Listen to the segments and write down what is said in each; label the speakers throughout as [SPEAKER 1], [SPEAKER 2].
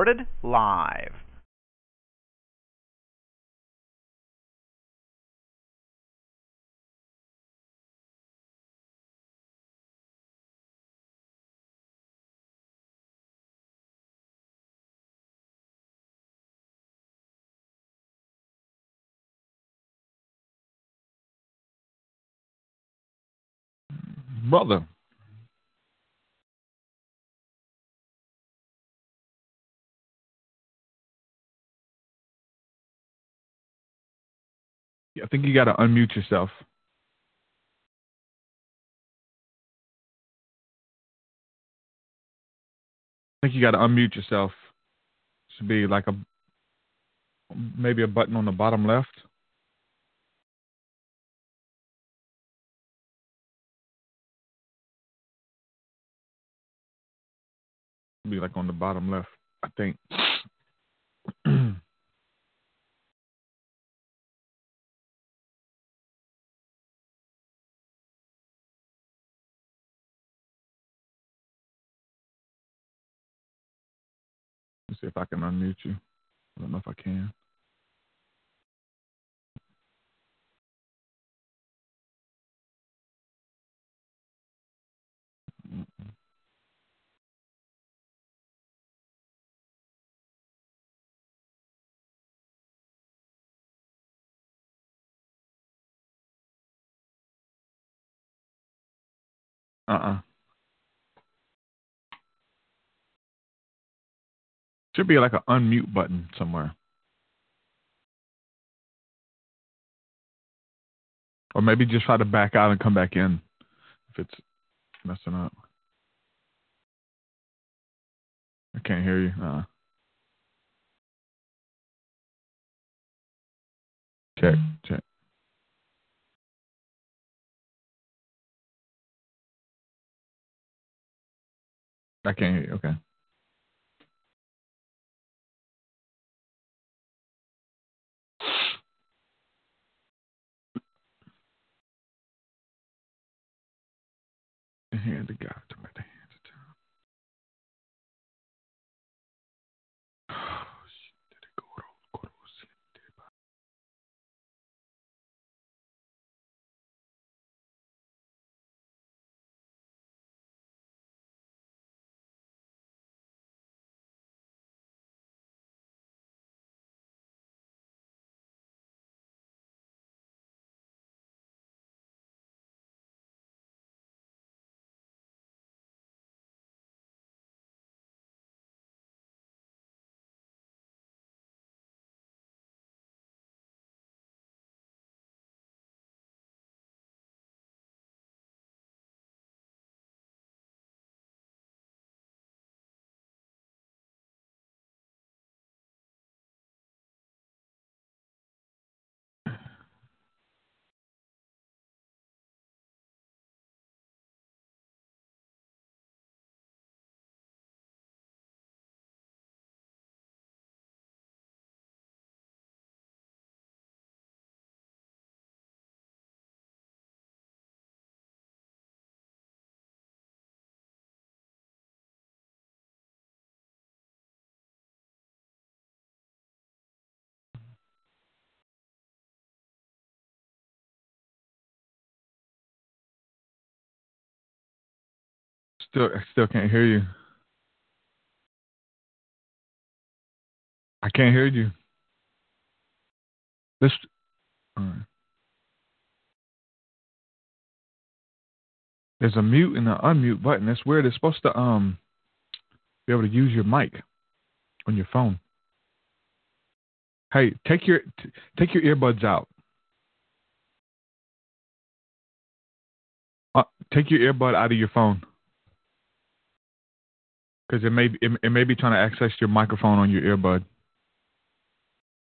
[SPEAKER 1] Recorded live.
[SPEAKER 2] brother. Think you got to unmute yourself. I think you got to unmute yourself. Should be like a maybe a button on the bottom left. be like on the bottom left, I think. See if I can unmute you. I don't know if I can. Uh-uh. Should be like an unmute button somewhere. Or maybe just try to back out and come back in if it's messing up. I can't hear you. Uh. Check, check. I can't hear you. Okay. Hand of God Still, I still can't hear you. I can't hear you. This. There's a mute and an unmute button. That's weird. It's supposed to um be able to use your mic on your phone. Hey, take your t- take your earbuds out. Uh, take your earbud out of your phone because it may it, it may be trying to access your microphone on your earbud.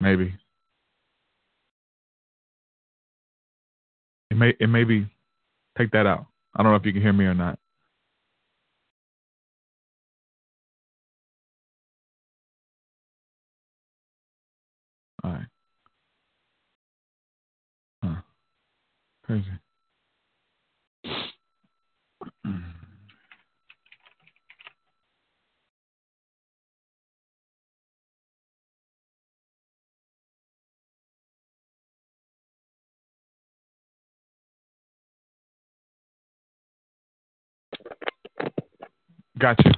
[SPEAKER 2] Maybe. It may it may be take that out. I don't know if you can hear me or not. All right. Huh. Crazy. Got you.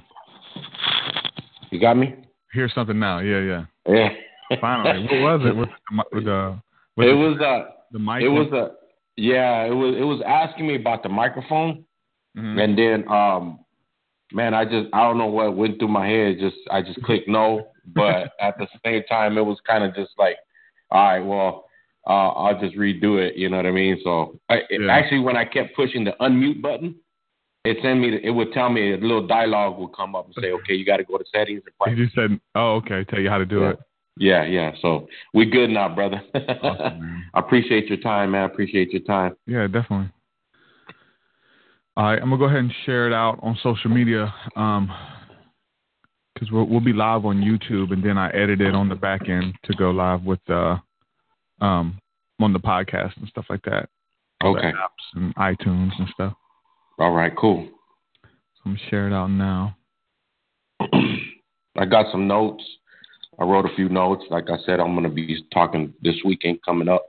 [SPEAKER 3] You got me?
[SPEAKER 2] Here's something now. Yeah, yeah.
[SPEAKER 3] Yeah.
[SPEAKER 2] Finally, what was it? With the, with the with
[SPEAKER 3] it
[SPEAKER 2] the,
[SPEAKER 3] was uh
[SPEAKER 2] the mic.
[SPEAKER 3] it was a yeah, it was it was asking me about the microphone
[SPEAKER 2] Mhm.
[SPEAKER 3] and then um man, I just I don't know what went through my head, just I just clicked no, but at the same time it was kind of just like all right, well, uh, I'll just redo it, you know what I mean? So I, it-
[SPEAKER 2] Yeah.
[SPEAKER 3] actually when I kept pushing the unmute button, it sent me it would tell me a little dialogue would come up and say, "Okay, you got to go to settings and
[SPEAKER 2] He
[SPEAKER 3] privacy."
[SPEAKER 2] just said, "Oh, okay. Tell you how to do
[SPEAKER 3] Yeah.
[SPEAKER 2] it."
[SPEAKER 3] Yeah, yeah. So we good now, brother.
[SPEAKER 2] Awesome.
[SPEAKER 3] I appreciate your time, man. I appreciate your time.
[SPEAKER 2] Yeah, definitely. All right, I'm gonna go ahead and share it out on social media, um, because we'll we'll be live on YouTube, and then I edit it on the back end to go live with uh, um, on the podcast and stuff like that. All
[SPEAKER 3] Okay.
[SPEAKER 2] apps and iTunes and stuff.
[SPEAKER 3] All right, cool.
[SPEAKER 2] So I'm gonna share it out now.
[SPEAKER 3] I got some notes. I wrote a few notes. Like I said, I'm going to be talking this weekend coming up.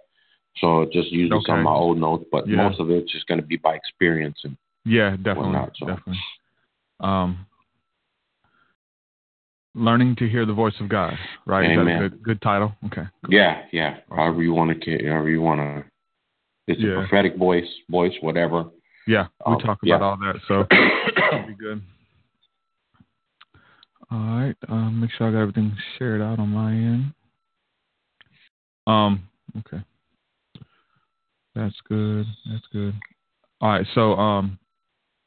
[SPEAKER 3] So just using some of my old notes, but
[SPEAKER 2] Yeah.
[SPEAKER 3] most of it's just going to be by experience. And
[SPEAKER 2] Yeah, definitely,
[SPEAKER 3] Whatnot, so.
[SPEAKER 2] definitely. Um, learning to hear the voice of God, right? Is that a
[SPEAKER 3] Amen.
[SPEAKER 2] good, good title? Okay.
[SPEAKER 3] yeah, yeah, however you want to, however you want to. It's
[SPEAKER 2] Yeah.
[SPEAKER 3] a prophetic voice, voice, whatever.
[SPEAKER 2] Yeah, we
[SPEAKER 3] Um,
[SPEAKER 2] talk
[SPEAKER 3] yeah.
[SPEAKER 2] about all that, so that'll be good. All right, um, make sure I got everything shared out on my end. Um, okay, that's good. That's good. All right, so um,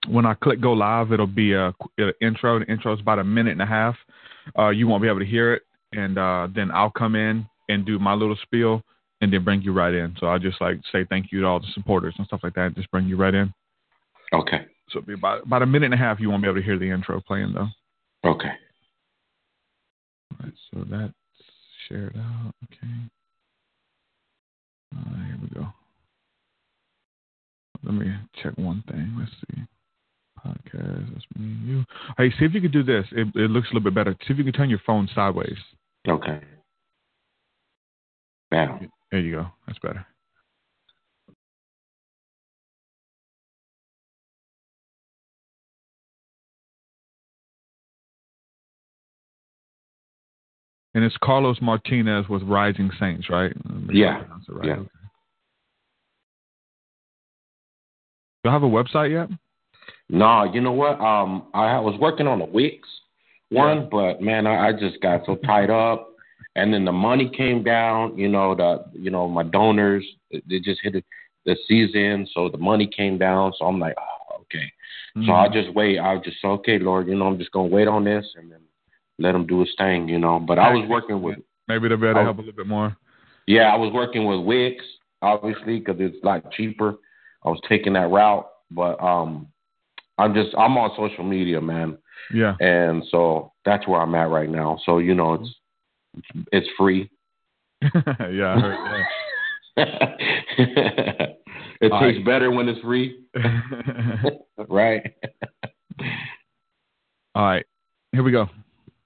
[SPEAKER 2] when I click go live, it'll be a, an intro. The intro is about a minute and a half. Uh, you won't be able to hear it, and uh, then I'll come in and do my little spiel, and then bring you right in. So I'll just like say thank you to all the supporters and stuff like that, and just bring you right in.
[SPEAKER 3] Okay,
[SPEAKER 2] So it'll be about about a minute and a half. You won't be able to hear the intro playing though.
[SPEAKER 3] okay.
[SPEAKER 2] All right, so that's shared out. Okay. Right, here we go. Let me check one thing. Let's see. Podcast. That's me and you. Hey, see if you could do this. It, it looks a little bit better. See if you can turn your phone sideways.
[SPEAKER 3] Okay. Bam.
[SPEAKER 2] There you go. That's better. And it's Carlos Martinez with Rising Saints, right?
[SPEAKER 3] Yeah.
[SPEAKER 2] right.
[SPEAKER 3] Yeah.
[SPEAKER 2] Okay. Do you have a website yet?
[SPEAKER 3] No, you know what? Um, I was working on the Wix one, but man, I, I just got so tied up, and then the money came down. You know, the you know my donors they just hit the season, so the money came down. So I'm like, oh, okay. So I
[SPEAKER 2] Mhm.
[SPEAKER 3] just wait. I just say, okay, Lord, you know, I'm just gonna wait on this and then let him do his thing. You know, but I was working with
[SPEAKER 2] maybe they'll be able to
[SPEAKER 3] I-
[SPEAKER 2] help a little bit more.
[SPEAKER 3] yeah, I was working with Wix, obviously, because it's like cheaper. I was taking that route, but um, I'm just I'm on social media, man,
[SPEAKER 2] Yeah.
[SPEAKER 3] and so that's where I'm at right now. So you know, it's it's free.
[SPEAKER 2] yeah, I heard
[SPEAKER 3] it tastes
[SPEAKER 2] right.
[SPEAKER 3] better when it's free, right?
[SPEAKER 2] All right. Here we go.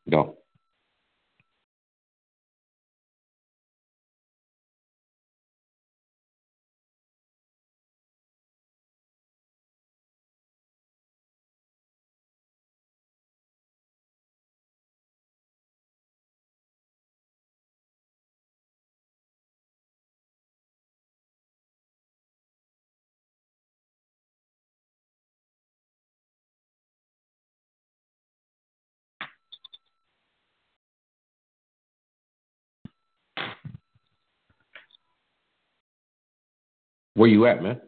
[SPEAKER 3] Go. Where you at, man?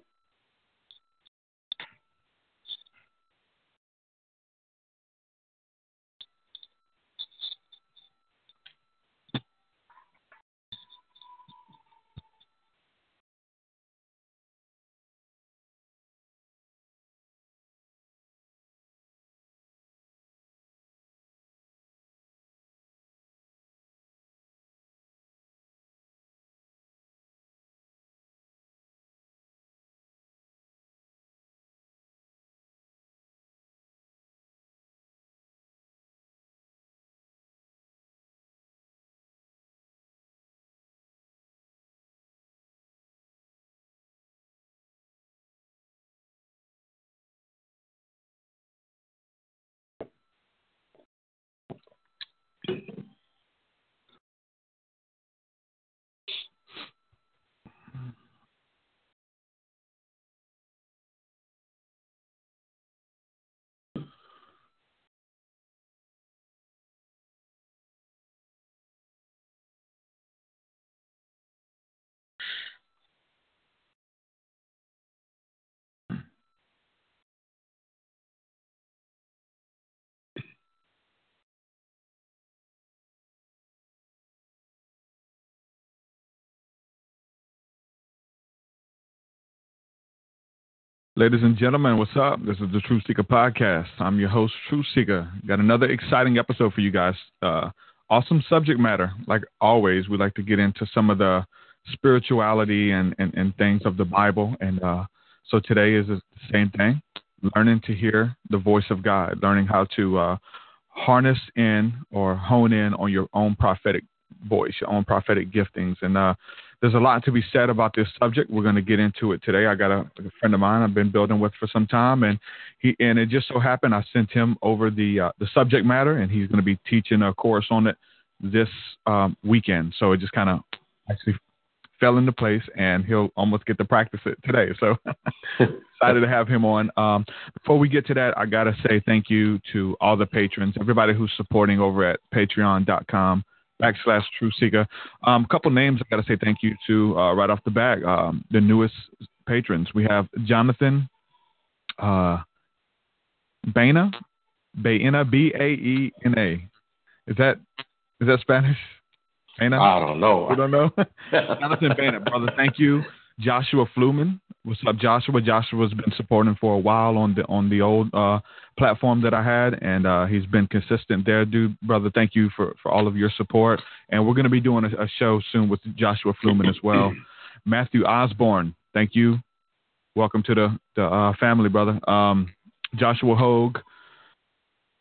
[SPEAKER 2] Ladies and gentlemen, what's up? This is the Truth Seeker Podcast. I'm your host, TruthSeekah. Got another exciting episode for you guys. Uh, awesome subject matter. Like always, we like to get into some of the spirituality and, and, and things of the Bible. And uh, so today is the same thing learning to hear the voice of God, learning how to uh, harness in or hone in on your own prophetic voice, your own prophetic giftings. And uh, there's a lot to be said about this subject. We're going to get into it today. I got a, a, friend of mine I've been building with for some time, and he and it just so happened I sent him over the uh, the subject matter, and he's going to be teaching a course on it this um, weekend. So it just kind of actually fell into place, and he'll almost get to practice it today. So excited to have him on. Um, before we get to that, I got to say thank you to all the patrons, everybody who's supporting over at Patreon.com backslash TruthSeekah. A um, couple names I got to say thank you to uh, right off the bat. Um, the newest patrons we have Jonathan uh, Baena, Baena, B A E N A. Is that is that Spanish?
[SPEAKER 3] Baena? I don't know.
[SPEAKER 2] You don't know? Jonathan Baena, brother. Thank you. Joshua Fluman. What's up, Joshua? Joshua's been supporting for a while on the on the old uh, platform that I had, and uh, he's been consistent there, dude. Brother, thank you for, for all of your support. And we're going to be doing a, a, show soon with Joshua Fluman as well. Matthew Osborne, thank you. Welcome to the the uh, family, brother. Um, Joshua Hogue,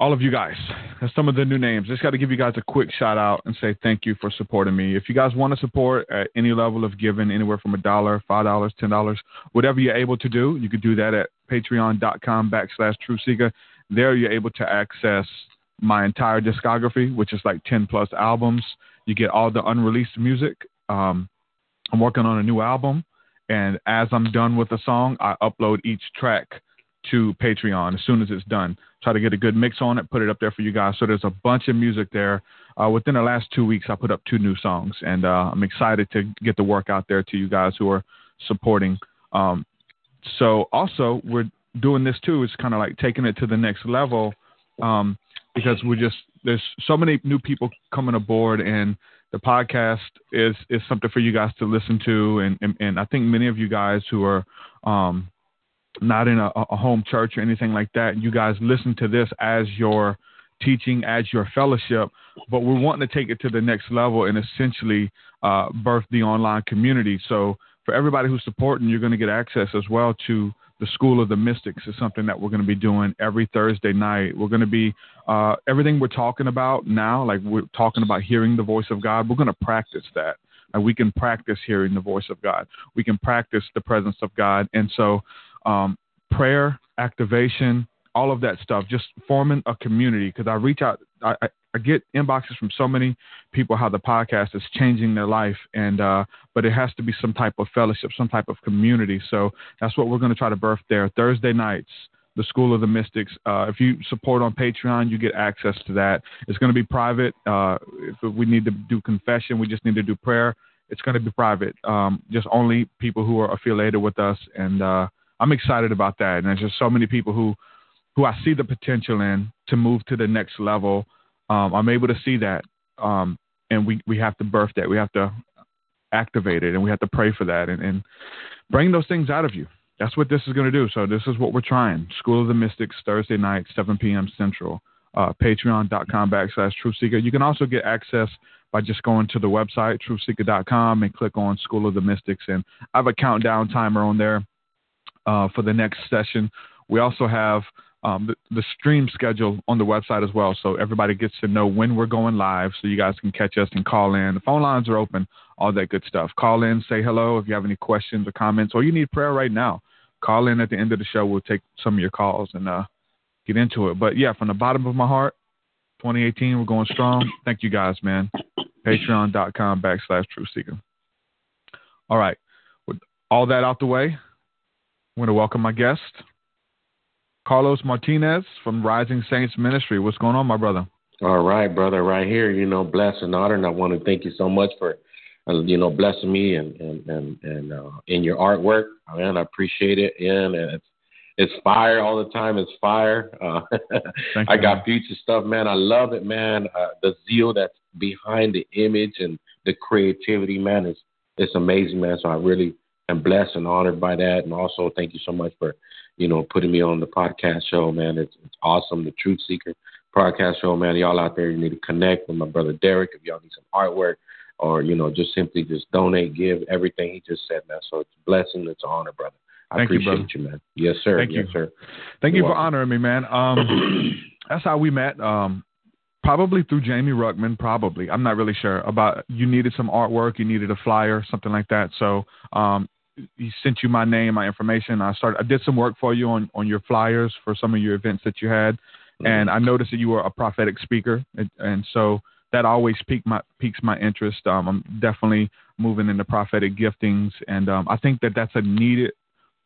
[SPEAKER 2] all of you guys. That's some of the new names. Just got to give you guys a quick shout out and say thank you for supporting me. If you guys want to support at any level of giving, anywhere from a dollar, five dollars, ten dollars, whatever you're able to do, you could do that at patreon.com backslash truthseekah. There you're able to access my entire discography, which is like 10 plus albums. You get all the unreleased music. Um, I'm working on a new album, and as I'm done with a song, I upload each track to Patreon as soon as it's done. Try to get a good mix on it, put it up there for you guys. So there's a bunch of music there. Uh, within the last two weeks, I put up two new songs, and uh, I'm excited to get the work out there to you guys who are supporting. Um, so also we're doing this too. It's kind of like taking it to the next level um, because we're just there's so many new people coming aboard and the podcast is is something for you guys to listen to and and, and I think many of you guys who are um, not in a, a, home church or anything like that. You guys listen to this as your teaching, as your fellowship, but we're wanting to take it to the next level and essentially uh, birth the online community. So for everybody who's supporting, you're going to get access as well to the School of the Mystics is something that we're going to be doing every Thursday night. We're going to be uh, everything we're talking about now, like we're talking about hearing the voice of God. We're going to practice that. And we can practice hearing the voice of God. We can practice the presence of God. And so um, prayer, activation, all of that stuff, just forming a community. Because I reach out, I, I, I, get inboxes from so many people how the podcast is changing their life, and uh, but it has to be some type of fellowship, some type of community. So that's what we're going to try to birth there. Thursday nights, the School of the Mystics. Uh, if you support on Patreon, you get access to that. It's going to be private. Uh, if we need to do confession, we just need to do prayer. It's going to be private. Um, just only people who are affiliated with us and uh, I'm excited about that. And there's just so many people who who I see the potential in to move to the next level. Um, I'm able to see that, um, and we we have to birth that. We have to activate it, and we have to pray for that, and, and bring those things out of you. That's what this is going to do. So this is what we're trying. School of the Mystics, Thursday night, 7 p.m. Central. Uh, Patreon.com backslash TruthSeekah. You can also get access by just going to the website, truthseekah.com, and click on School of the Mystics. And I have a countdown timer on there uh, for the next session. We also have um, the, the, stream schedule on the website as well, so everybody gets to know when we're going live, so you guys can catch us and call in. The phone lines are open, all that good stuff. Call in, say hello if you have any questions or comments, or you need prayer right now. Call in at the end of the show. We'll take some of your calls and uh, get into it. But yeah, from the bottom of my heart, 2018, we're going strong. Thank you guys, man. Patreon.com backslash TruthSeekah. All right. With all that out the way, want to welcome my guest, Carlos Martinez from Rising Saints Ministry. What's going on, my brother?
[SPEAKER 3] All right, brother, right here. You know, blessed and honored. And I want to thank you so much for, uh, you know, blessing me and and and, and uh, in your artwork. Man, I appreciate it. And it's it's fire all the time. It's fire. Uh, I got man. future stuff, man. I love it, man. Uh, the zeal that's behind the image and the creativity, man, is it's amazing, man. So I really am blessed and honored by that. And also, thank you so much for, you know, putting me on the podcast show, man. It's, it's awesome. The TruthSeekah podcast show, man. Y'all out there, you need to connect with my brother Derek if y'all need some artwork or, you know, just simply just donate, give everything he just said, man. So it's a blessing. It's an honor, brother. I
[SPEAKER 2] Thank
[SPEAKER 3] appreciate
[SPEAKER 2] you,
[SPEAKER 3] you, man. Yes, sir.
[SPEAKER 2] Thank
[SPEAKER 3] yes,
[SPEAKER 2] you.
[SPEAKER 3] sir.
[SPEAKER 2] Thank
[SPEAKER 3] You're
[SPEAKER 2] you for
[SPEAKER 3] welcome.
[SPEAKER 2] honoring me, man. Um, that's how we met. Um, probably through Jamie Ruckman. Probably, I'm not really sure. About you needed some artwork, you needed a flyer, something like that. So um, he sent you my name, my information. I started. I did some work for you on on your flyers for some of your events that you had, and I noticed that you were a prophetic speaker, and, and so that always piqued my piques my interest. Um, I'm definitely moving into prophetic giftings, and um, I think that that's a needed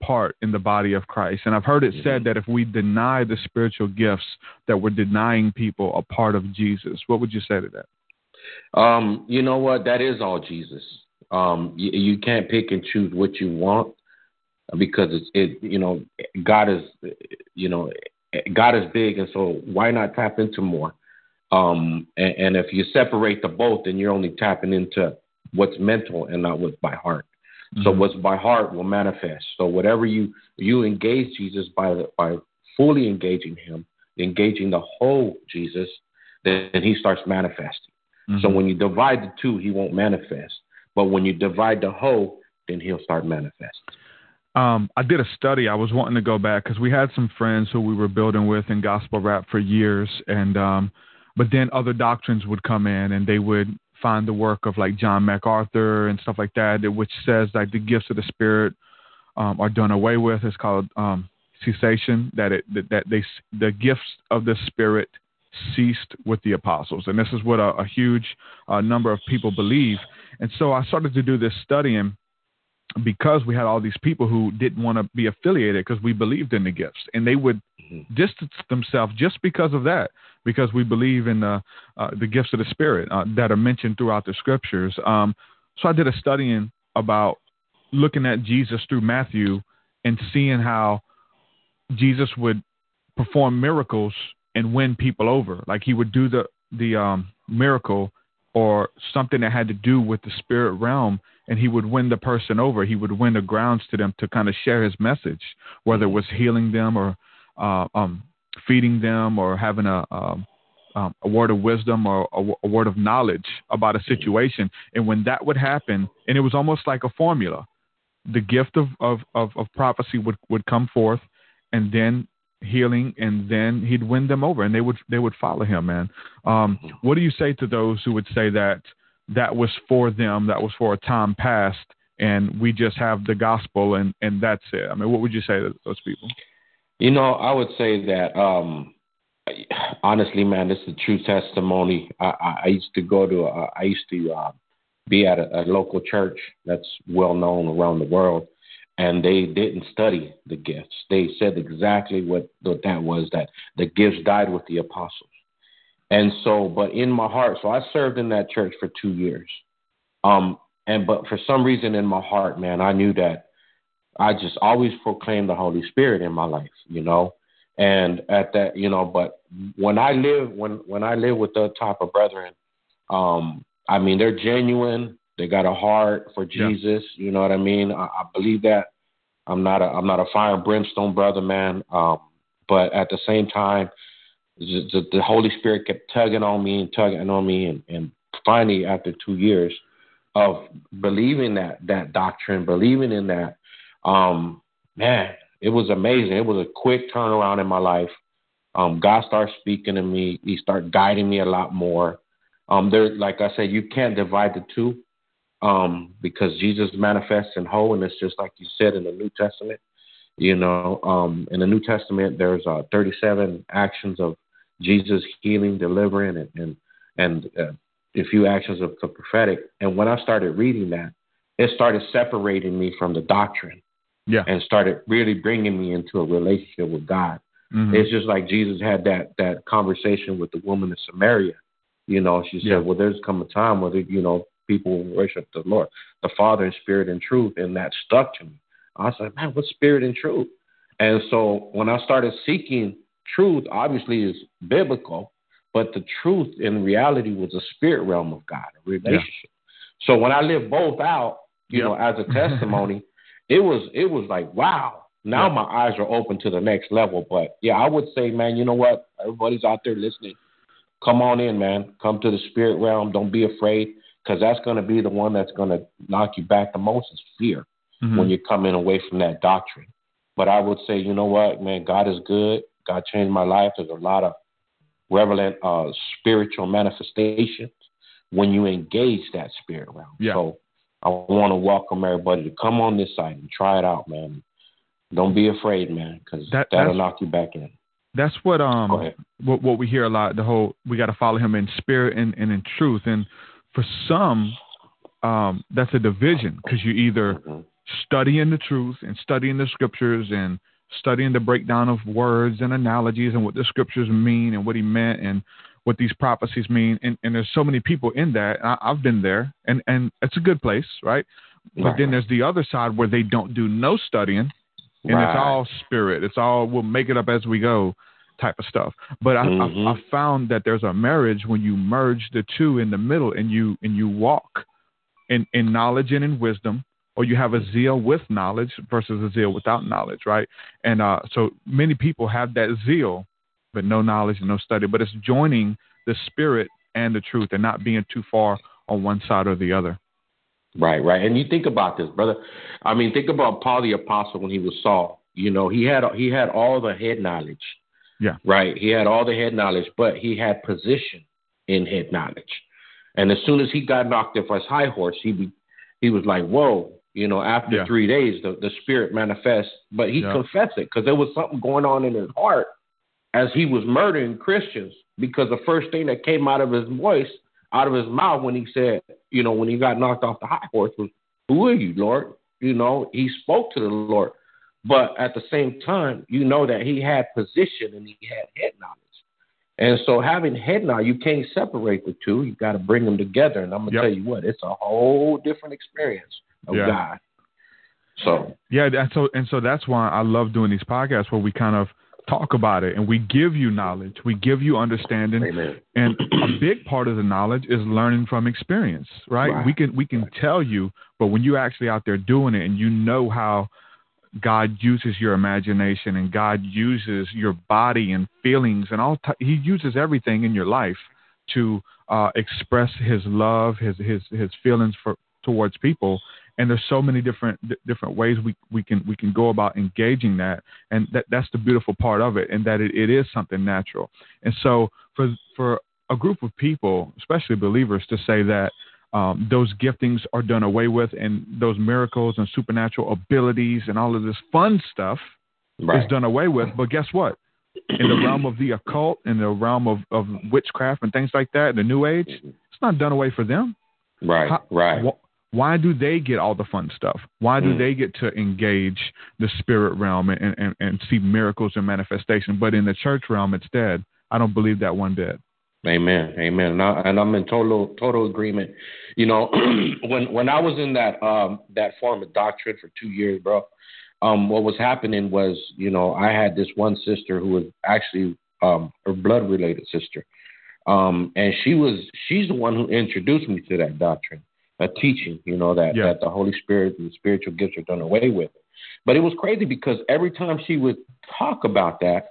[SPEAKER 2] part in the body of Christ. And I've heard it said that if we deny the spiritual gifts, that we're denying people a part of Jesus. What would you say to that?
[SPEAKER 3] Um, you know what? That is all Jesus. Um, you, you can't pick and choose what you want because it's it. You know, God is, you know, God is big, and so why not tap into more? Um, and, and if you separate the both, then you're only tapping into what's mental and not what's by heart. So
[SPEAKER 2] Mhm.
[SPEAKER 3] what's by heart will manifest. So whatever you you engage Jesus by by fully engaging Him, engaging the whole Jesus, then He starts manifesting. So
[SPEAKER 2] Mhm.
[SPEAKER 3] when you divide the two, He won't manifest. But when you divide the whole, then He'll start manifesting.
[SPEAKER 2] Um, I did a study. I was wanting to go back because we had some friends who we were building with in gospel rap for years, and um, but then other doctrines would come in, and they would find the work of like John MacArthur and stuff like that, which says like the gifts of the Spirit um, are done away with. It's called um, cessation. That it that, that they the gifts of the Spirit ceased with the apostles, and this is what a, a huge uh, number of people believe. And so I started to do this studying because we had all these people who didn't want to be affiliated because we believed in the gifts and they would
[SPEAKER 3] Mhm.
[SPEAKER 2] distance themselves just because of that because we believe in the uh, the gifts of the spirit uh, that are mentioned throughout the scriptures um, so i did a studying about looking at jesus through matthew and seeing how jesus would perform miracles and win people over like he would do the the um, miracle or something that had to do with the spirit realm and he would win the person over. He would win the grounds to them to kind of share his message, whether it was healing them or uh, um, feeding them or having a, um, um, a word of wisdom or a, a word of knowledge about a situation. And when that would happen, and it was almost like a formula, the gift of, of, of, of prophecy would, would come forth and then healing and then he'd win them over and they would they would follow him man um, what do you say to those who would say that that was for them, that was for a time past, and we just have the gospel and, and that's it. I mean, what would you say to those people?
[SPEAKER 3] You know, I would say that um, honestly, man, this is a true testimony. I, I, I used to go to, uh, I used to uh, be at a, a local church that's well known around the world, and they didn't study the gifts. They said exactly what, that was that the gifts died with the apostles. And so, but in my heart, so I served in that church for two years. Um, and but for some reason in my heart, man, I knew that I just always proclaimed the Holy Spirit in my life, you know. And at that, you know, but when I live when when I live with the type of brethren, um, I mean they're genuine. They got a heart for
[SPEAKER 2] Yeah.
[SPEAKER 3] Jesus. You know what I mean? I, I believe that. I'm not a I'm not a fire and brimstone brother, man. Um, but at the same time, the, the, the Holy Spirit kept tugging on me and tugging on me, and, and finally, after two years of believing that that doctrine, believing in that, um, man, it was amazing. It was a quick turnaround in my life. Um, God started speaking to me. He started guiding me a lot more. Um, there, like I said, you can't divide the two um, because Jesus manifests in whole, and it's just like you said in the New Testament. You know, um, in the New Testament, there's uh, 37 actions of Jesus healing, delivering, and and, and uh, a few actions of the prophetic. And when I started reading that, it started separating me from the doctrine
[SPEAKER 2] Yeah.
[SPEAKER 3] and started really bringing me into a relationship with God.
[SPEAKER 2] Mhm.
[SPEAKER 3] It's just like Jesus had that that conversation with the woman in Samaria. You know, she said,
[SPEAKER 2] Yeah.
[SPEAKER 3] "Well, there's come a time where you know people will worship the Lord, the Father in spirit and truth," and that stuck to me. I was like, "Man, what's spirit and truth?" And so when I started seeking truth, obviously is biblical, but the truth in reality was a spirit realm of God, a relationship. So when I lived both out, you
[SPEAKER 2] Yep.
[SPEAKER 3] know, as a testimony, it was it was like wow, Now
[SPEAKER 2] Yeah.
[SPEAKER 3] my eyes are open to the next level. But yeah, I would say, man, you know what? Everybody's out there listening. Come on in, man. Come to the spirit realm. Don't be afraid, because that's going to be the one that's going to knock you back the most is fear
[SPEAKER 2] Mhm.
[SPEAKER 3] when you're coming away from that doctrine. But I would say, you know what, man, God is good. God changed my life. There's a lot of relevant uh, spiritual manifestations when you engage that spirit realm.
[SPEAKER 2] Yeah.
[SPEAKER 3] So I want to welcome everybody to come on this side and try it out, man. Don't be afraid, man, because
[SPEAKER 2] That-
[SPEAKER 3] that'll knock you back in.
[SPEAKER 2] That's what um what what we hear a lot. The whole we got to follow him in spirit and, and in truth. And for some, um, that's a division because you're either
[SPEAKER 3] Mhm.
[SPEAKER 2] studying the truth and studying the scriptures and studying the breakdown of words and analogies and what the scriptures mean and what he meant and what these prophecies mean. And, and there's so many people in that. I, I've been there, and and it's a good place, right? But
[SPEAKER 3] Right.
[SPEAKER 2] then there's the other side where they don't do no studying, and
[SPEAKER 3] Right.
[SPEAKER 2] it's all spirit. It's all we'll make it up as we go type of stuff. But I,
[SPEAKER 3] Mhm.
[SPEAKER 2] I, I found that there's a marriage when you merge the two in the middle and you and you walk in, in knowledge and in wisdom, or you have a zeal with knowledge versus a zeal without knowledge, right? And uh, so many people have that zeal, but no knowledge and no study. But it's joining the spirit and the truth and not being too far on one side or the other.
[SPEAKER 3] Right, right. And you think about this, brother. I mean, think about Paul the apostle when he was Saul. You know, he had he had all the head knowledge.
[SPEAKER 2] Yeah.
[SPEAKER 3] Right. He had all the head knowledge, but he had position in head knowledge. And as soon as he got knocked off his high horse, he be, he was like, "Whoa!" You know, after
[SPEAKER 2] Yeah.
[SPEAKER 3] three days, the, the spirit manifests. But he
[SPEAKER 2] Yeah.
[SPEAKER 3] confessed it because there was something going on in his heart as he was murdering Christians. Because the first thing that came out of his voice, out of his mouth, when he said, you know, when he got knocked off the high horse, was, "Who are you, Lord?" You know, he spoke to the Lord. But at the same time, you know that he had position and he had head knowledge. And so having head knowledge, you can't separate the two. You got to bring them together. And I'm gonna
[SPEAKER 2] Yep.
[SPEAKER 3] tell you what, it's a whole different experience of
[SPEAKER 2] Yeah.
[SPEAKER 3] God. So
[SPEAKER 2] Yeah, and so and so that's why I love doing these podcasts where we kind of talk about it and we give you knowledge, we give you understanding,
[SPEAKER 3] Amen.
[SPEAKER 2] and a big part of the knowledge is learning from experience, right?
[SPEAKER 3] Right.
[SPEAKER 2] We can we can tell you, but when you're actually out there doing it and you know how God uses your imagination and God uses your body and feelings and all, t- He uses everything in your life to uh, express His love, His His His feelings for towards people. And there's so many different d- different ways we, we can we can go about engaging that, and that that's the beautiful part of it, and that it, it is something natural. And so for for a group of people, especially believers, to say that um, those giftings are done away with, and those miracles and supernatural abilities and all of this fun stuff
[SPEAKER 3] Right.
[SPEAKER 2] is done away with. But guess what? In the realm of the occult, in the realm of, of witchcraft and things like that, the New Age, it's not done away for them.
[SPEAKER 3] Right.
[SPEAKER 2] How-
[SPEAKER 3] right.
[SPEAKER 2] wh- why do they get all the fun stuff? Why do
[SPEAKER 3] Mm.
[SPEAKER 2] they get to engage the spirit realm and, and, and see miracles and manifestation? But in the church realm, it's dead. I don't believe that one did.
[SPEAKER 3] Amen. Amen. And, I, and I'm in total total agreement. You know, when when I was in that um that form of doctrine for two years, bro, um, what was happening was, you know, I had this one sister who was actually um her blood related sister. Um, and she was she's the one who introduced me to that doctrine, a teaching, you know, that,
[SPEAKER 2] Yeah.
[SPEAKER 3] that the Holy Spirit and the spiritual gifts are done away with. But it was crazy because every time she would talk about that,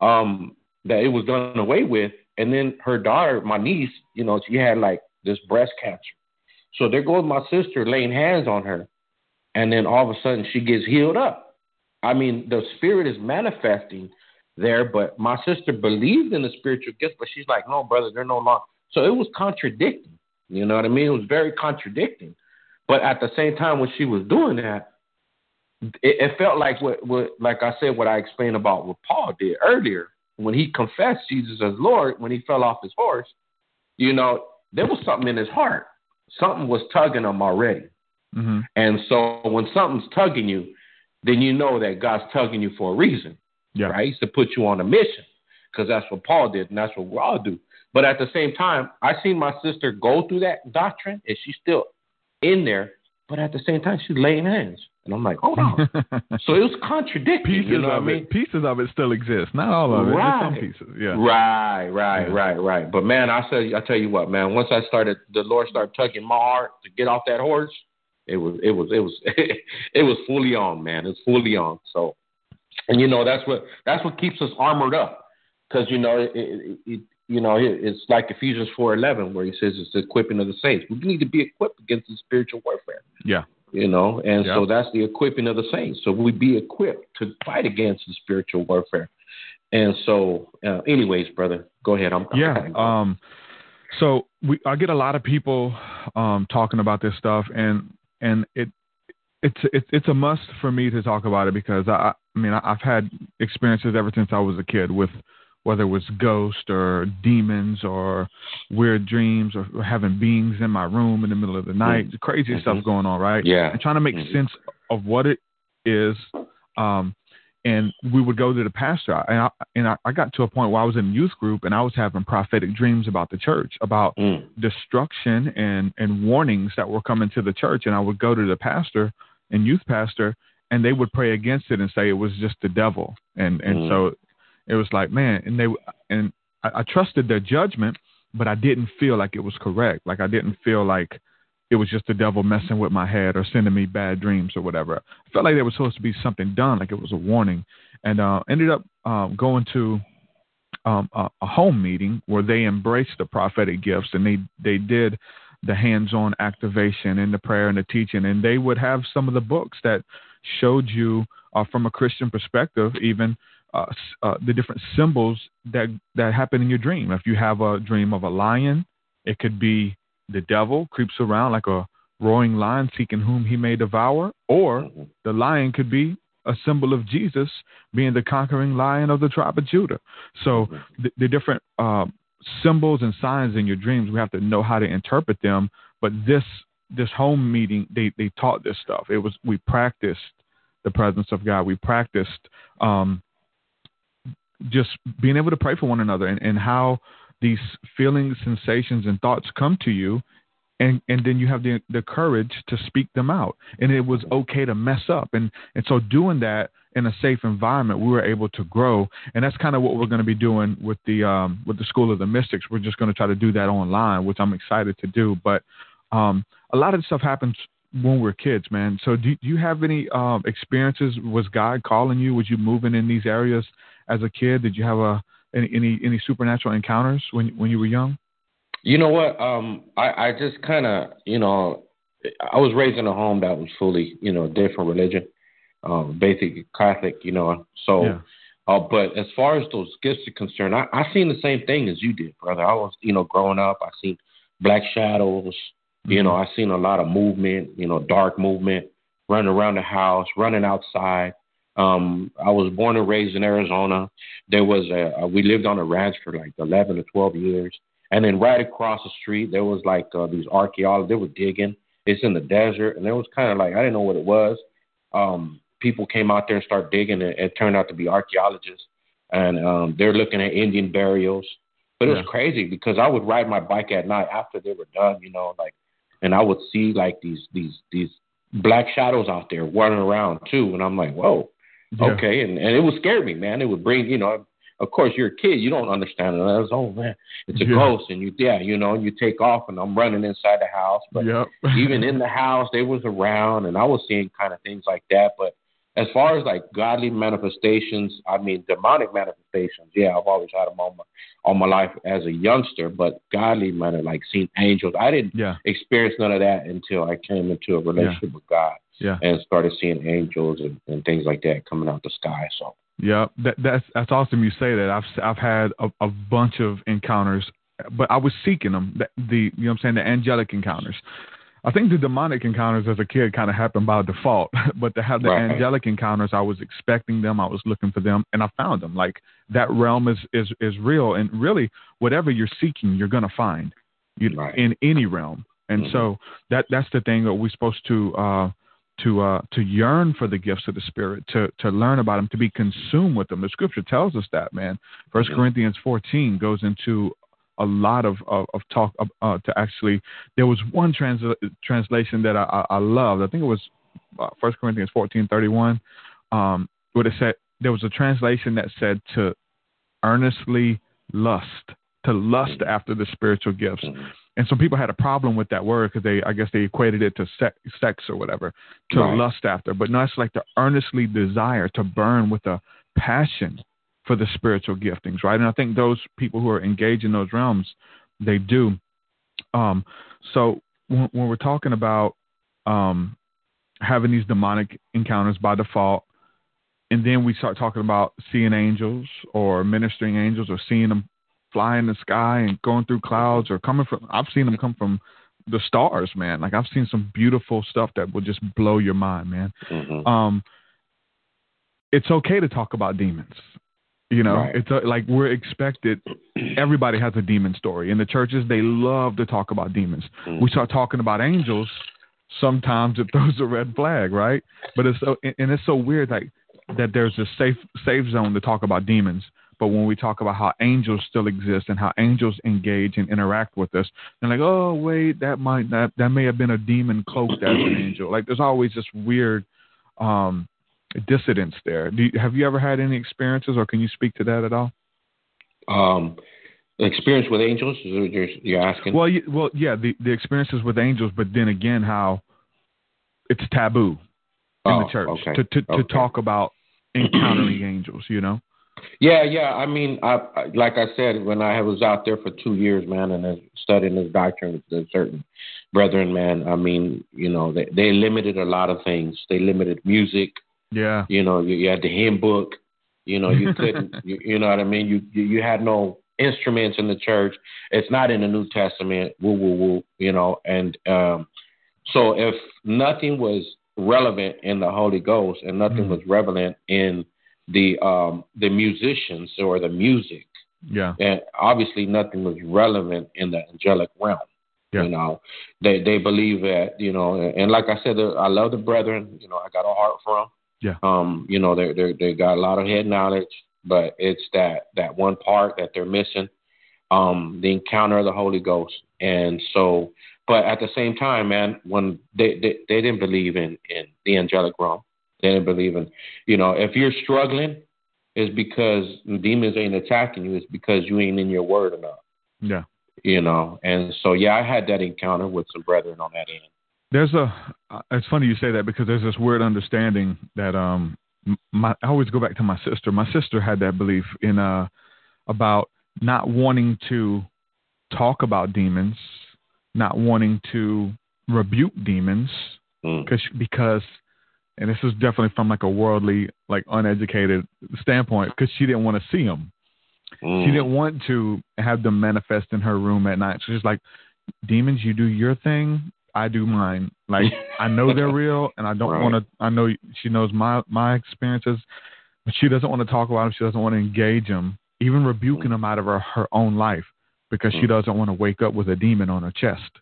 [SPEAKER 3] um, that it was done away with, and then her daughter, my niece, you know, she had like this breast cancer. So there goes my sister laying hands on her, and then all of a sudden she gets healed up. I mean, the spirit is manifesting there, but my sister believed in the spiritual gifts, but she's like, no, brother, they're no longer. So it was contradicting. You know what I mean? It was very contradicting. But at the same time, when she was doing that, it, it felt like what, what, like I said, what I explained about what Paul did earlier when he confessed Jesus as Lord, when he fell off his horse. You know, there was something in his heart. Something was tugging him already.
[SPEAKER 2] hmm
[SPEAKER 3] And so when something's tugging you, then you know that God's tugging you for a reason,
[SPEAKER 2] Yeah.
[SPEAKER 3] right? He's to put you on a mission because that's what Paul did and that's what we all do. But at the same time, I seen my sister go through that doctrine and she's still in there, but at the same time, she's laying hands. And I'm like, hold on. so it was contradicting.
[SPEAKER 2] pieces
[SPEAKER 3] you know
[SPEAKER 2] of
[SPEAKER 3] mean?
[SPEAKER 2] it, pieces of it still exist. Not all of it. Just some
[SPEAKER 3] Right.
[SPEAKER 2] pieces. Yeah.
[SPEAKER 3] Right, right,
[SPEAKER 2] Yeah.
[SPEAKER 3] right, right. But man, I say, I tell you what, man. Once I started, the Lord started tugging my heart to get off that horse. It was, it was, it was, it was fully on, man. It's fully on. So and you know that's what that's what keeps us armored up, because you know it, it, it you know it's like Ephesians four eleven where he says it's the equipping of the saints. We need to be equipped against the spiritual warfare.
[SPEAKER 2] Yeah.
[SPEAKER 3] You know, and so that's the equipping of the saints. So we be equipped to fight against the spiritual warfare. And so, uh, anyways, brother, go ahead. I'm
[SPEAKER 2] yeah. Um, so we I get a lot of people um, talking about this stuff, and and it it's it's it's a must for me to talk about it because I I mean I've had experiences ever since I was a kid with whether it was ghosts or demons or weird dreams or, having beings in my room in the middle of the night, mm-hmm. crazy mm-hmm. stuff going on, right?
[SPEAKER 3] Yeah,
[SPEAKER 2] and trying to make
[SPEAKER 3] mm-hmm.
[SPEAKER 2] sense of what it is. Um, and we would go to the pastor and I, and I, I, got to a point where I was in youth group and I was having prophetic dreams about the church about
[SPEAKER 3] mm.
[SPEAKER 2] destruction and and warnings that were coming to the church and I would go to the pastor and youth pastor and they would pray against it and say it was just the devil and and
[SPEAKER 3] mm.
[SPEAKER 2] so it was like man and they and I, I trusted their judgment but I didn't feel like it was correct like I didn't feel like it was just the devil messing with my head or sending me bad dreams or whatever. I felt like there was supposed to be something done, like it was a warning, and uh, ended up um, going to um, a, a, home meeting where they embraced the prophetic gifts and they they did the hands-on activation and the prayer and the teaching, and they would have some of the books that showed you uh, from a Christian perspective, even. Uh, uh, the different symbols that that happen in your dream. If you have a dream of a lion, it could be the devil creeps around like a roaring lion seeking whom he may devour, or the lion could be a symbol of Jesus being the conquering lion of the tribe of Judah. So the, the, different uh, symbols and signs in your dreams, we have to know how to interpret them. But this this home meeting, they they taught this stuff. It was we practiced the presence of God. We practiced um, just being able to pray for one another and, and how these feelings, sensations, and thoughts come to you, and and then you have the the courage to speak them out. And it was okay to mess up, and and so doing that in a safe environment, we were able to grow, and that's kind of what we're going to be doing with the um, with the School of the Mystics. We're just going to try to do that online, which I'm excited to do. But um, a lot of stuff happens when we're kids, man. So do, do you have any um, experiences? Was God calling you? Was you moving in these areas as a kid? Did you have a any any, any supernatural encounters when when you were young?
[SPEAKER 3] You know what? Um, I I just kind of you know I was raised in a home that was fully you know different religion, um, basic Catholic. You know, so.
[SPEAKER 2] Yeah.
[SPEAKER 3] Uh, but as far as those gifts are concerned, I, I seen the same thing as you did, brother. I was, you know, growing up, I seen black shadows. Mm-hmm. You know, I seen a lot of movement. You know, dark movement, running around the house, running outside. Um, I was born and raised in Arizona. There was a, a we lived on a ranch for like 11 or 12 years, and then right across the street there was like uh, these archaeologists. They were digging. It's in the desert, and it was kind of like I didn't know what it was. Um, people came out there and started digging, and it turned out to be archaeologists, and um, they're looking at Indian burials. But it was crazy because I would ride my bike at night after they were done, you know, like, and I would see like these these these black shadows out there running around too, and I'm like, whoa yeah. Okay, and and it would scare me, man. It would bring, you know, of course you're a kid, you don't understand it. I was, oh man, it's a yeah. ghost, and you yeah, you know, and you take off, and I'm running inside the house, but
[SPEAKER 2] yep.
[SPEAKER 3] even in the house, they was around, and I was seeing kind of things like that. But as far as like godly manifestations, I mean demonic manifestations, yeah, I've always had them all my all my life as a youngster. But godly manner, like seeing angels, I didn't
[SPEAKER 2] yeah.
[SPEAKER 3] experience none of that until I came into a relationship
[SPEAKER 2] yeah.
[SPEAKER 3] with God
[SPEAKER 2] yeah.
[SPEAKER 3] and started seeing angels and, and things like that coming out the sky. So
[SPEAKER 2] yeah, that, that's that's awesome. You say that. I've I've had a, a bunch of encounters, but I was seeking them. The, the you know what I'm saying the angelic encounters. I think the demonic encounters as a kid kind of happened by default, but to have the right. angelic encounters, I was expecting them. I was looking for them, and I found them. Like that realm is is is real, and really, whatever you're seeking, you're gonna find you,
[SPEAKER 3] right.
[SPEAKER 2] in any realm. And
[SPEAKER 3] mm-hmm.
[SPEAKER 2] so that that's the thing that we're supposed to uh, to uh, to yearn for the gifts of the Spirit, to to learn about them, to be consumed with them. The Scripture tells us that, man. First mm-hmm. Corinthians 14 goes into a lot of of, of talk uh, to actually. There was one trans- translation that I, I, I loved. I think it was uh, First Corinthians 14:31, um, where it said there was a translation that said to earnestly lust, to lust mm-hmm. after the spiritual gifts.
[SPEAKER 3] Mm-hmm.
[SPEAKER 2] And some people had a problem with that word because they, I guess, they equated it to sex, sex or whatever, to
[SPEAKER 3] Right.
[SPEAKER 2] lust after. But no, it's like to earnestly desire to burn with a passion for the spiritual giftings, right? And I think those people who are engaged in those realms, they do. Um, so when, when we're talking about um, having these demonic encounters by default, and then we start talking about seeing angels or ministering angels or seeing them fly in the sky and going through clouds or coming from I've seen them come from the stars, man. Like I've seen some beautiful stuff that will just blow your mind, man.
[SPEAKER 3] Mhm.
[SPEAKER 2] Um it's okay to talk about demons. You know,
[SPEAKER 3] Right.
[SPEAKER 2] it's uh like we're expected everybody has a demon story. In the churches they love to talk about demons.
[SPEAKER 3] Mhm.
[SPEAKER 2] We start talking about angels, sometimes it throws a red flag, right? But it's so and it's so weird like that there's a safe safe zone to talk about demons. But when we talk about how angels still exist and how angels engage and interact with us, they're like, oh wait, that might that that may have been a demon cloaked as an angel. Like there's always this weird um, dissidence there. Do you, have you ever had any experiences, or can you speak to that at all?
[SPEAKER 3] Um, experience with angels? Is what you're, you're asking?
[SPEAKER 2] Well, y- well, yeah, the the experiences with angels, but then again, how it's taboo in
[SPEAKER 3] Oh,
[SPEAKER 2] the church
[SPEAKER 3] okay,
[SPEAKER 2] to to, to
[SPEAKER 3] okay.
[SPEAKER 2] talk about encountering angels. You know.
[SPEAKER 3] Yeah, yeah. I mean, I, I like I said when I was out there for two years, man, and studying this doctrine with the certain brethren, man. I mean, you know, they they limited a lot of things. They limited music.
[SPEAKER 2] Yeah.
[SPEAKER 3] You know, you, you had the hymn book. You know, you couldn't. you, you know what I mean? You, you you had no instruments in the church. It's not in the New Testament. Woo woo woo. You know, and um, so if nothing was relevant in the Holy Ghost and nothing
[SPEAKER 2] Mhm.
[SPEAKER 3] was relevant in the um, the musicians or the music,
[SPEAKER 2] Yeah.
[SPEAKER 3] and obviously nothing was relevant in the angelic realm.
[SPEAKER 2] Yeah.
[SPEAKER 3] You know, they they believe that you know, and, like I said, I love the brethren. You know, I got a heart for them.
[SPEAKER 2] Yeah.
[SPEAKER 3] Um, you know, they they they got a lot of head knowledge, but it's that that one part that they're missing, um, the encounter of the Holy Ghost. And so, but at the same time, man, when they they, they didn't believe in in the angelic realm, believe in, you know, if you're struggling, it's because demons ain't attacking you. It's because you ain't in your word enough
[SPEAKER 2] Yeah.
[SPEAKER 3] you know. And so, yeah, I had that encounter with some brethren on that end.
[SPEAKER 2] There's a. uh, It's funny you say that because there's this weird understanding that um my I always go back to my sister. My sister had that belief in uh about not wanting to talk about demons, not wanting to rebuke demons
[SPEAKER 3] Mm.
[SPEAKER 2] cause, because and this is definitely from like a worldly like uneducated standpoint because she didn't want to see them
[SPEAKER 3] Mm.
[SPEAKER 2] she didn't want to have them manifest in her room at night so she's like demons you do your thing i do mine like i know they're real and i don't
[SPEAKER 3] Right.
[SPEAKER 2] want to i know she knows my my experiences but she doesn't want to talk about them she doesn't want to engage them even rebuking them out of her, her own life because she
[SPEAKER 3] Mm.
[SPEAKER 2] doesn't want to wake up with a demon on her chest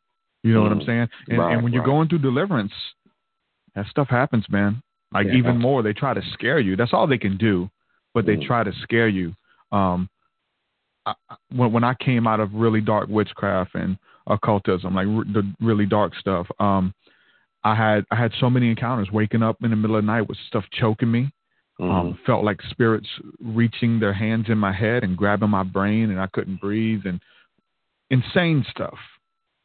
[SPEAKER 2] you know what i'm
[SPEAKER 3] Mm.
[SPEAKER 2] saying and,
[SPEAKER 3] Right,
[SPEAKER 2] and when you're going through deliverance that stuff happens man like
[SPEAKER 3] Yeah.
[SPEAKER 2] even more they try to scare you that's all they can do but they
[SPEAKER 3] Mm.
[SPEAKER 2] try to scare you um I, when when I came out of really dark witchcraft and occultism, like r- the really dark stuff, um, I had I had so many encounters. Waking up in the middle of the night with stuff choking me,
[SPEAKER 3] Mhm.
[SPEAKER 2] um, felt like spirits reaching their hands in my head and grabbing my brain, and I couldn't breathe, and insane stuff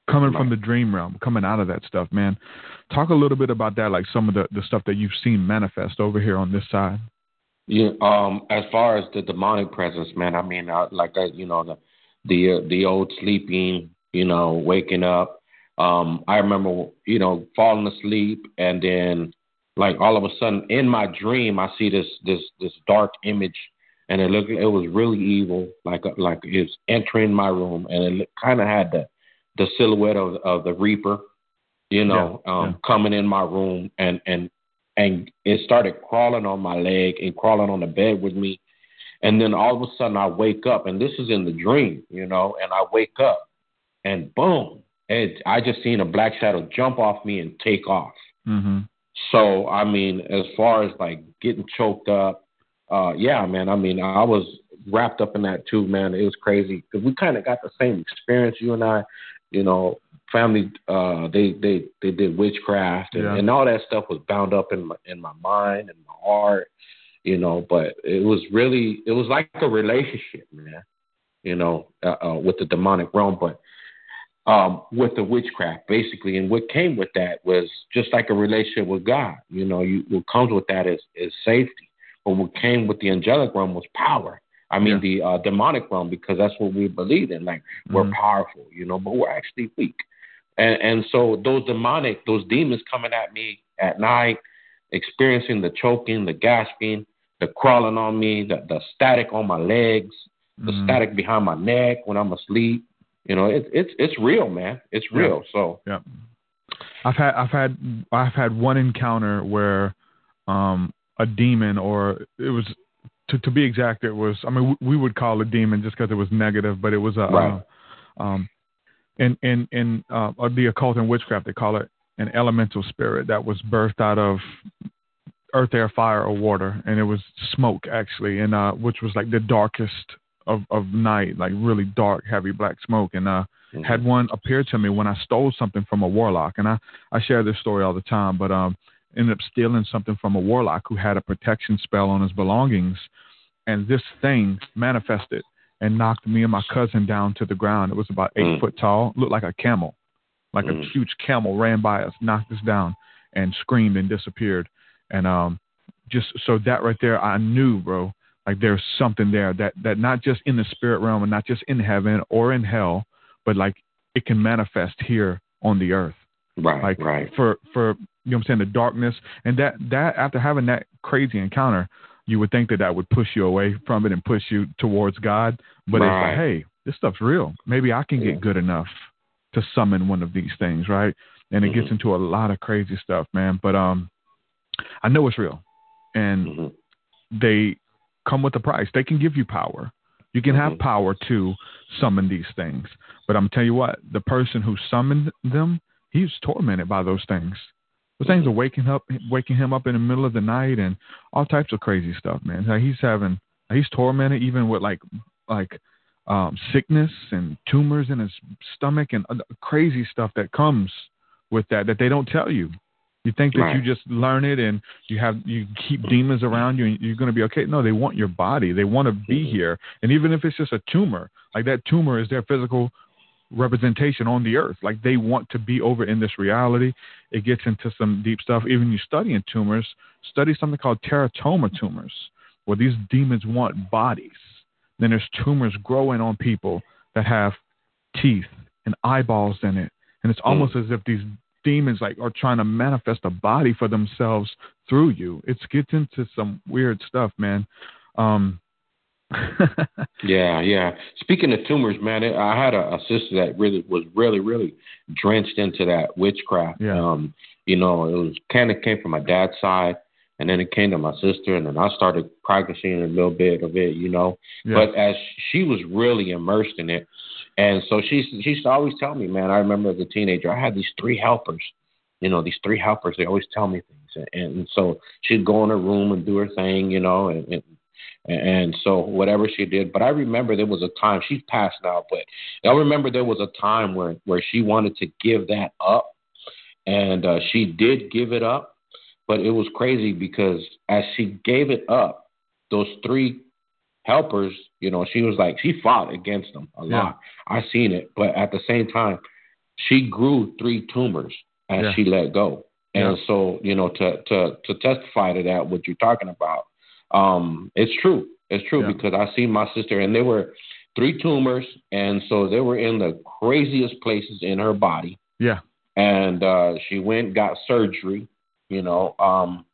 [SPEAKER 2] coming from the dream realm, coming out of that stuff, man. Talk a little bit about that, like some of the the stuff that you've seen manifest over here on this side.
[SPEAKER 3] Yeah, um, as far as the demonic presence, man, I mean, uh, like that, you know, the the uh, the old sleeping, you know, waking up. Um, I remember, you know, falling asleep, and then, like all of a sudden, in my dream, I see this this this dark image, and it looked, it was really evil, like uh, like it's entering my room, and it kind of had the the silhouette of of the Reaper, you know,
[SPEAKER 2] Yeah,
[SPEAKER 3] um,
[SPEAKER 2] yeah.
[SPEAKER 3] coming in my room, and and and it started crawling on my leg and crawling on the bed with me. And then all of a sudden I wake up, and this is in the dream, you know, and I wake up, and boom, it, I just seen a black shadow jump off me and take off.
[SPEAKER 2] Mm-hmm.
[SPEAKER 3] So I mean, as far as like getting choked up, uh, yeah, man. I mean, I was wrapped up in that too, man. It was crazy because we kind of got the same experience, you and I. You know, family, uh, they they they did witchcraft and,
[SPEAKER 2] Yeah.
[SPEAKER 3] and all that stuff was bound up in my in my mind and my heart. You know, but it was really it was like a relationship, man. You know, uh, uh, with the demonic realm, but um, with the witchcraft, basically. And what came with that was just like a relationship with God. You know, you, what comes with that is, is safety. But what came with the angelic realm was power. I mean, yeah. the uh, demonic realm, because that's what we believe in. Like, mm-hmm. we're powerful, you know, but we're actually weak. And, and so those demonic, those demons coming at me at night, experiencing the choking, the gasping, the crawling on me, the, the static on my legs, the mm-hmm. static behind my neck when I'm asleep. You know, it's it's it's real, man. It's real.
[SPEAKER 2] Yeah.
[SPEAKER 3] So
[SPEAKER 2] yeah, I've had I've had I've had one encounter where um, a demon, or it was to to be exact, it was I mean we, we would call it a demon just because it was negative, but it was a right. uh, um, in in in uh, the occult and witchcraft they call it an elemental spirit that was birthed out of earth, air, fire, or water, and it was smoke actually, and uh, which was like the darkest of of night, like really dark, heavy black smoke, and uh, mm-hmm. had one appear to me when I stole something from a warlock, and I I share this story all the time, but um, ended up stealing something from a warlock who had a protection spell on his belongings, and this thing manifested and knocked me and my cousin down to the ground. It was about 8 mm. foot tall, looked like a camel, like mm. a huge camel ran by us, knocked us down, and screamed and disappeared. And um, just so that right there, I knew, bro, like there's something there that that not just in the spirit realm and not just in heaven or in hell, but like it can manifest here on the earth.
[SPEAKER 3] Right.
[SPEAKER 2] Like
[SPEAKER 3] right.
[SPEAKER 2] for for you know what I'm saying the darkness and that that after having that crazy encounter, you would think that that would push you away from it and push you towards God. But right. it's like, hey, this stuff's real. Maybe I can yeah. get good enough to summon one of these things, right? And it mm-hmm. gets into a lot of crazy stuff, man. But um, I know it's real, and mm-hmm. they come with a price. They can give you power. You can mm-hmm. have power to summon these things. But I'm tell you what, the person who summoned them, he's tormented by those things. Those things are waking up, waking him up in the middle of the night, and all types of crazy stuff, man. Like he's having, he's tormented even with like, like um, sickness and tumors in his stomach and crazy stuff that comes with that that they don't tell you. You think that
[SPEAKER 3] right.
[SPEAKER 2] you just learn it and you have you keep demons around you and you're going to be okay. No, they want your body. They want to be mm-hmm. here, and even if it's just a tumor, like that tumor is their physical representation on the earth. Like they want to be over in this reality. It gets into some deep stuff. Even you studying tumors, study something called teratoma tumors, where these demons want bodies. Then there's tumors growing on people that have teeth and eyeballs in it. And it's almost mm. as if these demons like are trying to manifest a body for themselves through you. It gets into some weird stuff, man. Um,
[SPEAKER 3] yeah, yeah. Speaking of tumors, man, I had a, a, sister that really was really, really drenched into that witchcraft.
[SPEAKER 2] Yeah.
[SPEAKER 3] Um, you know, it was kind of came from my dad's side, and then it came to my sister, and then I started practicing a little bit of it. You know,
[SPEAKER 2] yeah.
[SPEAKER 3] but as she was really immersed in it, and so she she used to always tell me, man. I remember as a teenager, I had these three helpers. You know, these three helpers. They always tell me things, and, and so she'd go in her room and do her thing. You know, and, and and so whatever she did, but I remember there was a time she's passed now, but I remember there was a time where where she wanted to give that up, and uh, she did give it up, but it was crazy because as she gave it up, those three helpers, you know, she was like she fought against them a
[SPEAKER 2] yeah.
[SPEAKER 3] lot. I seen it, but at the same time, she grew three tumors as
[SPEAKER 2] yeah.
[SPEAKER 3] she let go. And
[SPEAKER 2] yeah.
[SPEAKER 3] so, you know, to to to testify to that, what you're talking about, um, it's true. It's true
[SPEAKER 2] yeah.
[SPEAKER 3] because I seen my sister, and there were three tumors, and so they were in the craziest places in her body.
[SPEAKER 2] Yeah.
[SPEAKER 3] And uh, she went got surgery, you know, um,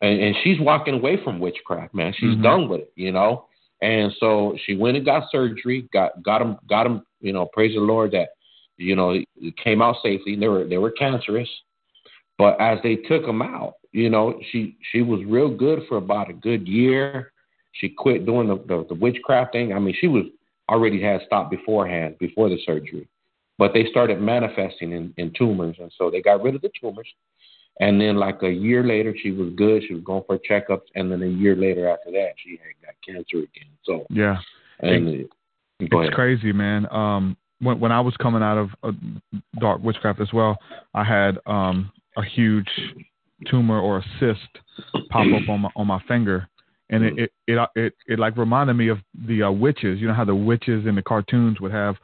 [SPEAKER 3] and, and she's walking away from witchcraft, man. She's
[SPEAKER 2] mm-hmm.
[SPEAKER 3] done with it, you know. And so she went and got surgery, got got him, got him, you know. Praise the Lord that you know it came out safely. They were they were cancerous, but as they took them out, you know, she she was real good for about a good year. She quit doing the, the, the witchcraft thing. I mean, she was already had stopped beforehand before the surgery, but they started manifesting in, in tumors, and so they got rid of the tumors. And then, like a year later, she was good. She was going for checkups, and then a year later after that, she had got cancer again. So
[SPEAKER 2] yeah,
[SPEAKER 3] and
[SPEAKER 2] it, it's crazy, man. Um, when when I was coming out of uh, dark witchcraft as well, I had um a huge tumor or a cyst pop up on my on my finger, and it, it it it it like reminded me of the uh, witches. You know how the witches in the cartoons would have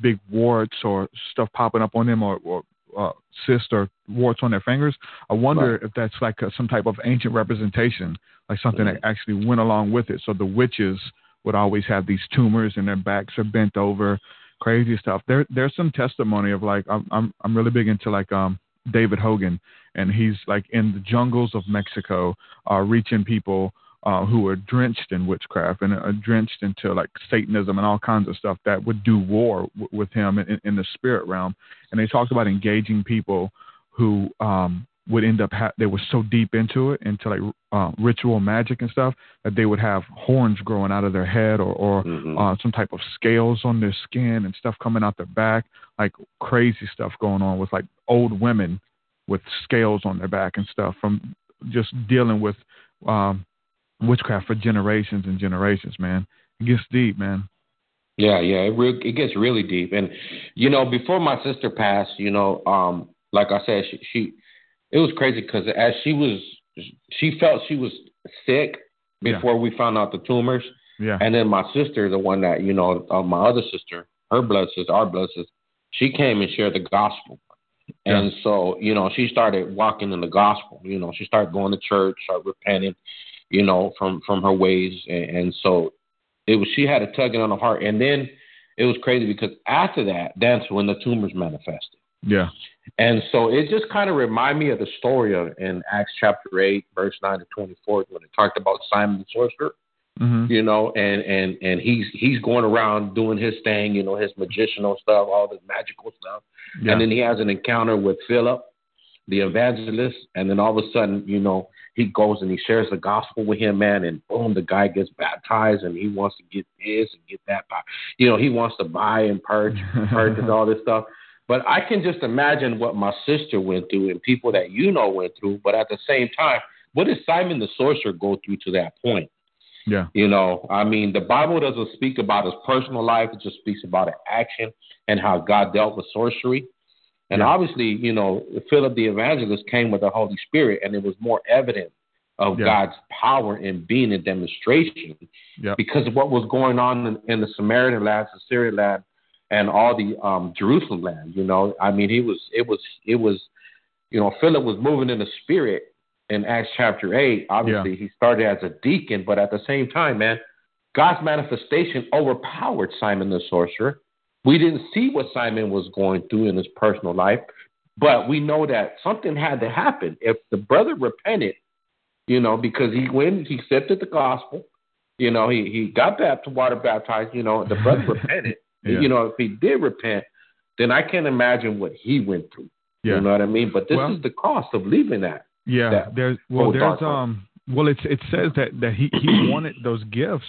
[SPEAKER 2] big warts or stuff popping up on them, or, or uh, cysts or warts on their fingers. I wonder
[SPEAKER 3] Right.
[SPEAKER 2] if that's like a, some type of ancient representation, like something that actually went along with it. So the witches would always have these tumors and their backs are bent over, crazy stuff. There there's some testimony of like I'm I'm I'm really big into like um David Hogan and he's like in the jungles of Mexico, uh, reaching people uh, who are drenched in witchcraft and are drenched into like Satanism and all kinds of stuff that would do war w- with him in, in the spirit realm. And they talked about engaging people who um, would end up ha- they were so deep into it, into like uh, ritual magic and stuff, that they would have horns growing out of their head or, or
[SPEAKER 3] Mhm.
[SPEAKER 2] uh, some type of scales on their skin and stuff coming out their back, like crazy stuff going on with like old women with scales on their back and stuff from just dealing with um, witchcraft for generations and generations, man. It gets deep, man.
[SPEAKER 3] Yeah, yeah, it re- it gets really deep. And you know, before my sister passed, you know, um, like I said, she, she it was crazy because as she was, she felt she was sick
[SPEAKER 2] Yeah.
[SPEAKER 3] before we found out the tumors.
[SPEAKER 2] Yeah.
[SPEAKER 3] And then my sister, the one that you know, uh, my other sister, her blood sister, our blood sister, she came and shared the gospel. And so, you know, she started walking in the gospel. You know, she started going to church, started repenting, you know, from from her ways. And, and so, it was she had a tugging on the heart. And then it was crazy because after that, that's when the tumors manifested.
[SPEAKER 2] Yeah.
[SPEAKER 3] And so it just kind of reminded me of the story of in Acts chapter eight, verse nine to twenty four, when it talked about Simon the sorcerer
[SPEAKER 2] hmm
[SPEAKER 3] you know, and and and he's he's going around doing his thing, you know, his magicianal stuff, all this magical stuff,
[SPEAKER 2] Yeah.
[SPEAKER 3] and then he has an encounter with Philip, the evangelist, and then all of a sudden, you know, he goes and he shares the gospel with him, man, and boom, the guy gets baptized, and he wants to get this and get that, you know, he wants to buy and purge, purchase all this stuff. But I can just imagine what my sister went through and people that you know went through. But at the same time, what did Simon the sorcerer go through to that point?
[SPEAKER 2] Yeah.
[SPEAKER 3] You know, I mean, the Bible doesn't speak about his personal life; it just speaks about an action and how God dealt with sorcery. And
[SPEAKER 2] Yeah.
[SPEAKER 3] obviously, you know, Philip the evangelist came with the Holy Spirit, and it was more evident of
[SPEAKER 2] Yeah.
[SPEAKER 3] God's power in being a demonstration
[SPEAKER 2] Yeah.
[SPEAKER 3] because of what was going on in, in the Samaritan land, the Syrian land, and all the um, Jerusalem land. You know, I mean, he was, it was, it was, you know, Philip was moving in the Spirit in Acts chapter eight. Obviously, he started as a deacon, but at the same time, man, God's manifestation overpowered Simon the sorcerer. We didn't see what Simon was going through in his personal life, but we know that something had to happen. If the brother repented, you know, because he went, he accepted the gospel, you know, he, he got baptized, water baptized, you know, the brother repented.
[SPEAKER 2] Yeah.
[SPEAKER 3] You know, if he did repent, then I can't imagine what he went through.
[SPEAKER 2] Yeah.
[SPEAKER 3] You know what I mean? But this
[SPEAKER 2] Well-
[SPEAKER 3] is the cost of leaving that.
[SPEAKER 2] Yeah,
[SPEAKER 3] that
[SPEAKER 2] there's well, there's um, well, it's it says that that he he wanted those gifts,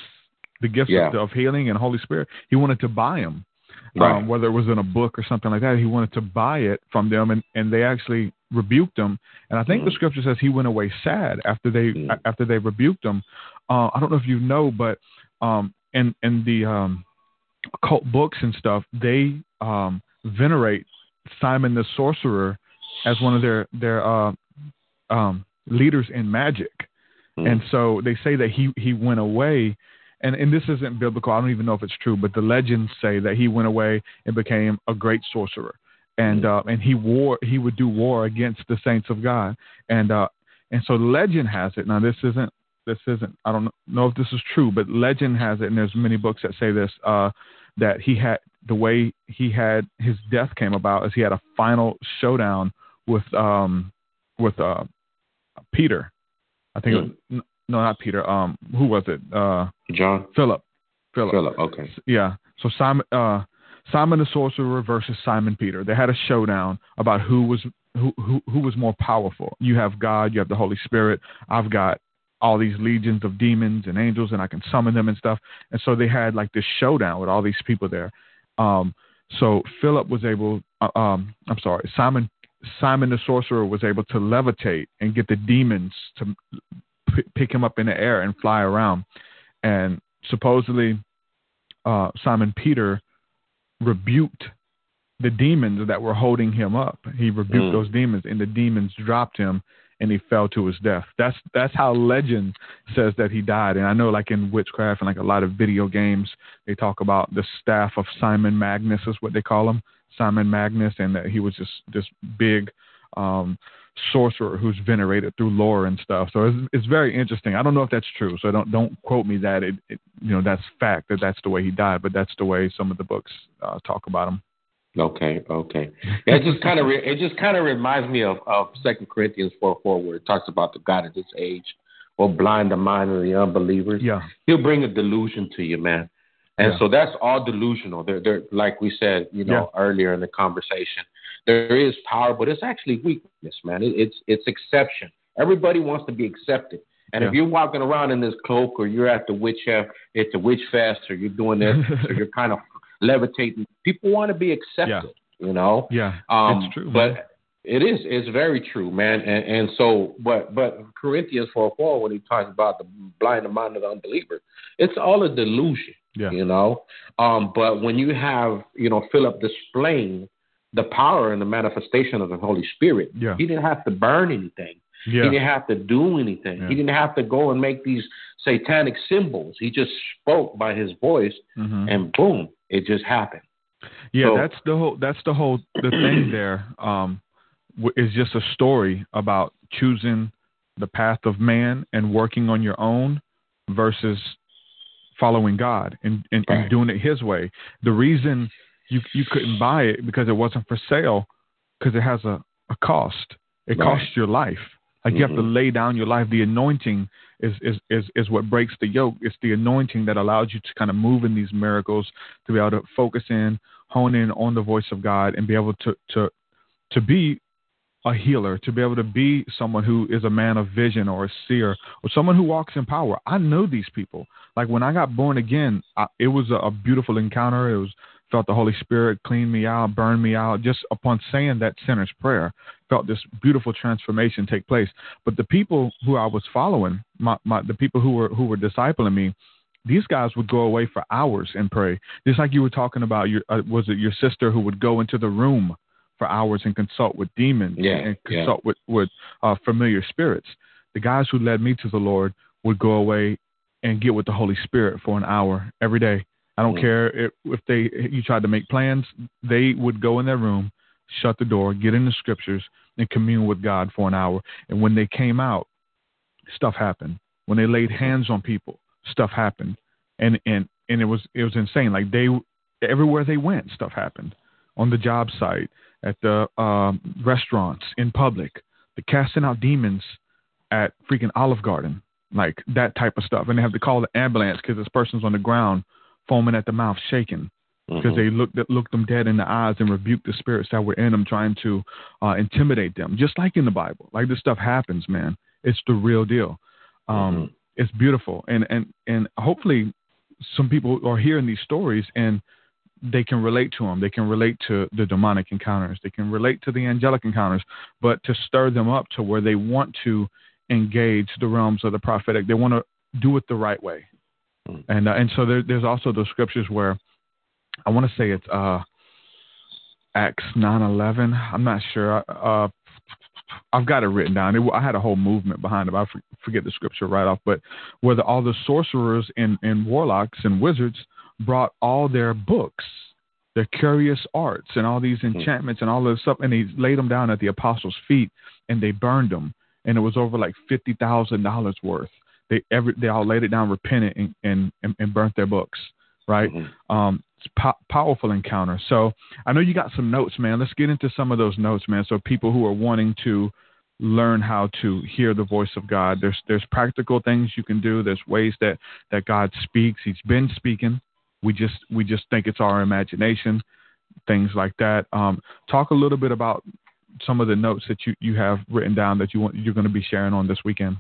[SPEAKER 2] the gifts
[SPEAKER 3] Yeah.
[SPEAKER 2] of, of healing and Holy Spirit. He wanted to buy them,
[SPEAKER 3] Right.
[SPEAKER 2] um, whether it was in a book or something like that. He wanted to buy it from them, and and they actually rebuked him. And I think the
[SPEAKER 3] Mhm.
[SPEAKER 2] scripture says he went away sad after they
[SPEAKER 3] Mhm.
[SPEAKER 2] after they rebuked him. Uh, I don't know if you know, but um, in in the um, occult books and stuff, they um venerate Simon the sorcerer as one of their their uh, um, leaders in magic.
[SPEAKER 3] Mm.
[SPEAKER 2] And so they say that he he went away, and and this isn't biblical. I don't even know if it's true, but the legends say that he went away and became a great sorcerer, and uh, and he war he would do war against the saints of God, and uh, and so legend has it. Now this isn't this isn't I don't know if this is true, but legend has it, and there's many books that say this uh, that he had the way he had his death came about is he had a final showdown with um with uh Peter. I think it was, no, not Peter. Um, who was it? Uh,
[SPEAKER 3] John
[SPEAKER 2] Philip. Philip.
[SPEAKER 3] Philip. Okay.
[SPEAKER 2] Yeah. So Simon, uh, Simon the sorcerer versus Simon Peter. They had a showdown about who was who, who who was more powerful. You have God. You have the Holy Spirit. I've got all these legions of demons and angels, and I can summon them and stuff. And so they had like this showdown with all these people there. Um, so Philip was able. Uh, um, I'm sorry, Simon. Simon the sorcerer was able to levitate and get the demons to p- pick him up in the air and fly around. And supposedly, uh, Simon Peter rebuked the demons that were holding him up. He rebuked
[SPEAKER 3] Mm.
[SPEAKER 2] those demons, and the demons dropped him, and he fell to his death. That's that's how legend says that he died. And I know, like in witchcraft and like a lot of video games, they talk about the staff of Simon Magnus is what they call him, Simon Magnus, and that he was just this big um, sorcerer who's venerated through lore and stuff. So it's, it's very interesting. I don't know if that's true, so don't don't quote me that it, it you know that's fact that that's the way he died, but that's the way some of the books uh, talk about him.
[SPEAKER 3] Okay, okay. Yeah, it just kind of re- it just kind of reminds me of of Second Corinthians four four, where it talks about the God of this age will blind the mind of the unbelievers.
[SPEAKER 2] Yeah,
[SPEAKER 3] he'll bring a delusion to you, man. And yeah. so that's all delusional. They're, they're like we said, you know, yeah. earlier in the conversation. There is power, but it's actually weakness, man. It, it's it's exception. Everybody wants to be accepted. And yeah. if you're walking around in this cloak, or you're at the witch at the witch fest, or you're doing this, or you're kind of levitating. People want to be accepted, you know.
[SPEAKER 2] Yeah,
[SPEAKER 3] um,
[SPEAKER 2] it's true.
[SPEAKER 3] But it is, it's very true, man. And, and so, but but Corinthians four four, when he talks about the blind mind of the unbeliever, it's all a delusion,
[SPEAKER 2] yeah.
[SPEAKER 3] you know. Um, but when you have, you know, Philip displaying the power and the manifestation of the Holy Spirit,
[SPEAKER 2] yeah.
[SPEAKER 3] he didn't have to burn anything.
[SPEAKER 2] Yeah.
[SPEAKER 3] He didn't have to do anything.
[SPEAKER 2] Yeah.
[SPEAKER 3] He didn't have to go and make these satanic symbols. He just spoke by his voice,
[SPEAKER 2] mm-hmm.
[SPEAKER 3] and boom, it just happened.
[SPEAKER 2] Yeah,
[SPEAKER 3] so,
[SPEAKER 2] that's the whole. That's the whole. The thing there um, is just a story about choosing the path of man and working on your own versus following God and, and,
[SPEAKER 3] right.
[SPEAKER 2] and doing it His way. The reason you you couldn't buy it because it wasn't for sale because it has a, a cost. It
[SPEAKER 3] right.
[SPEAKER 2] costs your life. Like
[SPEAKER 3] mm-hmm.
[SPEAKER 2] you have to lay down your life. The anointing is, is is is what breaks the yoke. It's the anointing that allows you to kind of move in these miracles, to be able to focus in, hone in on the voice of God, and be able to to to be a healer, to be able to be someone who is a man of vision or a seer or someone who walks in power. I know these people. Like when I got born again, I, it was a, a beautiful encounter. It was felt the Holy Spirit clean me out, burn me out. Just upon saying that sinner's prayer, felt this beautiful transformation take place. But the people who I was following, my, my the people who were who were discipling me, these guys would go away for hours and pray. Just like you were talking about, your uh, was it your sister who would go into the room for hours and consult with demons
[SPEAKER 3] yeah,
[SPEAKER 2] and consult
[SPEAKER 3] yeah.
[SPEAKER 2] with with uh, familiar spirits. The guys who led me to the Lord would go away and get with the Holy Spirit for an hour every day I don't mm. care if, if they you tried to make plans. They would go in their room, shut the door, get in the scriptures, and commune with God for an hour. And when they came out, stuff happened. When they laid hands on people, stuff happened. And and and it was it was insane. Like they everywhere they went, stuff happened. On the job site, at the um, restaurants, in public, the casting out demons at freaking Olive Garden, like that type of stuff. And they have to call the ambulance because this person's on the ground foaming at the mouth, shaking because
[SPEAKER 3] mm-hmm.
[SPEAKER 2] they looked looked them dead in the eyes and rebuked the spirits that were in them, trying to uh, intimidate them, just like in the Bible. Like this stuff happens, man. It's the real deal. Um,
[SPEAKER 3] mm-hmm.
[SPEAKER 2] It's beautiful, and and and hopefully, some people are hearing these stories and they can relate to them. They can relate to the demonic encounters. They can relate to the angelic encounters, but to stir them up to where they want to engage the realms of the prophetic. They want to do it the right way. Mm. And uh, and so there, there's also those scriptures where I want to say it's uh, Acts nine eleven. I'm not sure. Uh, I've got it written down. It, I had a whole movement behind it. I forget the scripture right off, but where the, all the sorcerers and, and warlocks and wizards brought all their books, their curious arts, and all these
[SPEAKER 3] Mm.
[SPEAKER 2] enchantments and all this stuff, and they laid them down at the apostles' feet, and they burned them, and it was over like fifty thousand dollars worth they every they all laid it down, repented, and and, and, and burnt their books. Right?
[SPEAKER 3] Mm-hmm.
[SPEAKER 2] Um, it's po- powerful encounter. So I know you got some notes, man. Let's get into some of those notes, man. So people who are wanting to learn how to hear the voice of God, there's there's practical things you can do. There's ways that that God speaks. He's been speaking. We just we just think it's our imagination, things like that. Um, talk a little bit about some of the notes that you, you have written down that you want you're going to be sharing on this weekend.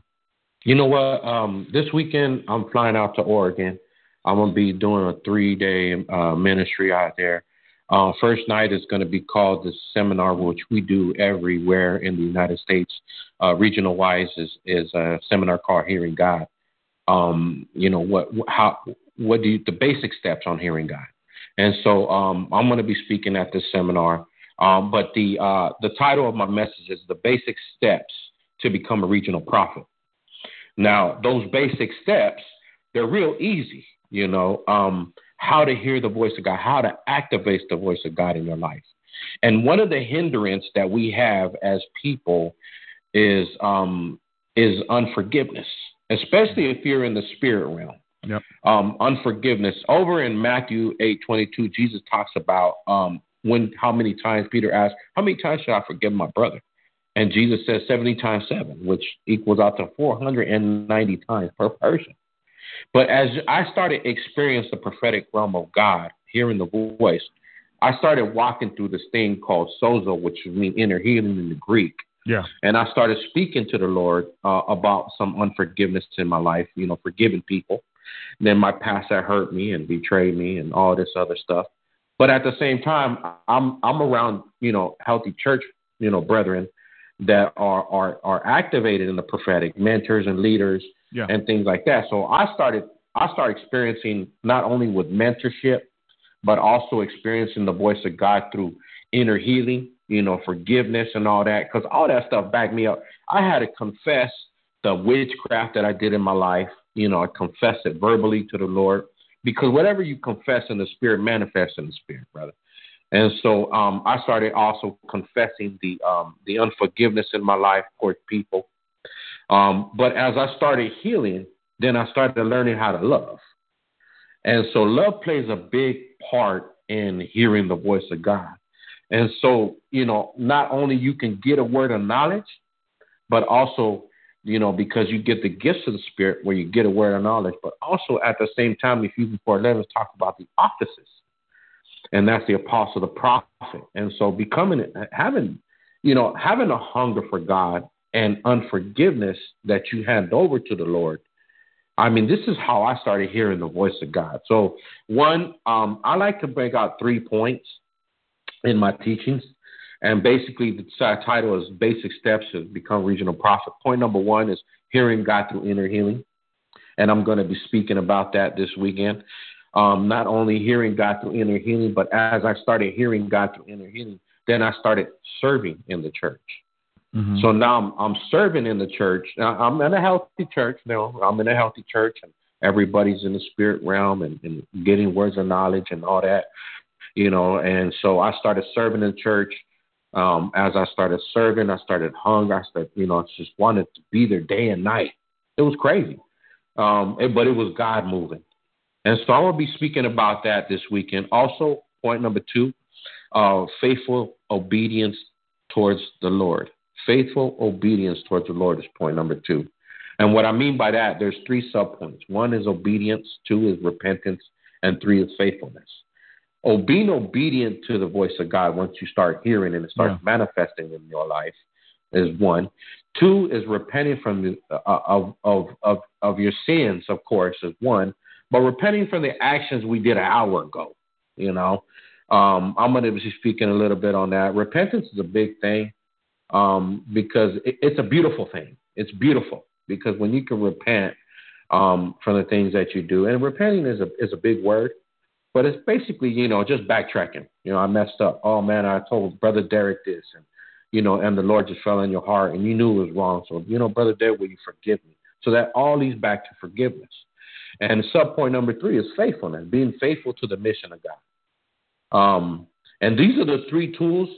[SPEAKER 3] You know what? Um, this weekend I'm flying out to Oregon. I'm gonna be doing a three day uh, ministry out there. Uh, first night is going to be called the seminar, which we do everywhere in the United States. Uh, regional wise is is a seminar called Hearing God. Um, you know what? How? What do you? The basic steps on hearing God. And so um, I'm going to be speaking at this seminar. Um, but the uh, the title of my message is the basic steps to become a regional prophet. Now, those basic steps, they're real easy, you know, um, how to hear the voice of God, how to activate the voice of God in your life. And one of the hindrance that we have as people is um, is unforgiveness, especially if you're in the spirit realm.
[SPEAKER 2] Yep.
[SPEAKER 3] Um, unforgiveness. Over in Matthew eight twenty two, Jesus talks about um, when how many times Peter asked, How many times should I forgive my brother? And Jesus says 70 times 7, which equals out to 490 times per person. But as I started experiencing the prophetic realm of God, hearing the voice, I started walking through this thing called sozo, which means inner healing in the Greek.
[SPEAKER 2] Yeah.
[SPEAKER 3] And I started speaking to the Lord uh, about some unforgiveness in my life, you know, forgiving people. Then my past that hurt me and betrayed me and all this other stuff. But at the same time, I'm I'm around, you know, healthy church, you know, brethren that are are are activated in the prophetic, mentors and leaders
[SPEAKER 2] yeah.
[SPEAKER 3] and things like that. So I started I started experiencing not only with mentorship, but also experiencing the voice of God through inner healing, you know, forgiveness and all that, because all that stuff backed me up. I had to confess the witchcraft that I did in my life. You know, I confess it verbally to the Lord because whatever you confess in the spirit manifests in the spirit, brother. And so um, I started also confessing the um, the unforgiveness in my life towards people. Um, but as I started healing, then I started learning how to love. And so love plays a big part in hearing the voice of God. And so, you know, not only you can get a word of knowledge, but also, you know, because you get the gifts of the Spirit where you get a word of knowledge, but also at the same time, Ephesians 4 11 talk about the offices and that's the apostle, the prophet. And so becoming having, you know, having a hunger for God and unforgiveness that you hand over to the Lord. I mean, this is how I started hearing the voice of God. So, one, um, I like to break out three points in my teachings. And basically, the title is Basic Steps to Become Regional Prophet. Point number one is hearing God through inner healing. And I'm going to be speaking about that this weekend um, not only hearing God through inner healing, but as I started hearing God through inner healing, then I started serving in the church. Mm-hmm. So now I'm, I'm, serving in the church. Now, I'm in a healthy church. now. I'm in a healthy church, and everybody's in the spirit realm and, and getting words of knowledge and all that, you know. And so I started serving in the church. Um, as I started serving, I started hungry. I started, you know, just wanted to be there day and night. It was crazy, um, but it was God moving. And so I will be speaking about that this weekend. Also, point number two, uh, faithful obedience towards the Lord. Faithful obedience towards the Lord is point number two. And what I mean by that, there's three subpoints. One is obedience, two is repentance, and three is faithfulness. Oh, being obedient to the voice of God once you start hearing and it starts yeah. manifesting in your life is one. Two is repenting from the, uh, of, of, of, of your sins, of course, is one but repenting from the actions we did an hour ago. You know, um, I'm going to be speaking a little bit on that. Repentance is a big thing um, because it, it's a beautiful thing. It's beautiful because when you can repent um, from the things that you do, and repenting is a is a big word, but it's basically you know just backtracking. You know, I messed up. Oh man, I told brother Derek this, and you know, and the Lord just fell in your heart, and you knew it was wrong. So you know, brother Derek, will you forgive me? So that all leads back to forgiveness. And subpoint number three is faithfulness, being faithful to the mission of God. Um, and these are the three tools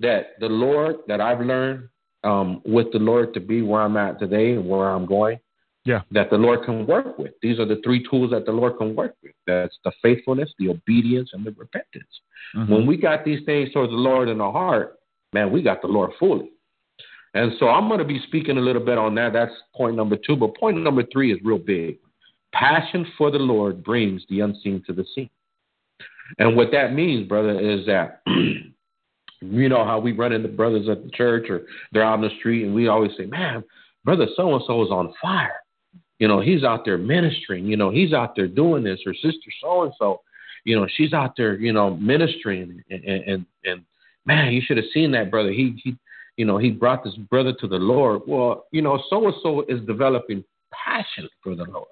[SPEAKER 3] that the Lord, that I've learned um, with the Lord to be where I'm at today and where I'm going.
[SPEAKER 2] Yeah.
[SPEAKER 3] That the Lord can work with. These are the three tools that the Lord can work with. That's the faithfulness, the obedience, and the repentance. Mm-hmm. When we got these things towards the Lord in our heart, man, we got the Lord fully. And so I'm going to be speaking a little bit on that. That's point number two. But point number three is real big. Passion for the Lord brings the unseen to the seen. And what that means, brother, is that you know how we run into brothers at the church or they're out on the street and we always say, Man, brother so and so is on fire. You know, he's out there ministering, you know, he's out there doing this, or sister so and so, you know, she's out there, you know, ministering and and and, man, you should have seen that brother. He he you know, he brought this brother to the Lord. Well, you know, so and so is developing passion for the Lord.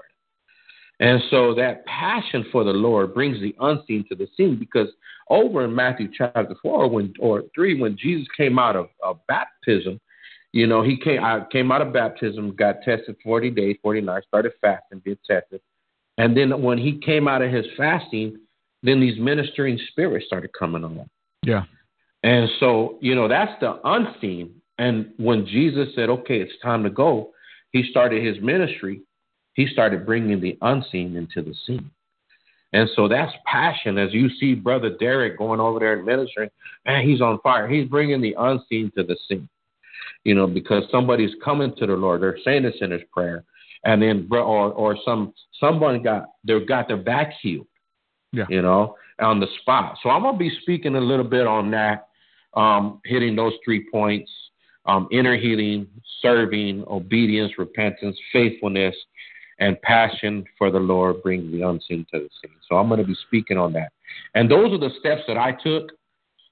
[SPEAKER 3] And so that passion for the Lord brings the unseen to the seen because over in Matthew chapter 4 when, or 3, when Jesus came out of, of baptism, you know, he came I came out of baptism, got tested 40 days, 40 nights, started fasting, did tested. And then when he came out of his fasting, then these ministering spirits started coming on.
[SPEAKER 2] Yeah.
[SPEAKER 3] And so, you know, that's the unseen. And when Jesus said, okay, it's time to go, he started his ministry. He started bringing the unseen into the seen. And so that's passion. As you see Brother Derek going over there and ministering, man, he's on fire. He's bringing the unseen to the seen. You know, because somebody's coming to the Lord. They're saying the sinner's prayer. And then, or, or some, someone got, they got their back healed.
[SPEAKER 2] Yeah.
[SPEAKER 3] You know, on the spot. So I'm going to be speaking a little bit on that, um, hitting those three points um, inner healing, serving, obedience, repentance, faithfulness, and passion for the Lord bring the unseen to the seen. So I'm going to be speaking on that. And those are the steps that I took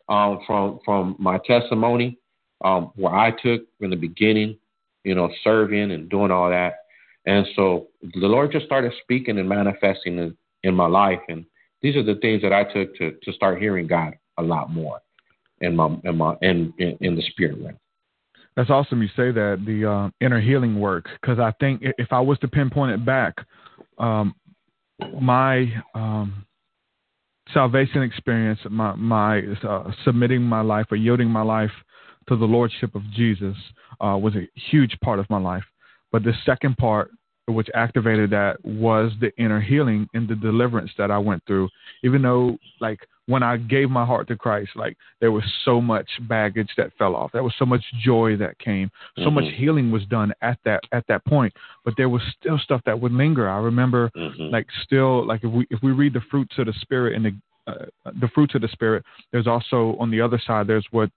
[SPEAKER 3] um, from from my testimony, um, where I took in the beginning, you know, serving and doing all that. And so the Lord just started speaking and manifesting in, in my life. And these are the things that I took to to start hearing God a lot more in my in my in in, in the spirit realm.
[SPEAKER 2] That's awesome. You say that the uh, inner healing work because I think if I was to pinpoint it back, um, my um, salvation experience, my my uh, submitting my life or yielding my life to the lordship of Jesus uh, was a huge part of my life. But the second part, which activated that, was the inner healing and the deliverance that I went through. Even though, like when I gave my heart to Christ, like there was so much baggage that fell off. There was so much joy that came. So mm-hmm. much healing was done at that at that point. But there was still stuff that would linger. I remember, mm-hmm. like still, like if we if we read the fruits of the spirit and the uh, the fruits of the spirit, there's also on the other side there's what's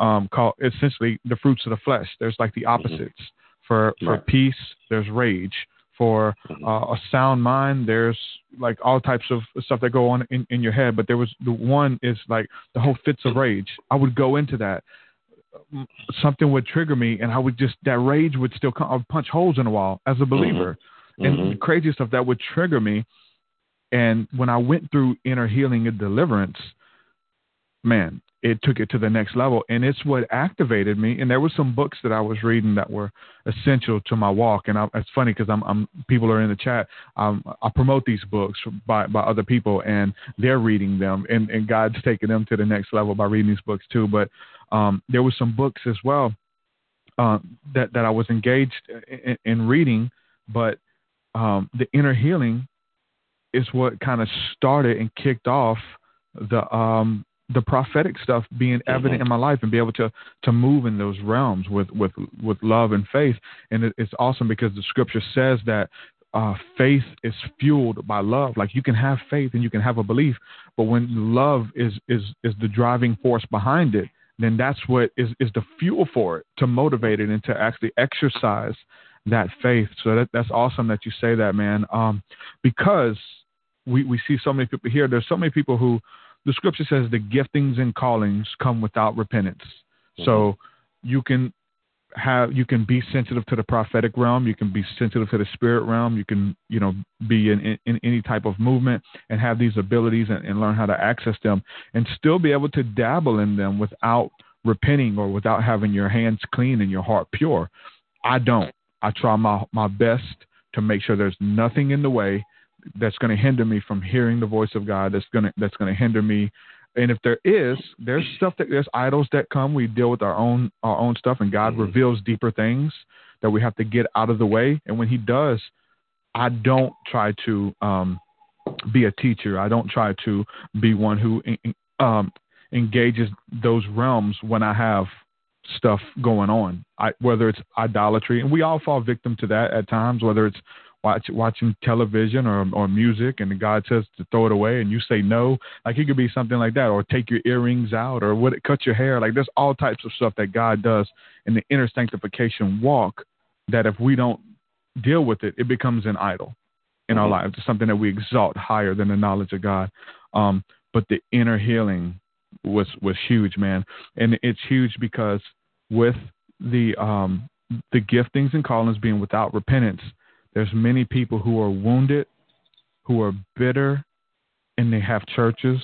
[SPEAKER 2] um, called essentially the fruits of the flesh. There's like the mm-hmm. opposites. Mm-hmm. For for right. peace, there's rage for mm-hmm. uh, a sound mind. There's like all types of stuff that go on in, in your head, but there was the one is like the whole fits of rage. I would go into that. Something would trigger me, and I would just that rage would still come. I would punch holes in the wall as a believer, mm-hmm. and mm-hmm. crazy stuff that would trigger me. And when I went through inner healing and deliverance, man, it took it to the next level. And it's what activated me. And there were some books that i was reading that were essential to my walk. And I, it's funny because I'm, I'm people are in the chat. Um, i promote these books by, by other people and they're reading them. And, and god's taking them to the next level by reading these books too. But um, there were some books as well uh, that, that i was engaged in, in reading. But um, the inner healing is what kind of started and kicked off the um, the prophetic stuff being evident mm-hmm. in my life and be able to to move in those realms with with with love and faith. And it, it's awesome because the scripture says that uh, faith is fueled by love. Like you can have faith and you can have a belief but when love is is is the driving force behind it then that's what is is the fuel for it to motivate it and to actually exercise that faith. So that that's awesome that you say that man. Um because we we see so many people here. There's so many people who the scripture says the giftings and callings come without repentance. Mm-hmm. So you can have you can be sensitive to the prophetic realm, you can be sensitive to the spirit realm, you can you know be in, in, in any type of movement and have these abilities and, and learn how to access them and still be able to dabble in them without repenting or without having your hands clean and your heart pure. I don't. I try my my best to make sure there's nothing in the way that's going to hinder me from hearing the voice of God. That's going to that's going to hinder me. And if there is, there's stuff that there's idols that come. We deal with our own our own stuff, and God mm-hmm. reveals deeper things that we have to get out of the way. And when He does, I don't try to um, be a teacher. I don't try to be one who um, engages those realms when I have stuff going on. I, whether it's idolatry, and we all fall victim to that at times. Whether it's watch, watching television or, or music and God says to throw it away and you say no, like it could be something like that, or take your earrings out or what, cut your hair. Like there's all types of stuff that God does in the inner sanctification walk that if we don't deal with it, it becomes an idol in mm-hmm. our lives. It's something that we exalt higher than the knowledge of God. Um, but the inner healing was was huge, man, and it's huge because with the um, the giftings and callings being without repentance, there's many people who are wounded, who are bitter, and they have churches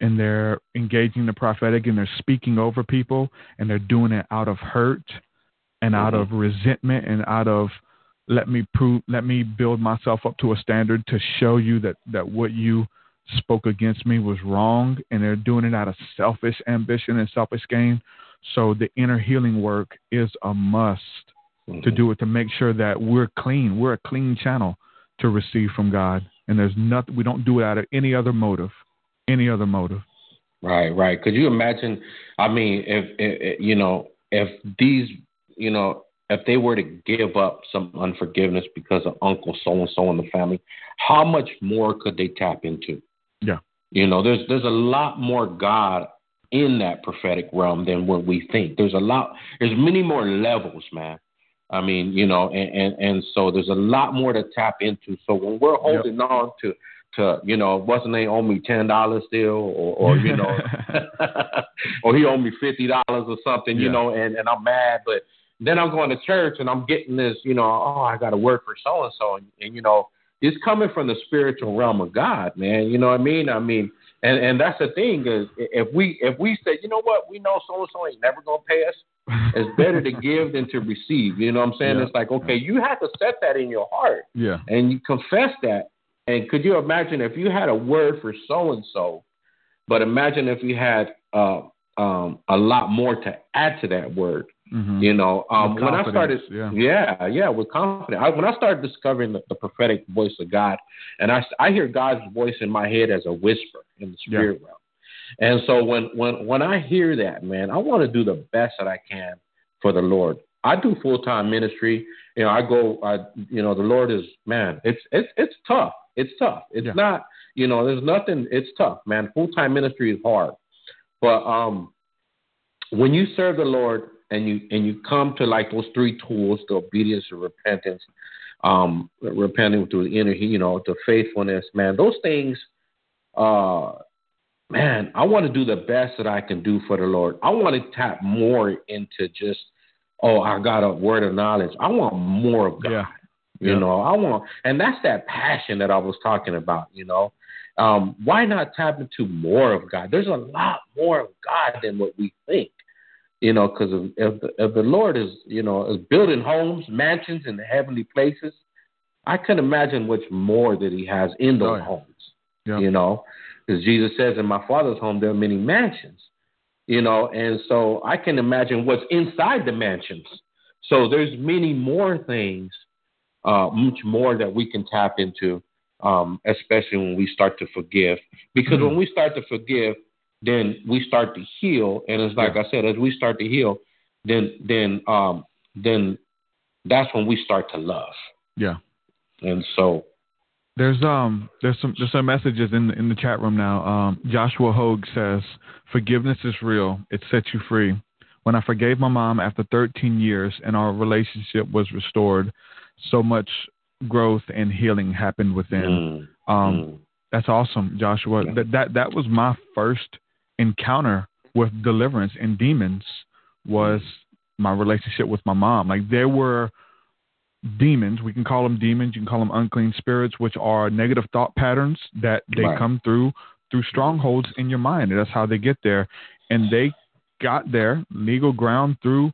[SPEAKER 2] and they're engaging the prophetic and they're speaking over people and they're doing it out of hurt and out
[SPEAKER 3] Mm-hmm.
[SPEAKER 2] of resentment and out of let me prove let me build myself up to a standard to show you that that what you spoke against me was wrong and they're doing it out of selfish ambition and selfish gain so the inner healing work is a must to
[SPEAKER 3] Mm-hmm.
[SPEAKER 2] do it to make sure that we're clean we're a clean channel to receive from god and there's nothing we don't do it out of any other motive any other motive
[SPEAKER 3] Right, right. Could you imagine? I mean, if, if you know, if these, you know, if they were to give up some unforgiveness because of Uncle so and so in the family, how much more could they tap into?
[SPEAKER 2] Yeah.
[SPEAKER 3] You know, there's there's a lot more God in that prophetic realm than what we think. There's a lot. There's many more levels, man. I mean, you know, and and, and so there's a lot more to tap into. So when we're holding on to to you know, wasn't they owe me ten dollars still, or, or you know, or he owed me fifty dollars or something, you know, and and I'm mad, but then I'm going to church and I'm getting this, you know, oh, I got to work for so and so, and you know, it's coming from the spiritual realm of God, man. You know what I mean? I mean, and and that's the thing is, if we if we say, you know what, we know so and so ain't never gonna pay us, it's better to give than to receive. You know what I'm saying?
[SPEAKER 2] Yeah.
[SPEAKER 3] It's like, okay, you have to set that in your heart
[SPEAKER 2] yeah
[SPEAKER 3] and you confess that. And could you imagine if you had a word for so and so, but imagine if you had uh, um, a lot more to add to that word.
[SPEAKER 2] Mhm.
[SPEAKER 3] You know, um, when I started,
[SPEAKER 2] yeah.
[SPEAKER 3] yeah, yeah, with confidence. I, when I started discovering the, the prophetic voice of God, and I, I hear God's voice in my head as a whisper in the
[SPEAKER 2] Yeah.
[SPEAKER 3] spirit realm. And so when when when I hear that, man, I want to do the best that I can for the Lord. I do full time ministry. You know, I go. I you know, the Lord is man. It's it's it's tough. It's tough. It's
[SPEAKER 2] Yeah.
[SPEAKER 3] not. You know, there's nothing. It's tough, man. Full time ministry is hard, but um, when you serve the Lord and you and you come to like those three tools, the obedience, the repentance, um, repenting through the inner, you know, the faithfulness, man. Those things, uh, man, I want to do the best that I can do for the Lord. I want to tap more into just, oh, I got a word of knowledge. I want more of God.
[SPEAKER 2] Yeah.
[SPEAKER 3] You
[SPEAKER 2] Yeah.
[SPEAKER 3] know, I want, and that's that passion that I was talking about. You know, um, why not tap into more of God? There's a lot more of God than what we think. You know, because if, if, the, if the Lord is, you know, is building homes, mansions in the heavenly places, I can imagine what's more that He has in those
[SPEAKER 2] Oh, yeah.
[SPEAKER 3] homes.
[SPEAKER 2] Yeah.
[SPEAKER 3] You know, because Jesus says, "In my Father's home there are many mansions." You know, and so I can imagine what's inside the mansions. So there's many more things, uh, much more that we can tap into, um, especially when we start to forgive. Because
[SPEAKER 2] Mhm.
[SPEAKER 3] when we start to forgive, then we start to heal, and it's like
[SPEAKER 2] Yeah.
[SPEAKER 3] I said, as we start to heal, then then um, then that's when we start to love.
[SPEAKER 2] yeah
[SPEAKER 3] And so,
[SPEAKER 2] There's um there's some there's some messages in the, in the chat room now. Um, Joshua Hogue says forgiveness is real. It sets you free. When I forgave my mom after 13 years and our relationship was restored, so much growth and healing happened within.
[SPEAKER 3] mm,
[SPEAKER 2] Um,
[SPEAKER 3] mm,
[SPEAKER 2] That's awesome, Joshua.
[SPEAKER 3] Yeah.
[SPEAKER 2] That that that was my first encounter with deliverance and demons was my relationship with my mom. Like there were demons, we can call them demons, you can call them unclean spirits, which are negative thought patterns that they
[SPEAKER 3] Right.
[SPEAKER 2] come through through strongholds in your mind. And that's how they get there. And they got there legal ground through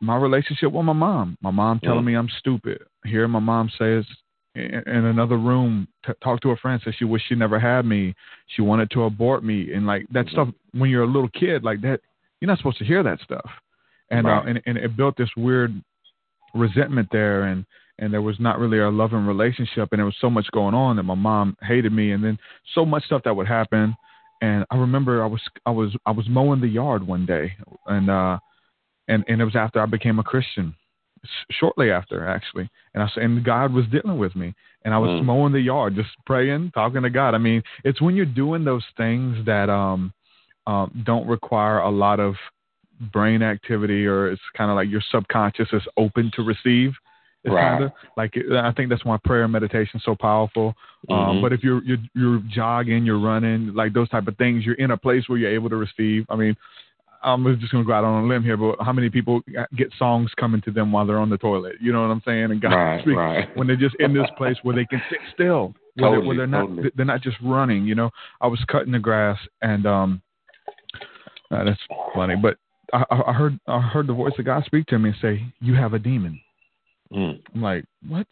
[SPEAKER 2] my relationship with my mom. My mom telling
[SPEAKER 3] Mm.
[SPEAKER 2] me I'm stupid. Hearing my mom says in, in another room, t- talk to a friend, says she wished she never had me. She wanted to abort me, and like that
[SPEAKER 3] Mhm.
[SPEAKER 2] stuff. When you're a little kid, like that, you're not supposed to hear that stuff. And uh, and and it built this weird resentment there, and and there was not really a loving relationship, and there was so much going on that my mom hated me, and then so much stuff that would happen. And I remember I was I was I was mowing the yard one day, and uh, and and it was after I became a Christian, shortly after actually, and I s- and God was dealing with me, and I was
[SPEAKER 3] Mm.
[SPEAKER 2] mowing the yard, just praying, talking to God. I mean, it's when you're doing those things that um, um don't require a lot of brain activity, or it's kind of like your subconscious is open to receive. It's
[SPEAKER 3] Right.
[SPEAKER 2] kind of like I think that's why prayer and meditation is so powerful. Um,
[SPEAKER 3] Mhm.
[SPEAKER 2] but if you're, you're you're jogging, you're running, like those type of things, you're in a place where you're able to receive. I mean, I'm just going to go out on a limb here, but how many people get songs coming to them while they're on the toilet? You know what I'm saying? And God
[SPEAKER 3] Right,
[SPEAKER 2] speaks
[SPEAKER 3] right.
[SPEAKER 2] when they're just in this place where they can sit still, where, they're,
[SPEAKER 3] Totally,
[SPEAKER 2] where they're not
[SPEAKER 3] totally.
[SPEAKER 2] they're not just running. You know, I was cutting the grass and um, uh, that's funny, but I, I heard I heard the voice of God speak to me and say, "You have a demon."
[SPEAKER 3] Mm.
[SPEAKER 2] I'm like, "What?"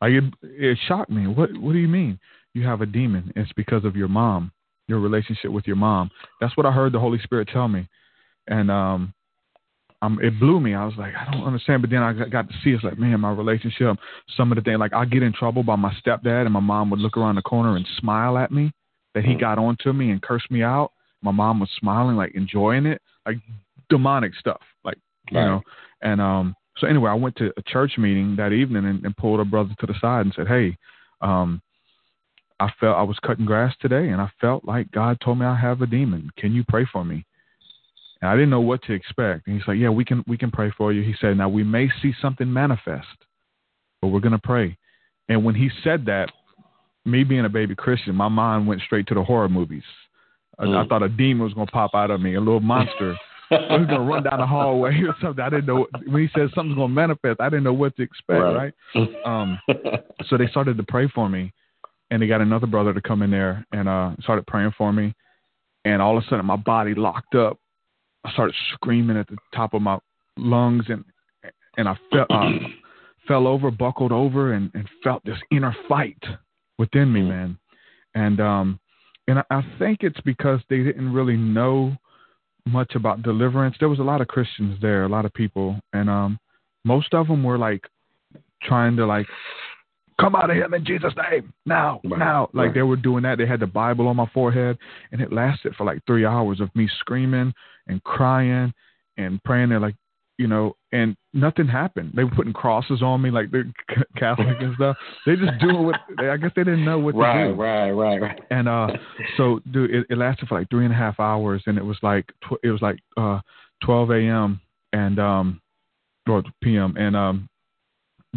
[SPEAKER 2] I it, it shocked me. What What do you mean? You have a demon? It's because of your mom, your relationship with your mom. That's what I heard the Holy Spirit tell me, and um, um, it blew me. I was like, I don't understand. But then I got to see it's like, man, my relationship. Some of the things, like I get in trouble by my stepdad, and my mom would look around the corner and smile at me that he mm. got onto me and cursed me out. My mom was smiling, like enjoying it, like demonic stuff, like you right. know. And um, so anyway, I went to a church meeting that evening and, and pulled a brother to the side and said, hey, um, I felt I was cutting grass today, and I felt like God told me I have a demon. Can you pray for me? And I didn't know what to expect. And he's like, "Yeah, we can we can pray for you." He said, "Now we may see something manifest, but we're gonna pray." And when he said that, me being a baby Christian, my mind went straight to the horror movies. Mm. I, I, mm. thought a demon was gonna pop out of me, a little monster. I was gonna run down the hallway or something. I didn't know when he said something's gonna manifest. I didn't know what to expect. Right. right? Um, so they started to pray for me, and they got another brother to come in there and uh, started praying for me. And all of a sudden, my body locked up. I started screaming at the top of my lungs, and and I fell uh, fell over, buckled over, and, and felt this inner fight within me, man. And um, and I, I think it's because they didn't really know much about deliverance. There was a lot of Christians there, a lot of people, and um, most of them were like trying to like come out of him in Jesus' name now, right. now. Like right. they were doing that. They had the Bible on my forehead, and it lasted for like three hours of me screaming and crying and praying. They're like, you know, and nothing happened. They were putting crosses on me, like they're Catholic and stuff. They just do what I guess they didn't know what
[SPEAKER 3] right,
[SPEAKER 2] to
[SPEAKER 3] do. Right, right, right,
[SPEAKER 2] And uh, so dude, it, it lasted for like three and a half hours, and it was like tw- it was like uh, 12 a.m. and um, or p.m. and um,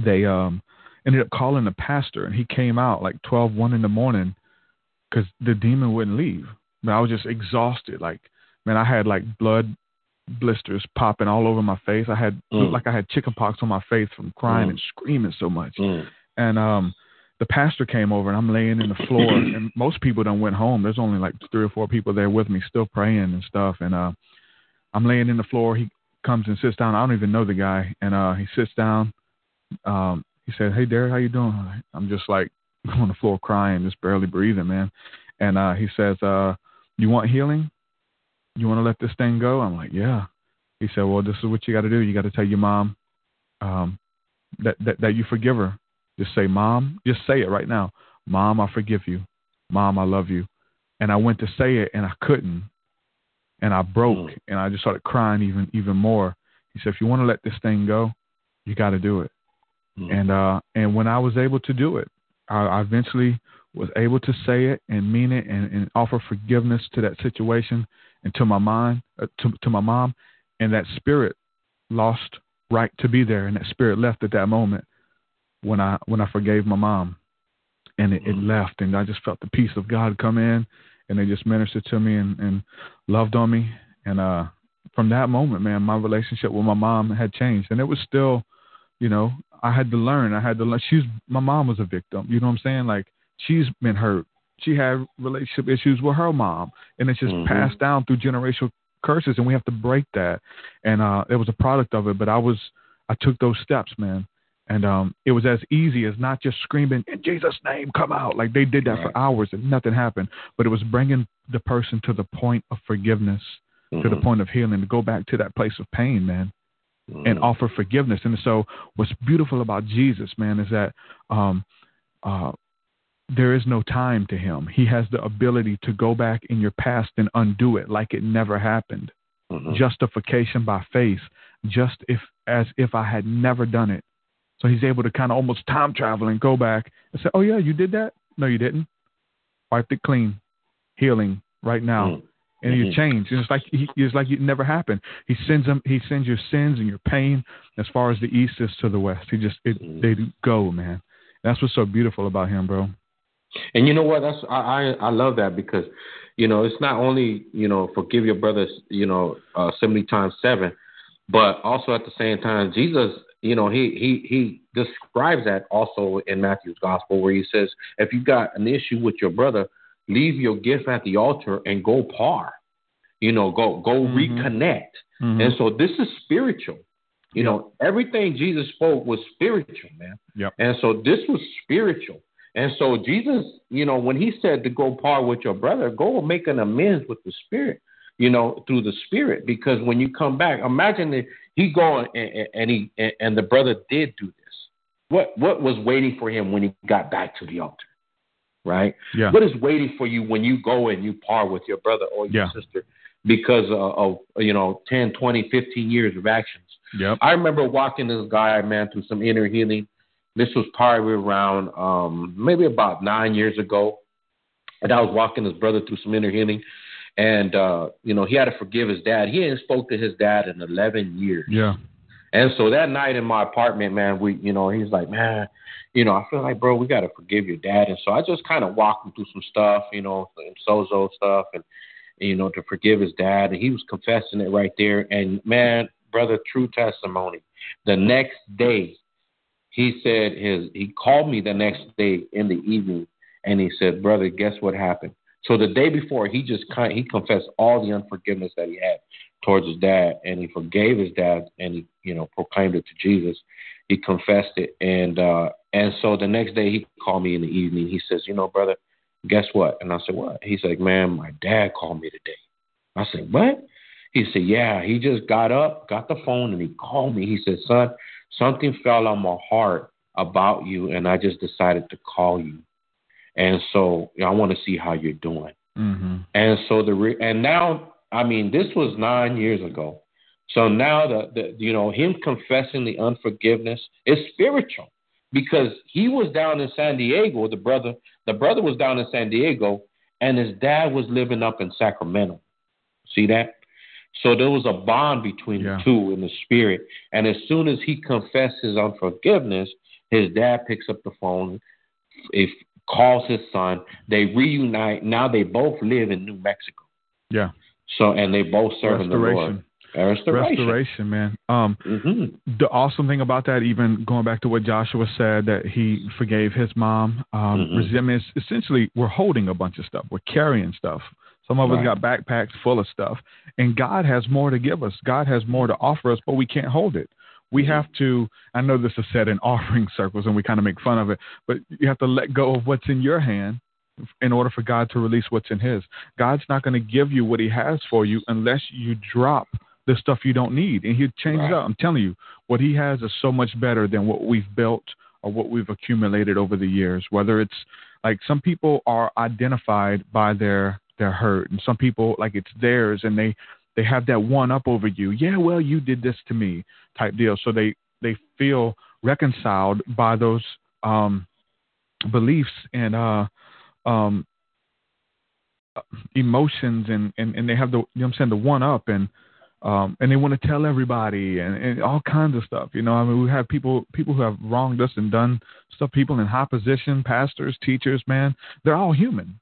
[SPEAKER 2] they um ended up calling the pastor, and he came out like 12, 1 in the morning because the demon wouldn't leave. But I was just exhausted. Like, man, I had like blood blisters popping all over my face. I had mm. like I had chicken pox on my face from crying mm. and screaming so much. Mm. And um the pastor came over and I'm laying in the floor and most people don't went home. There's only like three or four people there with me still praying and stuff and uh I'm laying in the floor. He comes and sits down. I don't even know the guy and uh he sits down um he said, "Hey, Derek, how you doing?" I'm just like on the floor crying, just barely breathing, man. And uh, he says, uh, "You want healing? You want to let this thing go?" I'm like, "Yeah." He said, "Well, this is what you got to do. You got to tell your mom um, that, that that you forgive her. Just say, Mom, just say it right now. Mom, I forgive you. Mom, I love you." And I went to say it, and I couldn't, and I broke, mm. and I just started crying even even more. He said, "If you want to let this thing go, you got to do it." Mm-hmm. And uh, and when I was able to do it, I, I eventually was able to say it and mean it and, and offer forgiveness to that situation and to my mind, uh, to, to my mom, and that spirit lost right to be there, and that spirit left at that moment when I when I forgave my mom, and it, it left, and I just felt the peace of God come in, and they just ministered to me and, and loved on me, and uh, from that moment, man, my relationship with my mom had changed, and it was still, you know, I had to learn. I had to learn. She's my mom was a victim. You know what I'm saying? Like she's been hurt. She had relationship issues with her mom, and it's just mm-hmm. passed down through generational curses, and we have to break that. And uh, it was a product of it. But I was, I took those steps, man. And um, it was as easy as not just screaming in Jesus' name, come out. Like they did that right. for hours and nothing happened. But it was bringing the person to the point of forgiveness, mm-hmm. to the mm-hmm. point of healing, to go back to that place of pain, man and offer forgiveness. And so, what's beautiful about Jesus, man, is that um, uh, there is no time to him. He has the ability to go back in your past and undo it like it never happened. Mm-hmm. Justification by faith, just if as if I had never done it. So he's able to kind of almost time travel and go back and say, "Oh yeah, you did that? No, you didn't. Wiped it clean, healing right now." Mm and mm-hmm. you change. And it's like he, it's like it never happened. He sends them. He sends your sins and your pain as far as the east is to the west. He just it, mm-hmm. they go, man. That's what's so beautiful about him, bro.
[SPEAKER 3] And you know what? That's I, I I love that because you know it's not only you know forgive your brothers you know uh, seventy times seven, but also at the same time Jesus you know he he he describes that also in Matthew's gospel where he says if you got an issue with your brother leave your gift at the altar and go par. You know, go go
[SPEAKER 2] Mhm.
[SPEAKER 3] reconnect.
[SPEAKER 2] Mhm.
[SPEAKER 3] And so this is spiritual. You
[SPEAKER 2] Yep.
[SPEAKER 3] know, everything Jesus spoke was spiritual, man.
[SPEAKER 2] Yep.
[SPEAKER 3] And so this was spiritual. And so Jesus, you know, when he said to go par with your brother, go make an amends with the spirit, you know, through the spirit. Because when you come back, imagine that he going and, and he and, and the brother did do this. What what was waiting for him when he got back to the altar? Right?
[SPEAKER 2] yeah.
[SPEAKER 3] What is waiting for you when you go and you par with your brother or your
[SPEAKER 2] Yeah.
[SPEAKER 3] sister because of, of you know 10, 20, 15 years of actions?
[SPEAKER 2] Yep.
[SPEAKER 3] I remember walking this guy, man, through some inner healing. This was probably around um, maybe about nine years ago. And I was walking his brother through some inner healing. And, uh, you know, he had to forgive his dad. He hadn't spoke to his dad in 11 years.
[SPEAKER 2] Yeah.
[SPEAKER 3] And so that night in my apartment, man, we, you know, he's like, man, you know, I feel like, bro, we got to forgive your dad. And so I just kind of walked him through some stuff, you know, some sozo stuff and, you know, to forgive his dad. And he was confessing it right there. And man, brother, true testimony. The next day, he said his, he called me the next day in the evening and he said, brother, guess what happened? So the day before, he just kind he confessed all the unforgiveness that he had towards his dad, and he forgave his dad, and he you know proclaimed it to Jesus. He confessed it, and uh, and so the next day he called me in the evening. He says, you know, brother, guess what? And I said, what? He's like, man, my dad called me today. I said, what? He said, yeah. He just got up, got the phone, and he called me. He said, son, something fell on my heart about you, and I just decided to call you. And so I want to see how you're doing.
[SPEAKER 2] Mm-hmm.
[SPEAKER 3] And so the re- and now I mean this was nine years ago. So now the, the you know him confessing the unforgiveness is spiritual because he was down in San Diego. The brother the brother was down in San Diego, and his dad was living up in Sacramento. See that? So there was a bond between
[SPEAKER 2] Yeah.
[SPEAKER 3] the two in the spirit. And as soon as he confessed his unforgiveness, his dad picks up the phone, if calls his son. They reunite. Now they both live in New Mexico.
[SPEAKER 2] Yeah.
[SPEAKER 3] So and they both serve in the Lord.
[SPEAKER 2] Restoration.
[SPEAKER 3] Restoration.
[SPEAKER 2] Man. Um,
[SPEAKER 3] hmm
[SPEAKER 2] the awesome thing about that, even going back to what Joshua said, that he forgave his mom. Um,
[SPEAKER 3] Mhm.
[SPEAKER 2] Resentment essentially we're holding a bunch of stuff. We're carrying stuff. Some of us got backpacks full of stuff, and God has more to give us. God has more to offer us, but we can't hold it. We
[SPEAKER 3] Mhm.
[SPEAKER 2] have to. I know this is said in offering circles, and we kind of make fun of it, but you have to let go of what's in your hand in order for God to release what's in His. God's not going to give you what He has for you unless you drop the stuff you don't need, and He'll change
[SPEAKER 3] Right.
[SPEAKER 2] it up. I'm telling you, what He has is so much better than what we've built or what we've accumulated over the years. Whether it's like some people are identified by their their hurt, and some people like it's theirs, and they they have that one up over you. Yeah, well, you did this to me, type deal. So they they feel reconciled by those um, beliefs and uh, um, emotions, and, and and they have the you know what I'm saying the one up and. Um, and they want to tell everybody and, and all kinds of stuff. You know, I mean, we have people people who have wronged us and done stuff. People in high position, pastors, teachers, man, they're all human.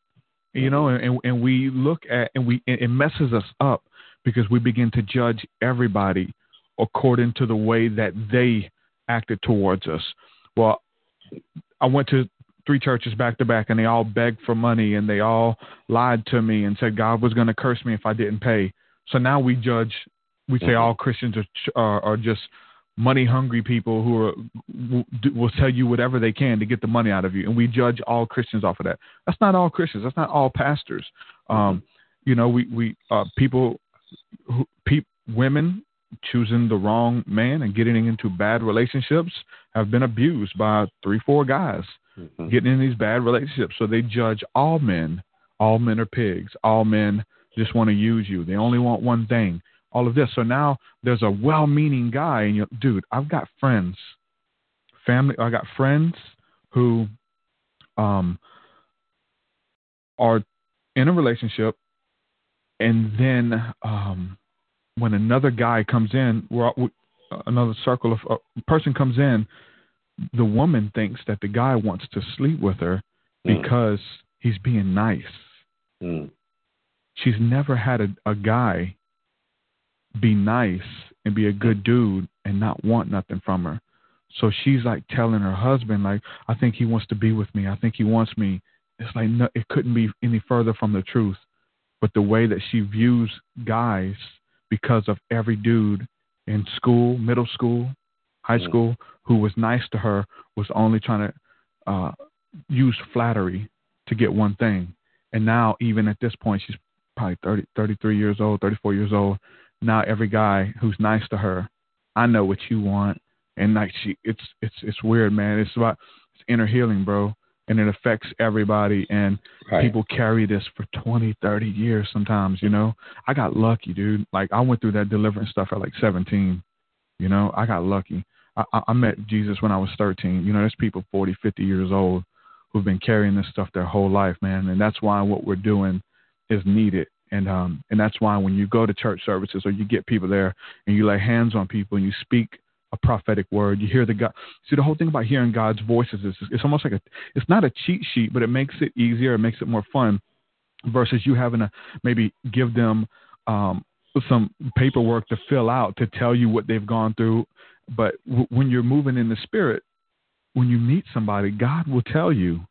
[SPEAKER 2] You know, and and we look at and we it messes us up because we begin to judge everybody according to the way that they acted towards us. Well, I went to three churches back to back, and they all begged for money, and they all lied to me and said God was going to curse me if I didn't pay. So now we judge. We say
[SPEAKER 3] Mhm.
[SPEAKER 2] all Christians are are, are just money hungry people who are will, will tell you whatever they can to get the money out of you, and we judge all Christians off of that. That's not all Christians. That's not all pastors. Um, you know, we we uh, people, who, pe- women choosing the wrong man and getting into bad relationships have been abused by three, four guys
[SPEAKER 3] Mhm.
[SPEAKER 2] getting in these bad relationships. So they judge all men. All men are pigs. All men just want to use you. They only want one thing. All of this. So now there's a well-meaning guy, and you, dude, I've got friends, family. I got friends who, um, are in a relationship, and then um, when another guy comes in, we're, we, another circle of a person comes in, the woman thinks that the guy wants to sleep with her
[SPEAKER 3] Mm.
[SPEAKER 2] because he's being nice.
[SPEAKER 3] Mm.
[SPEAKER 2] She's never had a, a guy be nice and be a good dude and not want nothing from her. So she's like telling her husband, like, I think he wants to be with me. I think he wants me. It's like no, it couldn't be any further from the truth. but the way that she views guys because of every dude in school, middle school, high mm. school, who was nice to her was only trying to uh, use flattery to get one thing. And now, even at this point, she's probably 30, 33 years old, 34 years old. Now, every guy who's nice to her, I know what you want. And like she, it's it's it's weird, man. It's about it's inner healing, bro and it affects everybody and right. people carry this for 20 30 years sometimes you know i got lucky dude like i went through that deliverance stuff at like 17 you know i got lucky i i met jesus when i was 13 you know there's people 40 50 years old who've been carrying this stuff their whole life man and that's why what we're doing is needed and um and that's why when you go to church services or you get people there and you lay hands on people and you speak a prophetic word. You hear the God. See, the whole thing about hearing God's voices is it's almost like a. It's not a cheat sheet, but it makes it easier. It makes it more fun, versus you having to maybe give them um, some paperwork to fill out to tell you what they've gone through. But w- when you're moving in the spirit, when you meet somebody, God will tell you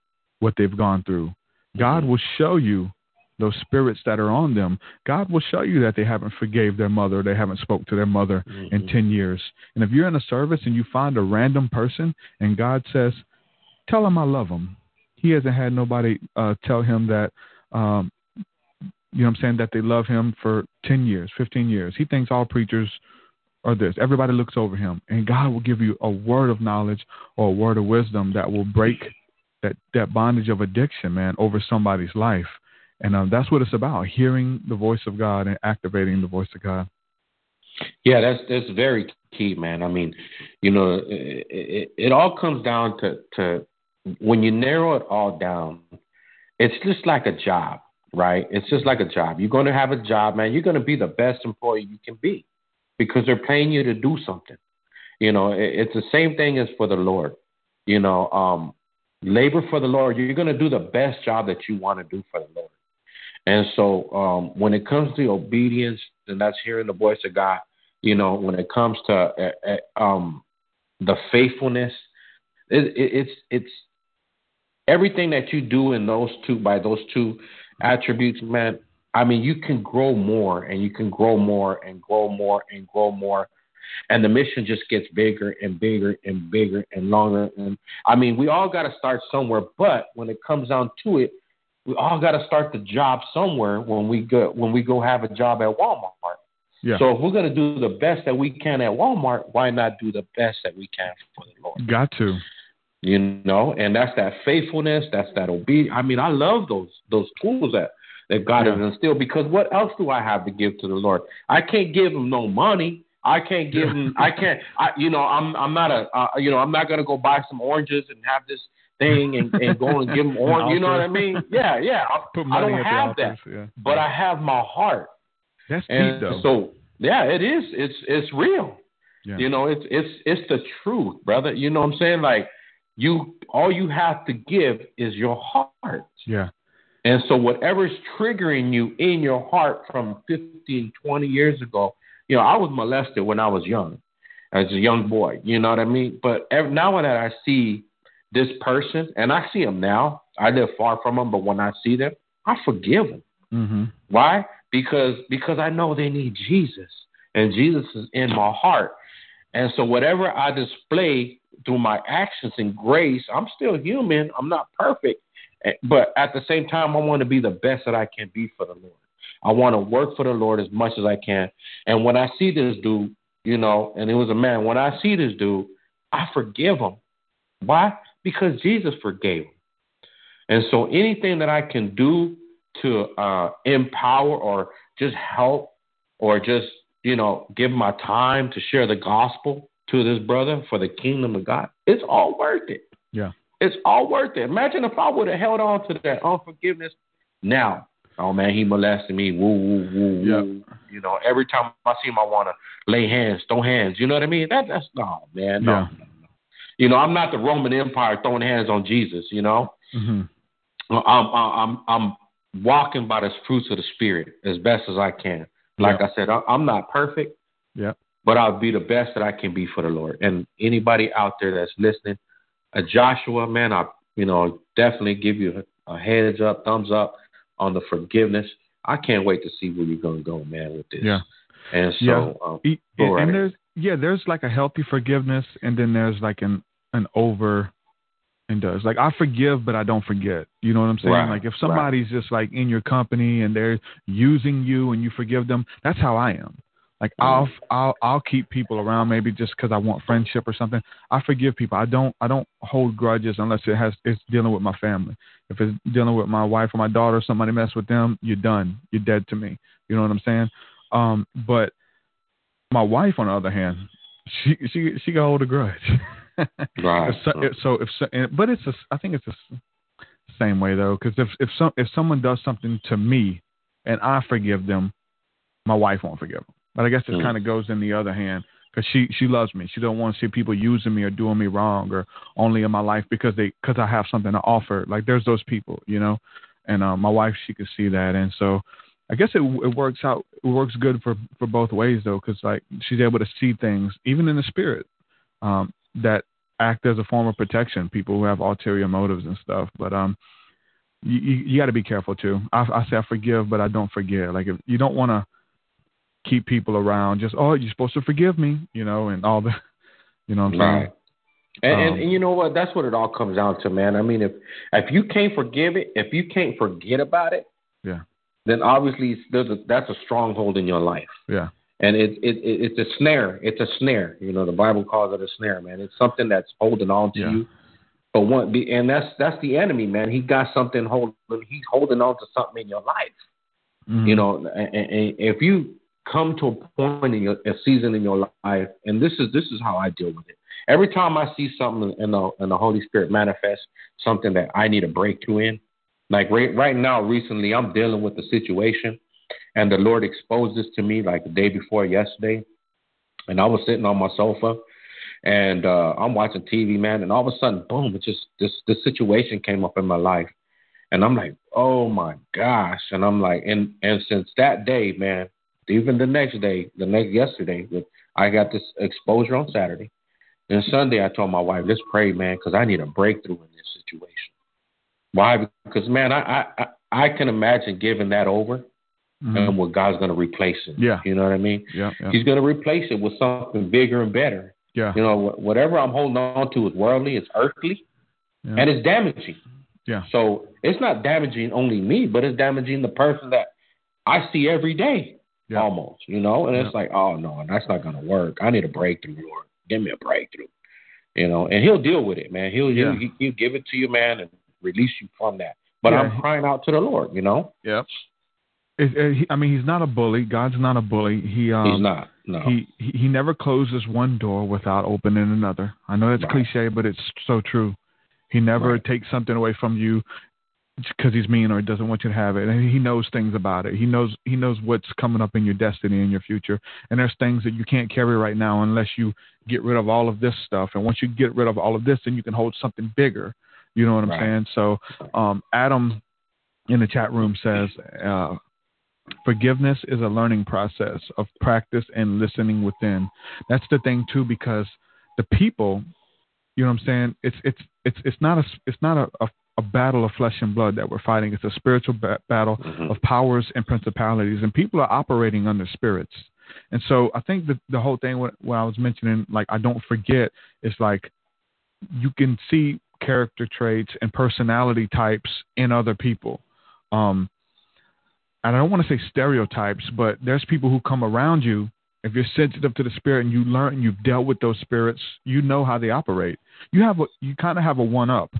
[SPEAKER 2] what they've gone through. God mm-hmm. will show you those spirits that are on them, God will show you that they haven't forgave their mother, they haven't spoke to their mother mm-hmm. in 10 years. And if you're in a service and you find a random person and God says, tell him I love him. He hasn't had nobody uh, tell him that, um, you know what I'm saying, that they love him for 10 years, 15 years. He thinks all preachers are this. Everybody looks over him. And God will give you a word of knowledge or a word of wisdom that will break that, that bondage of addiction, man, over somebody's life. And um, that's what it's about: hearing the voice of God and activating the voice of God.
[SPEAKER 3] Yeah, that's that's very key, man. I mean, you know, it, it, it all comes down to to when you narrow it all down, it's just like a job, right? It's just like a job. You're going to have a job, man. You're going to be the best employee you can be because they're paying you to do something. You know, it, it's the same thing as for the Lord. You know, um, labor for the Lord. You're going to do the best job that you want to do for the Lord. And so um, when it comes to obedience, and that's hearing the voice of God, you know, when it comes to uh, uh, um, the faithfulness, it, it, it's it's everything that you do in those two by those two attributes, man. I mean, you can grow more and you can grow more and grow more and grow more. And the mission just gets bigger and bigger and bigger and longer. And I mean, we all got to start somewhere. But when it comes down to it, we all got to start the job somewhere when we go when we go have a job at Walmart. Yeah. So if we're going to do the best that we can at Walmart, why not do the best that we can for the Lord?
[SPEAKER 2] Got to.
[SPEAKER 3] You know, and that's that faithfulness, that's that obedience. I mean, I love those those tools that that God yeah. has instilled because what else do I have to give to the Lord? I can't give him no money. I can't give him. I can't. I, you know, I'm. I'm not a. Uh, you know, I'm not gonna go buy some oranges and have this thing and, and go and give them orange. you know what I mean? Yeah, yeah. I, I don't have that, yeah. but I have my heart.
[SPEAKER 2] That's
[SPEAKER 3] and
[SPEAKER 2] deep, though.
[SPEAKER 3] So yeah, it is. It's it's real. Yeah. You know, it's it's it's the truth, brother. You know what I'm saying? Like you, all you have to give is your heart.
[SPEAKER 2] Yeah.
[SPEAKER 3] And so whatever's triggering you in your heart from 15, 20 years ago, you know, I was molested when I was young, as a young boy. You know what I mean? But every, now that I see this person, and I see them now. I live far from them, but when I see them, I forgive them.
[SPEAKER 2] Mm-hmm.
[SPEAKER 3] Why? Because because I know they need Jesus, and Jesus is in my heart. And so whatever I display through my actions and grace, I'm still human. I'm not perfect, eh, but at the same time, I want to be the best that I can be for the Lord. I want to work for the Lord as much as I can. And when I see this dude, you know, and it was a man, when I see this dude, I forgive him. Why? Because Jesus forgave him. And so anything that I can do to uh, empower or just help or just, you know, give my time to share the gospel to this brother for the kingdom of God, it's all worth it.
[SPEAKER 2] Yeah.
[SPEAKER 3] It's all worth it. Imagine if I would have held on to that unforgiveness now. Oh man, he molested me. Woo, woo, woo, woo. You know, every time I see him, I want to lay hands, throw hands. You know what I mean? That that's no man. No, yeah. You know, I'm not the Roman Empire throwing hands on Jesus. You know,
[SPEAKER 2] mm-hmm.
[SPEAKER 3] I'm I'm I'm walking by the fruits of the spirit as best as I can. Like yeah. I said, I'm not perfect.
[SPEAKER 2] Yeah.
[SPEAKER 3] But I'll be the best that I can be for the Lord. And anybody out there that's listening, a Joshua, man, I you know definitely give you a, a heads up, thumbs up on the forgiveness. I can't wait to see where you're gonna go, man, with this.
[SPEAKER 2] Yeah.
[SPEAKER 3] And so,
[SPEAKER 2] Yeah.
[SPEAKER 3] um,
[SPEAKER 2] and, and there's yeah, there's like a healthy forgiveness, and then there's like an an over and does like I forgive, but I don't forget. You know what I'm saying?
[SPEAKER 3] Right,
[SPEAKER 2] Like if somebody's just like in your company and they're using you and you forgive them, that's how I am. Like
[SPEAKER 3] Mm.
[SPEAKER 2] I'll I'll I'll keep people around maybe just because I want friendship or something. I forgive people. I don't I don't hold grudges unless it has it's dealing with my family. If it's dealing with my wife or my daughter, somebody mess with them, you're done. You're dead to me. You know what I'm saying? Um, but my wife, on the other hand, she she she can hold a grudge.
[SPEAKER 3] Right.
[SPEAKER 2] So, if, so if so, but it's a, I think it's the same way though, because if if some if someone does something to me, and I forgive them, my wife won't forgive them. But I guess it
[SPEAKER 3] Mm.
[SPEAKER 2] kind of goes in the other hand because she she loves me. She don't want to see people using me or doing me wrong or only in my life because they because I have something to offer. Like there's those people, you know. And uh, my wife, she could see that, and so I guess it it works out. Works good for for both ways though, because like she's able to see things even in the spirit um, that act as a form of protection. People who have ulterior motives and stuff, but um, you you, you got to be careful too. I, I say I forgive, but I don't forget. Like if you don't want to keep people around, just oh you're supposed to forgive me, you know, and all the, you know what I'm saying.
[SPEAKER 3] And,
[SPEAKER 2] Um,
[SPEAKER 3] and and you know what? That's what it all comes down to, man. I mean, if if you can't forgive it, if you can't forget about it. Then obviously there's a, that's a stronghold in your life,
[SPEAKER 2] Yeah.
[SPEAKER 3] and it, it it it's a snare. It's a snare. You know, the Bible calls it a snare, man. It's something that's holding on to
[SPEAKER 2] Yeah.
[SPEAKER 3] you. But one, and that's that's the enemy, man. He got something holding. He's holding on to something in your life.
[SPEAKER 2] Mhm.
[SPEAKER 3] You know, and, and if you come to a point in your a season in your life, and this is this is how I deal with it. Every time I see something in the in the Holy Spirit manifest, something that I need a breakthrough in, like right right now, recently I'm dealing with the situation, and the Lord exposed this to me like the day before yesterday, and I was sitting on my sofa, and uh, I'm watching TV, man, and all of a sudden, boom! It just this this situation came up in my life, and I'm like, oh my gosh, and I'm like, and and since that day, man, even the next day, the next yesterday, I got this exposure on Saturday, and Sunday I told my wife, let's pray, man, because I need a breakthrough in this situation. Why? Because man, I I I can imagine giving that over,
[SPEAKER 2] Mhm.
[SPEAKER 3] and what God's going to replace it.
[SPEAKER 2] Yeah.
[SPEAKER 3] you know what I mean.
[SPEAKER 2] yeah. Yeah.
[SPEAKER 3] He's going to replace it with something bigger and better.
[SPEAKER 2] Yeah.
[SPEAKER 3] You know, whatever I'm holding on to is worldly, it's earthly,
[SPEAKER 2] Yeah.
[SPEAKER 3] and it's damaging.
[SPEAKER 2] Yeah.
[SPEAKER 3] So it's not damaging only me, but it's damaging the person that I see every day,
[SPEAKER 2] Yeah.
[SPEAKER 3] almost. You know, and
[SPEAKER 2] Yeah.
[SPEAKER 3] it's like, oh no, that's not going to work. I need a breakthrough, Lord. Give me a breakthrough. You know, and He'll deal with it, man. He'll
[SPEAKER 2] Yeah.
[SPEAKER 3] he'll, he'll give it to you, man, and release you from that. But
[SPEAKER 2] Yeah.
[SPEAKER 3] I'm crying out to the Lord. You know,
[SPEAKER 2] Yep. It, it, he, I mean, he's not a bully. God's not a bully. He um,
[SPEAKER 3] He's not. No.
[SPEAKER 2] He, he he never closes one door without opening another. I know that's
[SPEAKER 3] Right.
[SPEAKER 2] cliche, but it's so true. He never
[SPEAKER 3] Right.
[SPEAKER 2] takes something away from you because he's mean or doesn't want you to have it, and he knows things about it. He knows he knows what's coming up in your destiny and your future. And there's things that you can't carry right now unless you get rid of all of this stuff. And once you get rid of all of this, then you can hold something bigger. You know what I'm
[SPEAKER 3] Right.
[SPEAKER 2] saying? So, um, Adam in the chat room says. Uh, Forgiveness is a learning process of practice and listening within. That's the thing too, because the people, you know what I'm saying? It's it's it's it's not a it's not a, a, a battle of flesh and blood that we're fighting. It's a spiritual ba- battle
[SPEAKER 3] Mhm.
[SPEAKER 2] of powers and principalities, and people are operating under spirits. And so I think that the whole thing what, what I was mentioning, like I don't forget, is like you can see character traits and personality types in other people. Um, and I don't want to say stereotypes, but there's people who come around you. If you're sensitive to the spirit and you learn, you've dealt with those spirits, you know how they operate. You have a, you kind of have a one up.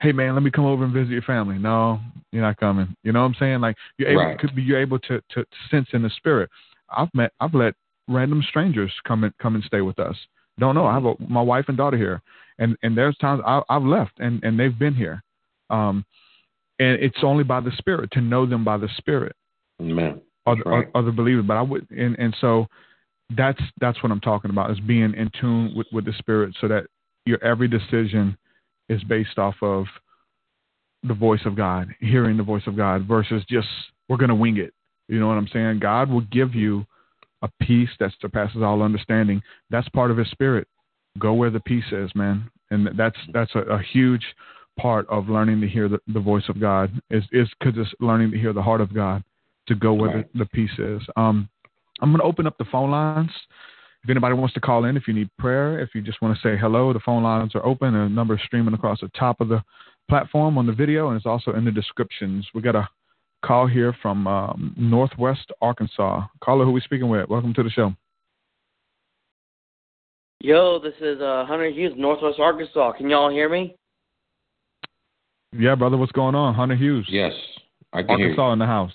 [SPEAKER 2] Hey man, let me come over and visit your family. No, you're not coming. You know what I'm saying? Like you're able,
[SPEAKER 3] Right.
[SPEAKER 2] could be you're able to, to sense in the spirit. I've met, I've let random strangers come and come and stay with us. Don't know. I have a, my wife and daughter here, and and there's times I, I've left and and they've been here. Um, and it's only by the spirit to know them by the spirit
[SPEAKER 3] Amen.
[SPEAKER 2] other
[SPEAKER 3] right.
[SPEAKER 2] other believers. But I would and and so that's that's what I'm talking about is being in tune with with the spirit, so that your every decision is based off of the voice of God, hearing the voice of God, versus just we're gonna wing it. You know what I'm saying? God will give you a peace that surpasses all understanding. That's part of His Spirit. Go where the peace is, man, and that's that's a, a huge part of learning to hear the, the voice of God is is because it's learning to hear the heart of God to go where right. the, the peace is. Um, I'm going to open up the phone lines. If anybody wants to call in, if you need prayer, if you just want to say hello, the phone lines are open. A number is streaming across the top of the platform on the video, and it's also in the descriptions. We got a call here from um, Northwest Arkansas. Caller, who we speaking with? Welcome to the show.
[SPEAKER 4] Yo, this is uh, Hunter Hughes, Northwest Arkansas. Can y'all hear me?
[SPEAKER 2] Yeah, brother. What's going on, Hunter Hughes?
[SPEAKER 3] Yes, I can
[SPEAKER 2] Arkansas
[SPEAKER 3] hear
[SPEAKER 2] in the house.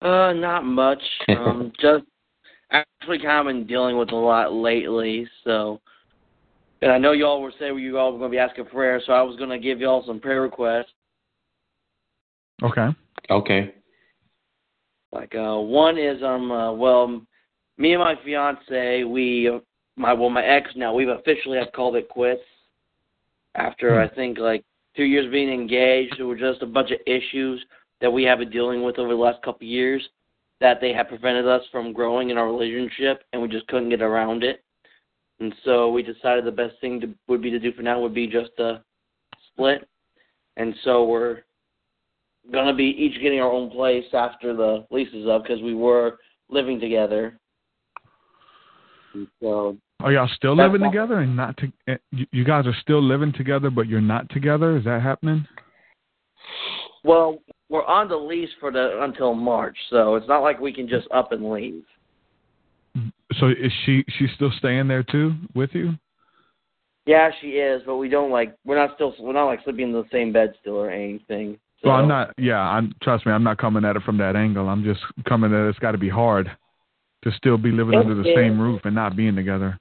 [SPEAKER 4] Uh, not much. Um, just actually kind of been dealing with a lot lately. So, and I know y'all were saying you all were going to be asking prayer, so I was going to give y'all some prayer requests.
[SPEAKER 2] Okay.
[SPEAKER 3] Okay.
[SPEAKER 4] Like uh, one is um uh, well, me and my fiance we my well my ex now we've officially have called it quits after hmm. I think like two years being engaged. There were just a bunch of issues that we have been dealing with over the last couple of years that they have prevented us from growing in our relationship, and we just couldn't get around it. And so we decided the best thing to, would be to do for now would be just to split. And so we're gonna be each getting our own place after the lease is up because we were living together. And so
[SPEAKER 2] are y'all still living together and not to, eh, you guys are still living together but you're not together? Is that happening?
[SPEAKER 4] Well, we're on the lease for the until March, so it's not like we can just up and leave.
[SPEAKER 2] So is she she's still staying there too with you?
[SPEAKER 4] Yeah, she is, but we don't like we're not still we're not like sleeping in the same bed still or anything. So.
[SPEAKER 2] Well, I'm not. Yeah, I'm. Trust me, I'm not coming at it from that angle. I'm just coming at it. It's got to be hard to still be living
[SPEAKER 4] it
[SPEAKER 2] under the
[SPEAKER 4] is.
[SPEAKER 2] same roof and not being together.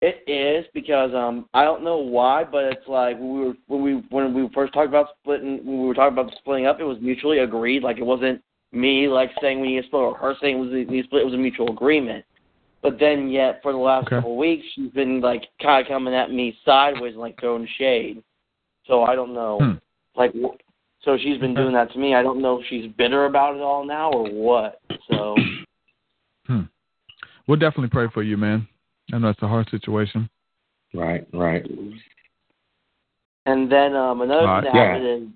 [SPEAKER 4] It is because um I don't know why, but it's like when we were when we when we first talked about splitting when we were talking about splitting up, it was mutually agreed. Like it wasn't me like saying we need to split or her saying we need to split. It was a mutual agreement. But then yet for the last
[SPEAKER 2] okay.
[SPEAKER 4] couple of weeks, she's been like kind of coming at me sideways and like throwing shade. So I don't know.
[SPEAKER 2] Hmm.
[SPEAKER 4] Like so she's been doing that to me. I don't know if she's bitter about it all now or what. So.
[SPEAKER 2] Hmm. We'll definitely pray for you, man. I know it's a hard situation.
[SPEAKER 3] Right, right.
[SPEAKER 4] And then um, another
[SPEAKER 2] uh,
[SPEAKER 4] thing that
[SPEAKER 3] yeah.
[SPEAKER 4] happened is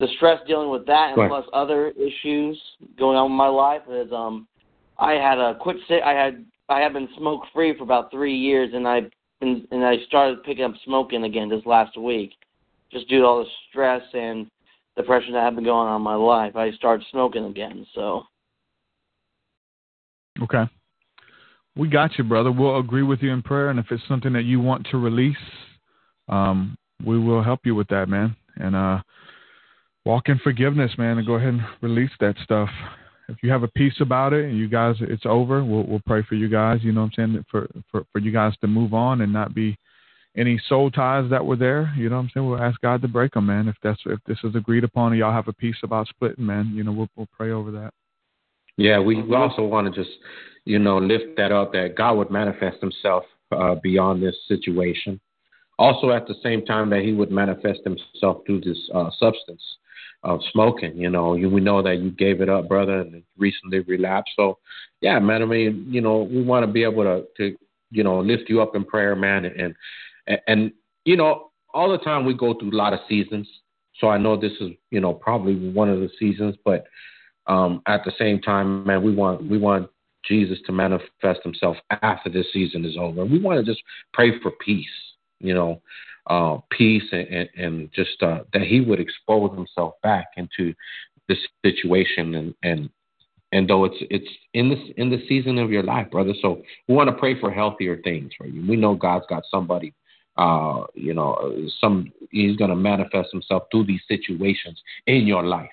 [SPEAKER 4] the stress dealing with that, and plus other issues going on in my life is um, I had a quit. I had I had been smoke free for about three years, and I and, and I started picking up smoking again this last week, just due to all the stress and depression that had been going on in my life. I started smoking again, so.
[SPEAKER 2] Okay. We got you, brother. We'll agree with you in prayer, and if it's something that you want to release, um, we will help you with that, man. And uh, walk in forgiveness, man, and go ahead and release that stuff. If you have a peace about it, and you guys, it's over. We'll we'll pray for you guys. You know what I'm saying? For for for you guys to move on and not be any soul ties that were there. You know what I'm saying? We'll ask God to break them, man. If that's if this is agreed upon, and y'all have a peace about splitting, man. You know, we'll we'll pray over that.
[SPEAKER 3] Yeah, we, we also want to just you know, lift that up that God would manifest himself uh, beyond this situation. Also, at the same time, that he would manifest himself through this uh, substance of smoking. You know, you, we know that you gave it up, brother, and recently relapsed. So, yeah, man, I mean, you know, we want to be able to, to, you know, lift you up in prayer, man. And, and, and, you know, all the time we go through a lot of seasons. So I know this is, you know, probably one of the seasons, but um, at the same time, man, we want we want Jesus to manifest himself after this season is over. We want to just pray for peace, you know, uh, peace and, and, and just uh, that he would expose himself back into this situation and, and and though it's it's in this in the season of your life, brother. So we want to pray for healthier things for you. We know God's got somebody uh, you know, some he's going to manifest himself through these situations in your life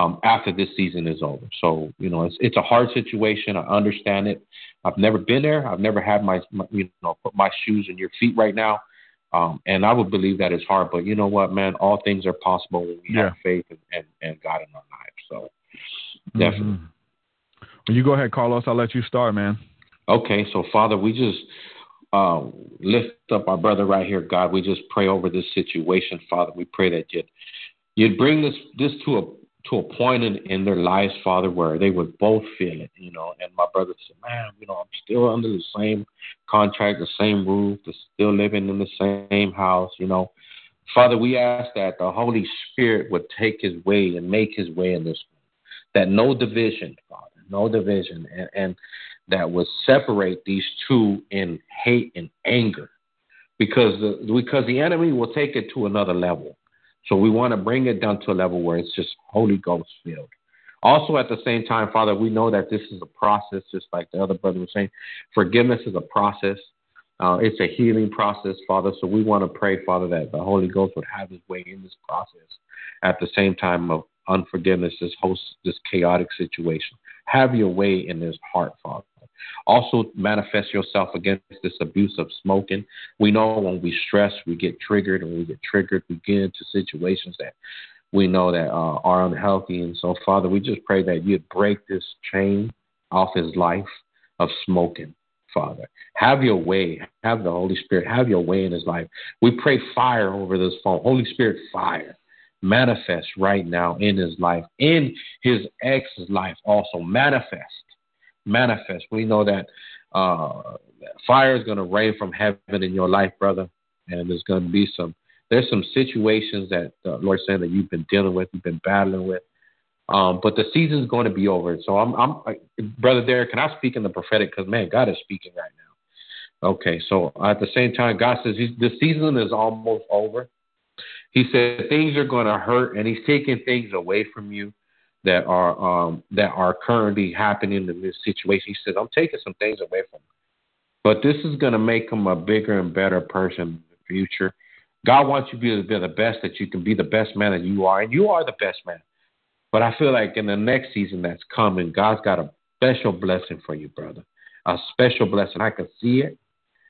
[SPEAKER 3] um, after this season is over. So you know, it's it's a hard situation. I understand it. I've never been there. I've never had my, my you know put my shoes in your feet right now. Um, and I would believe that is hard, but you know what, man? All things are possible when we
[SPEAKER 2] yeah.
[SPEAKER 3] have faith and, and, and God in our lives. So definitely.
[SPEAKER 2] Mm-hmm. Well, you go ahead, Carlos. I'll let you start, man.
[SPEAKER 3] Okay, so Father, we just uh, lift up our brother right here, God. We just pray over this situation, Father. We pray that you'd you'd bring this this to a to a point in, in their lives, Father, where they would both feel it, you know. And my brother said, Man, you know, I'm still under the same contract, the same roof, still living in the same house, you know. Father, we ask that the Holy Spirit would take his way and make his way in this that no division, Father, no division, and, and that would separate these two in hate and anger, because the because the enemy will take it to another level. So we want to bring it down to a level where it's just Holy Ghost filled. Also, at the same time, Father, we know that this is a process, just like the other brother was saying. Forgiveness is a process. Uh, it's a healing process, Father. So we want to pray, Father, that the Holy Ghost would have His way in this process. At the same time of unforgiveness, this host, this chaotic situation, have Your way in His heart, Father. Also, manifest Yourself against this abuse of smoking. We know when we stress, we get triggered, and when we get triggered, we get into situations that we know that uh, are unhealthy. And so, Father, we just pray that you'd break this chain off his life of smoking. Father. Have your way. Have the Holy Spirit. Have your way in his life. We pray fire over this phone. Holy Spirit, fire. Manifest right now in his life, in his ex's life also. Manifest. Manifest. We know that uh, fire is going to rain from heaven in your life, brother. And there's going to be some there's some situations that the Lord said that you've been dealing with, you've been battling with. Um, but the season's going to be over. So I'm, I'm, brother Derek, can I speak in the prophetic? Because man, God is speaking right now. Okay, so at the same time, God says the season is almost over. He said things are going to hurt, and He's taking things away from you that are um, that are currently happening in this situation. He says, "I'm taking some things away from him, but this is going to make him a bigger and better person in the future." God wants you to be the best that you can be, the best man that you are, and you are the best man. But I feel like in the next season that's coming, God's got a special blessing for you, brother. A special blessing. I can see it.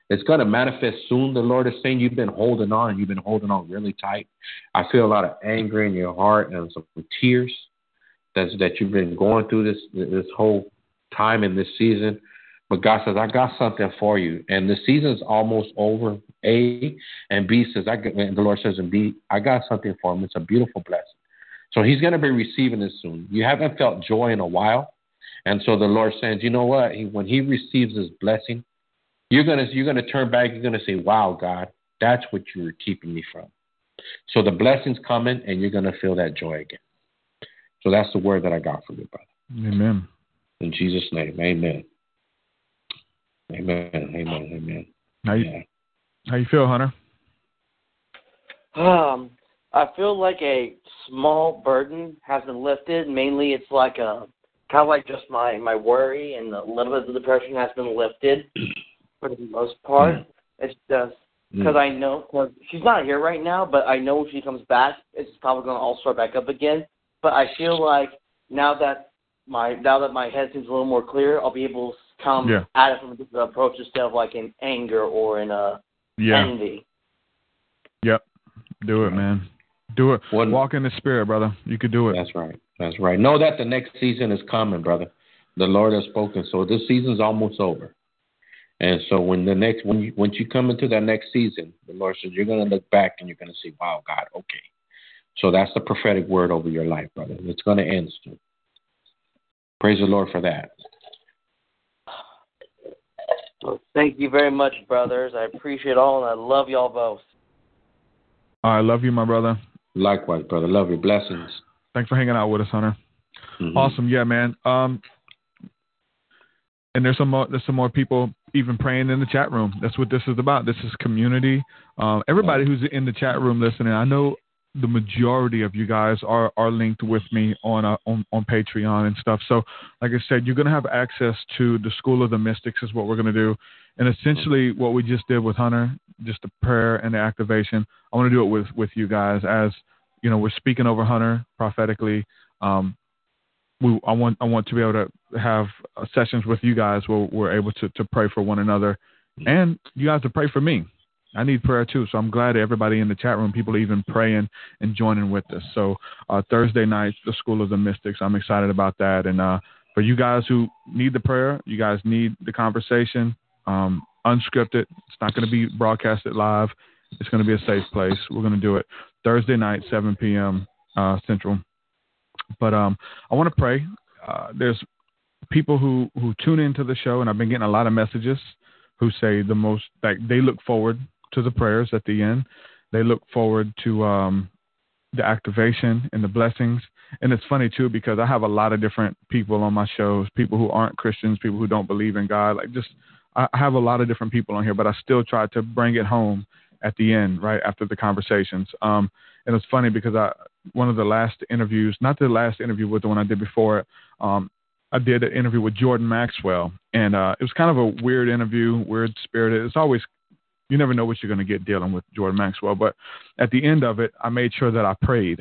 [SPEAKER 3] It's going to manifest soon. The Lord is saying you've been holding on. You've been holding on really tight. I feel a lot of anger in your heart and some tears that's, that you've been going through this this whole time in this season. But God says, I got something for you. And the season's almost over. A and B says, I got, and the Lord says, and B, I got something for him. It's a beautiful blessing. So he's going to be receiving this soon. You haven't felt joy in a while. And so the Lord says, you know what? He, when he receives his blessing, you're going to, you're going to turn back. You're going to say, wow, God, that's what you were keeping me from. So the blessing's coming and you're going to feel that joy again. So that's the word that I got for you, brother.
[SPEAKER 2] Amen.
[SPEAKER 3] In Jesus' name, amen. Amen. Amen. Amen.
[SPEAKER 2] How you, yeah. how you feel, Hunter?
[SPEAKER 4] Um, I feel like a small burden has been lifted. Mainly, it's like a kind of like just my my worry and a little bit of the depression has been lifted for the most part. Mm. It's just because mm. I know cause she's not here right now, but I know when she comes back, it's probably going to all start back up again. But I feel like now that my now that my head seems a little more clear, I'll be able to come yeah. at it from a different approach instead of like in anger or in a yeah. envy.
[SPEAKER 2] Yep. Do it, man. Do it. One, Walk in the spirit, brother. You could do it.
[SPEAKER 3] That's right. That's right. Know that the next season is coming, brother. The Lord has spoken. So this season's almost over. And so when the next when you once you come into that next season, the Lord says you're gonna look back and you're gonna say, Wow, God, okay. So that's the prophetic word over your life, brother. It's gonna end soon. Praise the Lord for that.
[SPEAKER 4] Well, thank you very much, brothers. I appreciate all, and I love y'all both.
[SPEAKER 2] I love you, my brother.
[SPEAKER 3] Likewise, brother. Love you. Blessings.
[SPEAKER 2] Thanks for hanging out with us, Hunter. Mm-hmm. Awesome. Yeah, man. Um, and there's some more, there's some more people even praying in the chat room. That's what this is about. This is community. Um, everybody who's in the chat room listening, I know the majority of you guys are are linked with me on uh, on on Patreon and stuff. So, like I said, you're gonna have access to the School of the Mystics is what we're gonna do, and essentially what we just did with Hunter, just the prayer and the activation. I want to do it with with you guys as you know we're speaking over Hunter prophetically. Um, we I want I want to be able to have uh, sessions with you guys where we're able to to pray for one another, and you guys to pray for me. I need prayer too. So I'm glad everybody in the chat room, people even praying and joining with us. So uh, Thursday nights, the School of the Mystics. I'm excited about that. And uh, for you guys who need the prayer, you guys need the conversation, um, unscripted. It's not going to be broadcasted live. It's going to be a safe place. We're going to do it Thursday night, 7 p.m. Uh, Central. But um, I want to pray. Uh, there's people who who tune into the show, and I've been getting a lot of messages who say the most like they look forward to the prayers at the end. they look forward to um, the activation and the blessings. And it's funny too because I have a lot of different people on my shows, people who aren't Christians, people who don't believe in God. Like just I have a lot of different people on here, but I still try to bring it home at the end, right after the conversations. Um, and it's funny because I one of the last interviews, not the last interview, but the one I did before it. Um, I did an interview with Jordan Maxwell, and uh, it was kind of a weird interview, weird spirited. It's always you never know what you're going to get dealing with Jordan Maxwell. But at the end of it, I made sure that I prayed,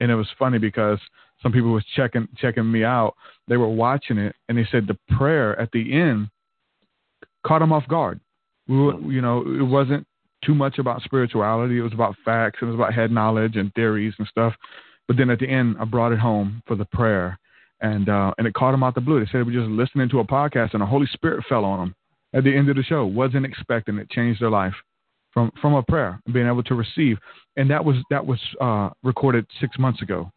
[SPEAKER 2] and it was funny because some people was checking checking me out. They were watching it, and they said the prayer at the end caught them off guard. We were, you know, it wasn't too much about spirituality. It was about facts. And it was about head knowledge and theories and stuff. But then at the end, I brought it home for the prayer, and uh, and it caught them out the blue. They said they were just listening to a podcast, and the Holy Spirit fell on them at the end of the show. wasn't expecting it. Changed their life from from a prayer, being able to receive, and that was that was uh, recorded six months ago.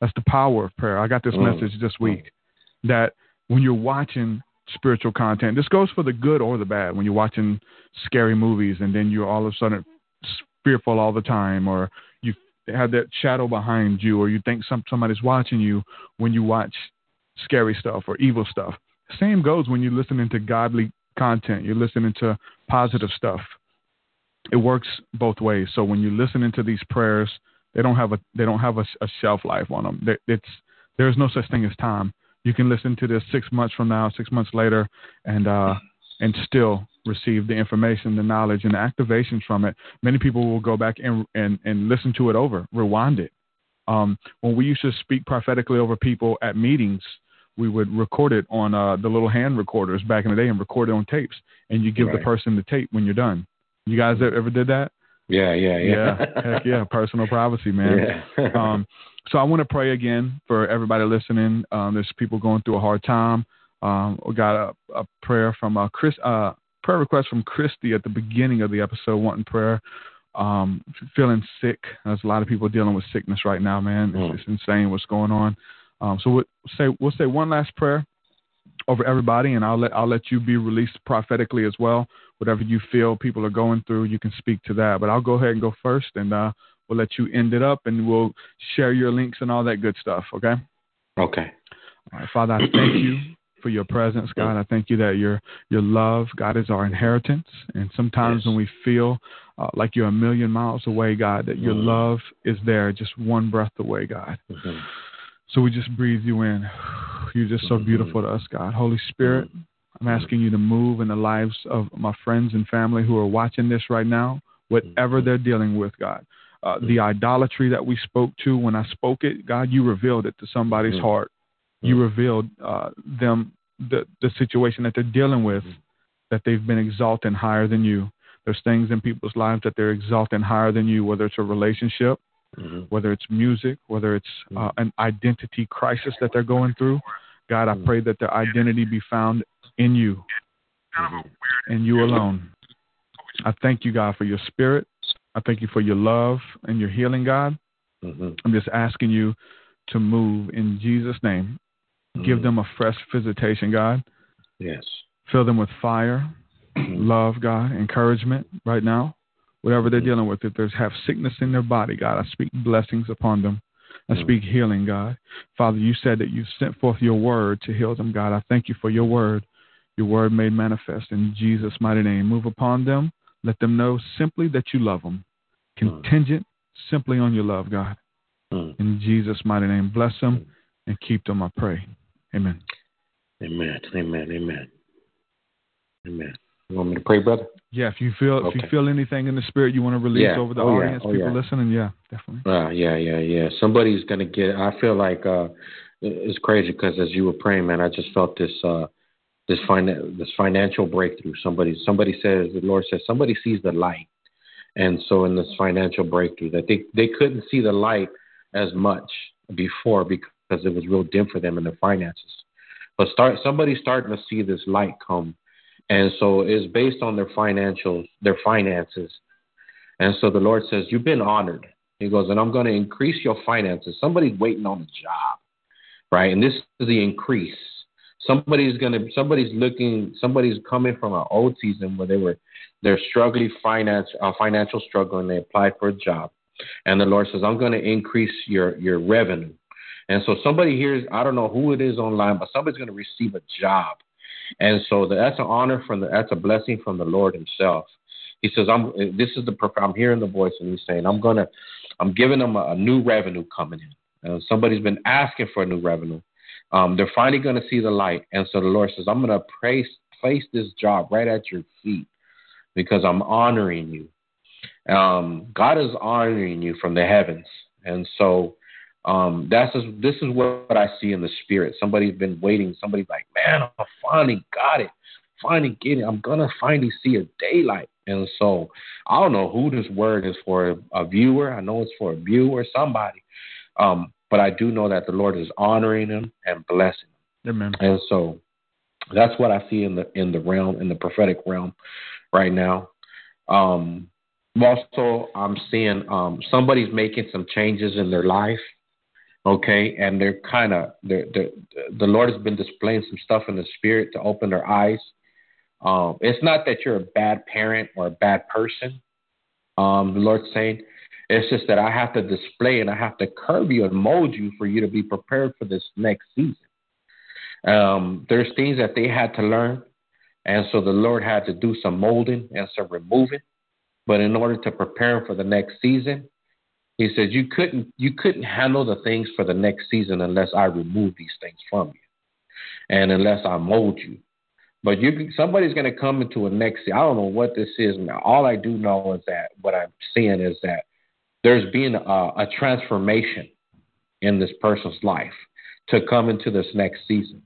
[SPEAKER 2] That's the power of prayer. I got this mm. message this week that when you're watching spiritual content. This goes for the good or the bad. When you're watching scary movies and then you're all of a sudden fearful all the time, or you have that shadow behind you, or you think some, somebody's watching you when you watch scary stuff or evil stuff. Same goes when you're listening to godly content. You're listening to positive stuff. It works both ways. So when you're listening to these prayers, they don't have a they don't have a, a shelf life on them. It's there's no such thing as time you can listen to this six months from now, six months later, and uh, and still receive the information, the knowledge, and the activations from it. Many people will go back and and, and listen to it over, rewind it. Um, when we used to speak prophetically over people at meetings, we would record it on uh, the little hand recorders back in the day and record it on tapes, and you give right. the person the tape when you're done. You guys ever did that?
[SPEAKER 3] Yeah, yeah, yeah.
[SPEAKER 2] yeah, heck yeah, personal privacy, man. Yeah. um, so I want to pray again for everybody listening. Um, there's people going through a hard time. Um, we got a, a prayer from uh, Chris, uh, prayer request from Christy at the beginning of the episode, wanting prayer. Um, feeling sick. There's a lot of people dealing with sickness right now, man. Mm. It's, it's, insane what's going on. Um, so we'll say we'll say one last prayer over everybody, and I'll let I'll let you be released prophetically as well. Whatever you feel people are going through, you can speak to that. But I'll go ahead and go first, and uh, We'll let you end it up and we'll share your links and all that good stuff. Okay.
[SPEAKER 3] Okay.
[SPEAKER 2] All right, Father, I thank you for your presence, God. I thank you that your your love, God, is our inheritance. And sometimes yes. when we feel uh, like you're a million miles away, God, that your mm-hmm. love is there, just one breath away, God. Mm-hmm. So we just breathe you in. You're just so beautiful to us, God. Holy Spirit, I'm asking you to move in the lives of my friends and family who are watching this right now, whatever they're dealing with, God uh, the idolatry that we spoke to when I spoke it, God, you revealed it to somebody's mm-hmm. heart. You mm-hmm. revealed uh, them the the situation that they're dealing with, mm-hmm. that they've been exalting higher than you. There's things in people's lives that they're exalting higher than you, whether it's a relationship, mm-hmm. whether it's music, whether it's uh, mm-hmm. an identity crisis that they're going through. God, I mm-hmm. pray that their identity be found in you, and you alone. I thank you, God, for your spirit. I thank you for your love and your healing, God. Mm-hmm. I'm just asking you to move in Jesus' name. Mm-hmm. Give them a fresh visitation, God.
[SPEAKER 3] Yes.
[SPEAKER 2] Fill them with fire, mm-hmm. love, God, encouragement right now. Whatever they're mm-hmm. dealing with, if they have sickness in their body, God, I speak blessings upon them. I mm-hmm. speak healing, God. Father, you said that you sent forth your word to heal them, God. I thank you for your word, your word made manifest in Jesus' mighty name. Move upon them. Let them know simply that you love them contingent simply on your love, God. In Jesus' mighty name, bless them and keep them, I pray. Amen.
[SPEAKER 3] Amen. Amen. Amen. Amen. You want me to pray, brother?
[SPEAKER 2] Yeah, if you feel okay. if you feel anything in the spirit you want to release yeah. over the oh, audience, yeah. oh, people yeah. listening, yeah, definitely.
[SPEAKER 3] Uh, yeah, yeah, yeah. Somebody's gonna get. I feel like uh, it's crazy because as you were praying, man, I just felt this uh, this fin- this financial breakthrough. Somebody somebody says the Lord says somebody sees the light and so in this financial breakthrough that they they couldn't see the light as much before because it was real dim for them in their finances. But start somebody's starting to see this light come, and so it's based on their financials, their finances. And so the Lord says, "You've been honored." He goes, "And I'm going to increase your finances." Somebody's waiting on a job, right? And this is the increase. Somebody's gonna somebody's looking somebody's coming from an old season where they were they're struggling finance uh, financial struggle and they applied for a job, and the Lord says I'm going to increase your your revenue, and so somebody hears I don't know who it is online, but somebody's going to receive a job, and so that's an honor from the that's a blessing from the Lord Himself. He says I'm this is the I'm hearing the voice and He's saying I'm gonna I'm giving them a, a new revenue coming in. Uh, somebody's been asking for a new revenue. Um, they're finally to see the light. And so the Lord says, I'm to place, place this job right at your feet because I'm honoring you. Um, God is honoring you from the heavens. And so um, that's just, this is what I see in the spirit. Somebody's been waiting. Somebody's like, man, I finally got it. Finally get it. I'm going to finally see a daylight. And so I don't know who this word is for a viewer. I know it's for a viewer, somebody. Um, but I do know that the Lord is honoring him and blessing
[SPEAKER 2] him. Amen.
[SPEAKER 3] And so that's what I see in the in the realm in the prophetic realm right now. Um, also, I'm seeing um, somebody's making some changes in their life. Okay, and they're kind of the Lord has been displaying some stuff in the spirit to open their eyes. Um, it's not that you're a bad parent or a bad person. Um, the Lord's saying it's just that I have to display and I have to curve you and mold you for you to be prepared for this next season. Um, there's things that they had to learn, and so the Lord had to do some molding and some removing. But in order to prepare for the next season, He said you couldn't you couldn't handle the things for the next season unless I remove these things from you, and unless I mold you. But you, somebody's going to come into a next. Season. I don't know what this is. Now, all I do know is that what I'm seeing is that there's been a, a transformation in this person's life to come into this next season.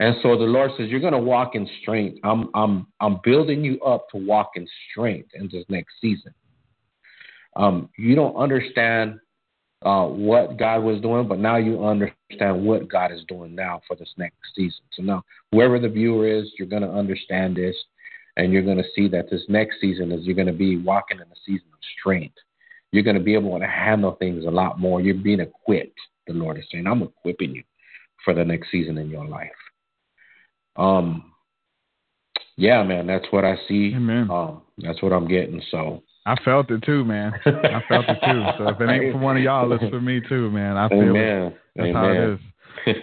[SPEAKER 3] And so the Lord says, You're going to walk in strength. I'm, I'm, I'm building you up to walk in strength in this next season. Um, you don't understand uh, what God was doing, but now you understand what God is doing now for this next season. So now, whoever the viewer is, you're going to understand this, and you're going to see that this next season is you're going to be walking in a season of strength you're going to be able to handle things a lot more. You're being equipped, the Lord is saying. I'm equipping you for the next season in your life. Um, yeah, man, that's what I see.
[SPEAKER 2] Amen.
[SPEAKER 3] Um, that's what I'm getting. So
[SPEAKER 2] I felt it too, man. I felt it too. So if it ain't for one of y'all, it's for me too, man. I feel
[SPEAKER 3] Amen.
[SPEAKER 2] it. That's
[SPEAKER 3] Amen.
[SPEAKER 2] how it is.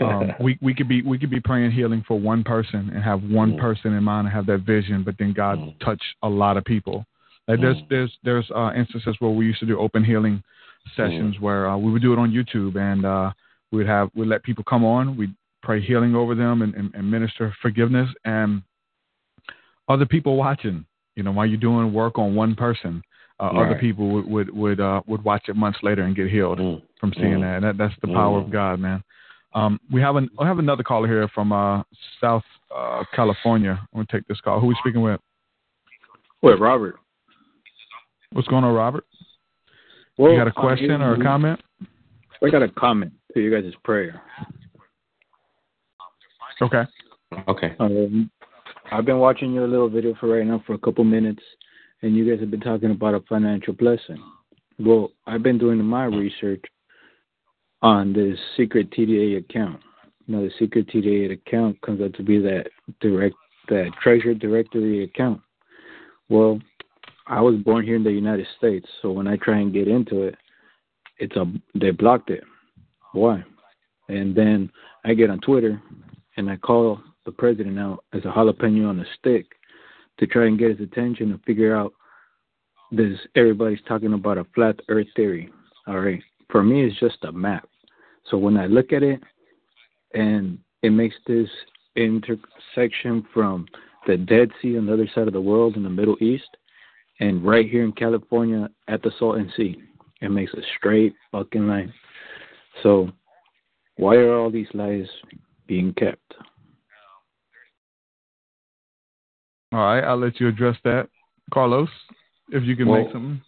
[SPEAKER 2] um, we we could be we could be praying healing for one person and have one
[SPEAKER 3] Mm.
[SPEAKER 2] person in mind and have that vision, but then God
[SPEAKER 3] Mm.
[SPEAKER 2] touch a lot of people. Like there's
[SPEAKER 3] Mm.
[SPEAKER 2] there's there's uh, instances where we used to do open healing sessions where uh, we would do it on YouTube and uh, we'd have we'd let people come on, we'd pray healing over them and, and, and minister forgiveness and other people watching. You know, while you're doing work on one person, uh, other people would would would, uh, would watch it months later and get healed
[SPEAKER 3] Mm.
[SPEAKER 2] from seeing
[SPEAKER 3] Mm.
[SPEAKER 2] that. That that's the power
[SPEAKER 3] Mm.
[SPEAKER 2] of God, man. Um, we have an we have another caller here from uh, South uh, California. I'm gonna take this call. Who are we speaking with?
[SPEAKER 5] What, Robert?
[SPEAKER 2] What's going on, Robert?
[SPEAKER 5] Well,
[SPEAKER 2] you got a
[SPEAKER 5] I'm
[SPEAKER 2] question or a comment?
[SPEAKER 5] I got a comment to you guys' prayer.
[SPEAKER 2] Okay.
[SPEAKER 3] Okay.
[SPEAKER 5] Um, I've been watching your little video for right now for a couple minutes, and you guys have been talking about a financial blessing. Well, I've been doing my research on this secret TDA account. You know, the secret TDA account comes out to be that direct, that treasure directory account. Well, I was born here in the United States, so when I try and get into it, it's a they blocked it. Why? And then I get on Twitter and I call the president out as a jalapeno on a stick to try and get his attention and figure out this everybody's talking about a flat earth theory. All right. For me it's just a map. So when I look at it and it makes this intersection from the Dead Sea on the other side of the world in the Middle East and right here in California at the Salton Sea. It makes a straight fucking line. So why are all these lies being kept?
[SPEAKER 2] All right, I'll let you address that, Carlos. If you can
[SPEAKER 3] Well,
[SPEAKER 2] make something.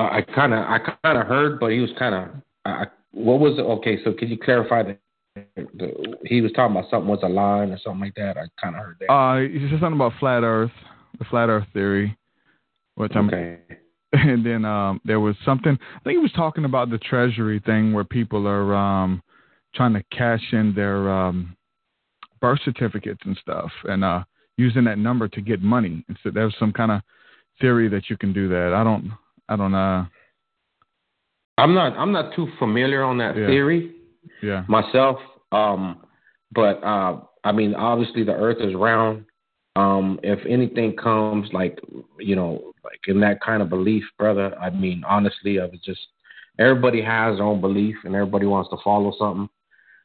[SPEAKER 3] I I kind of I kind of heard, but he was kind of. What was it? Okay, so could you clarify that? The, he was talking about something was a line or something like that. I kind of heard that.
[SPEAKER 2] Uh, you said something about flat Earth, the flat Earth theory, which I'm
[SPEAKER 3] okay.
[SPEAKER 2] and then um, there was something. I think he was talking about the treasury thing where people are um, trying to cash in their um, birth certificates and stuff, and uh, using that number to get money. And so there's some kind of theory that you can do that. I don't. I don't know. Uh,
[SPEAKER 3] I'm not. I'm not too familiar on that
[SPEAKER 2] Yeah.
[SPEAKER 3] theory
[SPEAKER 2] yeah.
[SPEAKER 3] myself. Um, but uh, I mean, obviously the Earth is round. Um, if anything comes like you know, like in that kind of belief, brother. I mean, honestly, I was just everybody has their own belief and everybody wants to follow something.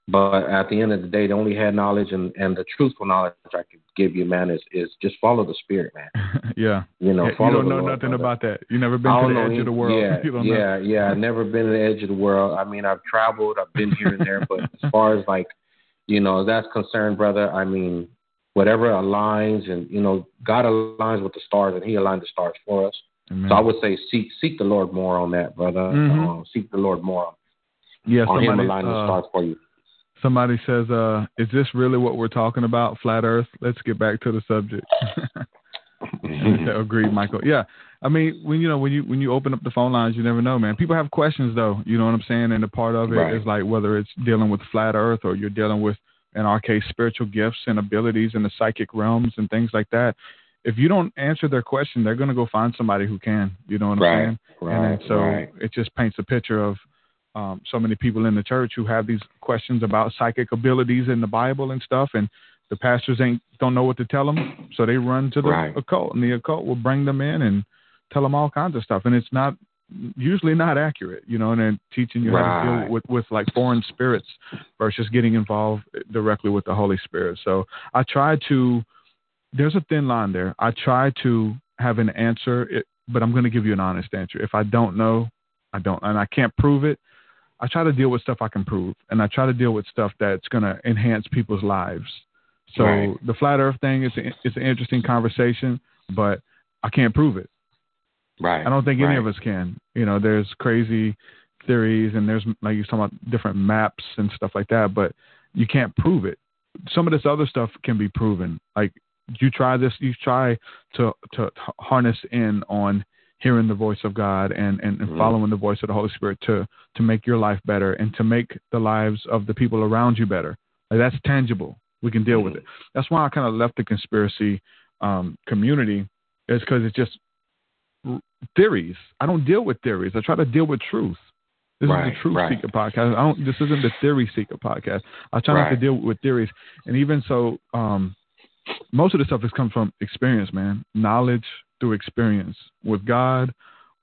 [SPEAKER 3] But at the end of the day, the only head knowledge and, and the truthful knowledge I could give you, man, is is just follow the spirit, man.
[SPEAKER 2] yeah.
[SPEAKER 3] You know,
[SPEAKER 2] Yeah, you don't
[SPEAKER 3] the
[SPEAKER 2] know nothing
[SPEAKER 3] brother.
[SPEAKER 2] about that. You never been to the
[SPEAKER 3] know
[SPEAKER 2] edge of the world.
[SPEAKER 3] Yeah,
[SPEAKER 2] don't know.
[SPEAKER 3] yeah, yeah. I've never been to the edge of the world. I mean, I've traveled. I've been here and there, but as far as like, you know, that's concerned, brother. I mean, whatever aligns, and you know, God aligns with the stars, and He aligned the stars for us.
[SPEAKER 2] Amen.
[SPEAKER 3] So I would say seek seek the Lord more on that, brother.
[SPEAKER 2] Mhm.
[SPEAKER 3] Uh, seek the Lord more
[SPEAKER 2] yeah,
[SPEAKER 3] on Him
[SPEAKER 2] somebody,
[SPEAKER 3] aligning the
[SPEAKER 2] uh,
[SPEAKER 3] stars for you.
[SPEAKER 2] Somebody says, uh, "Is this really what we're talking about? Flat Earth? Let's get back to the subject." Agreed, Michael. Yeah, I mean, when you know when you when you open up the phone lines, you never know, man. People have questions though. You know what I'm saying? And a part of it is
[SPEAKER 3] Right.
[SPEAKER 2] like whether it's dealing with flat Earth or you're dealing with, in our case, spiritual gifts and abilities in the psychic realms and things like that. If you don't answer their question, they're going to go find somebody who can. You know what I'm
[SPEAKER 3] Right,
[SPEAKER 2] saying?
[SPEAKER 3] right,
[SPEAKER 2] and so
[SPEAKER 3] right.
[SPEAKER 2] it just paints a picture of um, so many people in the church who have these questions about psychic abilities in the Bible and stuff, and the pastors ain't don't know what to tell them, so they run to the
[SPEAKER 3] Right.
[SPEAKER 2] occult, and the occult will bring them in and tell them all kinds of stuff, and it's not usually not accurate, you know, and then teaching you how to deal with with like foreign spirits versus getting involved directly with the Holy Spirit. So I try to. There's a thin line there. I try to have an answer, it, but I'm going to give you an honest answer. If I don't know, I don't, and I can't prove it. I try to deal with stuff I can prove, and I try to deal with stuff that's going to enhance people's lives. So
[SPEAKER 3] Right.
[SPEAKER 2] the flat Earth thing is a, it's an interesting conversation, but I can't prove it.
[SPEAKER 3] Right.
[SPEAKER 2] I don't think any
[SPEAKER 3] right.
[SPEAKER 2] of us can. You know, there's crazy theories, and there's like you're talking about different maps and stuff like that, but you can't prove it. Some of this other stuff can be proven. Like you try this, you try to to harness in on hearing the voice of God and, and, and
[SPEAKER 3] Mhm.
[SPEAKER 2] following the voice of the Holy Spirit to to make your life better and to make the lives of the people around you better. Like that's tangible. We can deal with
[SPEAKER 3] Mhm.
[SPEAKER 2] it. That's why I kind of left the conspiracy um, community is because it's just r- theories. I don't deal with theories. I try to deal with truth. This is
[SPEAKER 3] Right,
[SPEAKER 2] the Truth
[SPEAKER 3] right.
[SPEAKER 2] Seeker podcast. I don't. This isn't the Theory Seeker podcast. I try not to deal with theories, and even so, um, most of the stuff has come from experience, man. Knowledge through experience with God,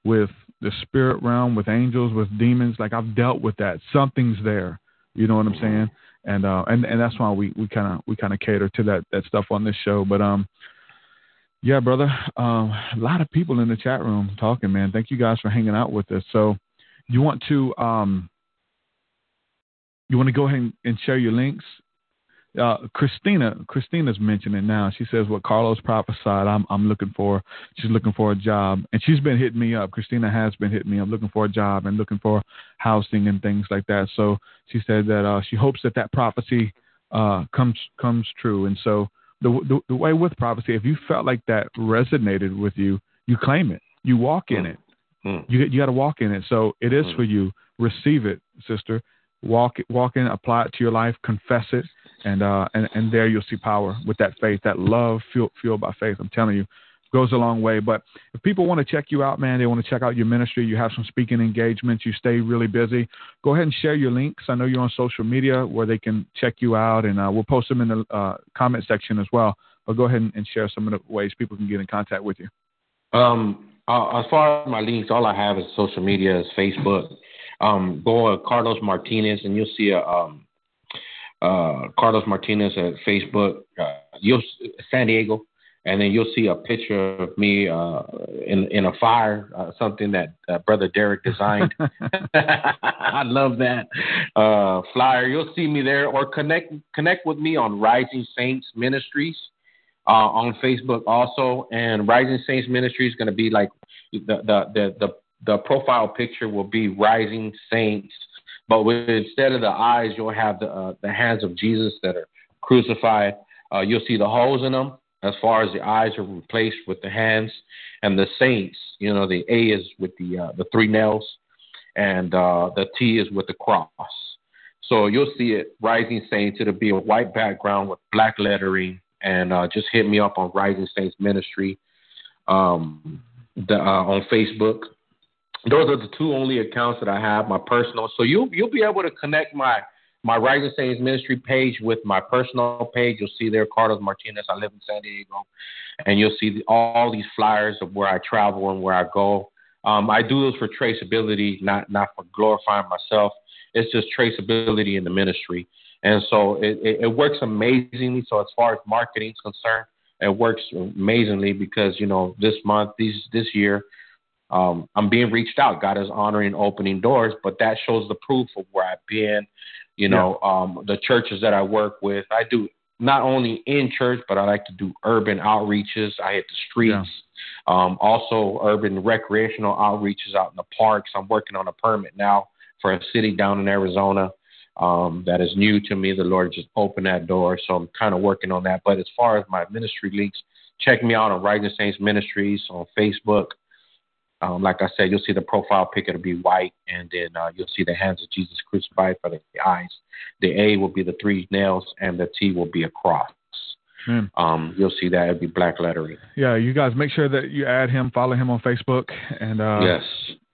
[SPEAKER 2] with the spirit realm, with angels, with demons. Like I've dealt with that. Something's there. You know what I'm saying? And uh, and and that's why we we kind of we kind of cater to that that stuff on this show. But um, yeah, brother. Um, a lot of people in the chat room talking, man. Thank you guys for hanging out with us. So, you want to um, you want to go ahead and, and share your links. Uh, Christina, Christina's mentioning now. She says what Carlos prophesied. I'm I'm looking for. She's looking for a job, and she's been hitting me up. Christina has been hitting me up, looking for a job and looking for housing and things like that. So she said that uh, she hopes that that prophecy uh, comes comes true. And so the, the the way with prophecy, if you felt like that resonated with you, you claim it. You walk in
[SPEAKER 3] Mm.
[SPEAKER 2] it.
[SPEAKER 3] Mm.
[SPEAKER 2] You you got to walk in it. So it is
[SPEAKER 3] Mm.
[SPEAKER 2] for you. Receive it, sister. Walk it, walk in, apply it to your life, confess it, and uh and and there you'll see power with that faith, that love fueled fueled by faith. I'm telling you, goes a long way. But if people want to check you out, man, they want to check out your ministry. You have some speaking engagements. You stay really busy. Go ahead and share your links. I know you're on social media where they can check you out, and uh, we'll post them in the uh, comment section as well. But go ahead and, and share some of the ways people can get in contact with you.
[SPEAKER 3] Um, uh, as far as my links, all I have is social media, is Facebook. Um, go on Carlos Martinez, and you'll see a um, uh, Carlos Martinez at Facebook. Uh, you'll San Diego, and then you'll see a picture of me uh, in in a fire, uh, something that uh, Brother Derek designed. I love that uh, flyer. You'll see me there, or connect connect with me on Rising Saints Ministries uh, on Facebook also. And Rising Saints Ministry is going to be like the the the the, the profile picture will be Rising Saints, but with, instead of the eyes, you'll have the uh, the hands of Jesus that are crucified. Uh, you'll see the holes in them. As far as the eyes are replaced with the hands, and the saints, you know, the A is with the uh, the three nails, and uh, the T is with the cross. So you'll see it, Rising Saints. It'll be a white background with black lettering, and uh, just hit me up on Rising Saints Ministry um, the, uh, on Facebook. Those are the two only accounts that I have, my personal. So you'll you'll be able to connect my my Rising Saints Ministry page with my personal page. You'll see there, Carlos Martinez. I live in San Diego, and you'll see the, all these flyers of where I travel and where I go. Um, I do those for traceability, not not for glorifying myself. It's just traceability in the ministry, and so it, it, it works amazingly. So as far as marketing is concerned, it works amazingly because you know this month, these this year, um, I'm being reached out. God is honoring opening doors, but that shows the proof of where I've been. You know, yeah. um, the churches that I work with, I do not only in church, but I like to do urban outreaches. I hit the streets. Yeah. Um, also, urban recreational outreaches out in the parks. I'm working on a permit now for a city down in Arizona um, that is new to me. The Lord just opened that door, so I'm kind of working on that. But as far as my ministry leaks, check me out on Rising Saints Ministries on Facebook. Um, like I said, you'll see the profile pic. It'll be white, and then uh, you'll see the hands of Jesus crucified for the eyes. The A will be the three nails, and the T will be a cross. Mm. Um, you'll see that it'll be black lettering.
[SPEAKER 2] Yeah, you guys make sure that you add him, follow him on Facebook, and uh,
[SPEAKER 3] yes,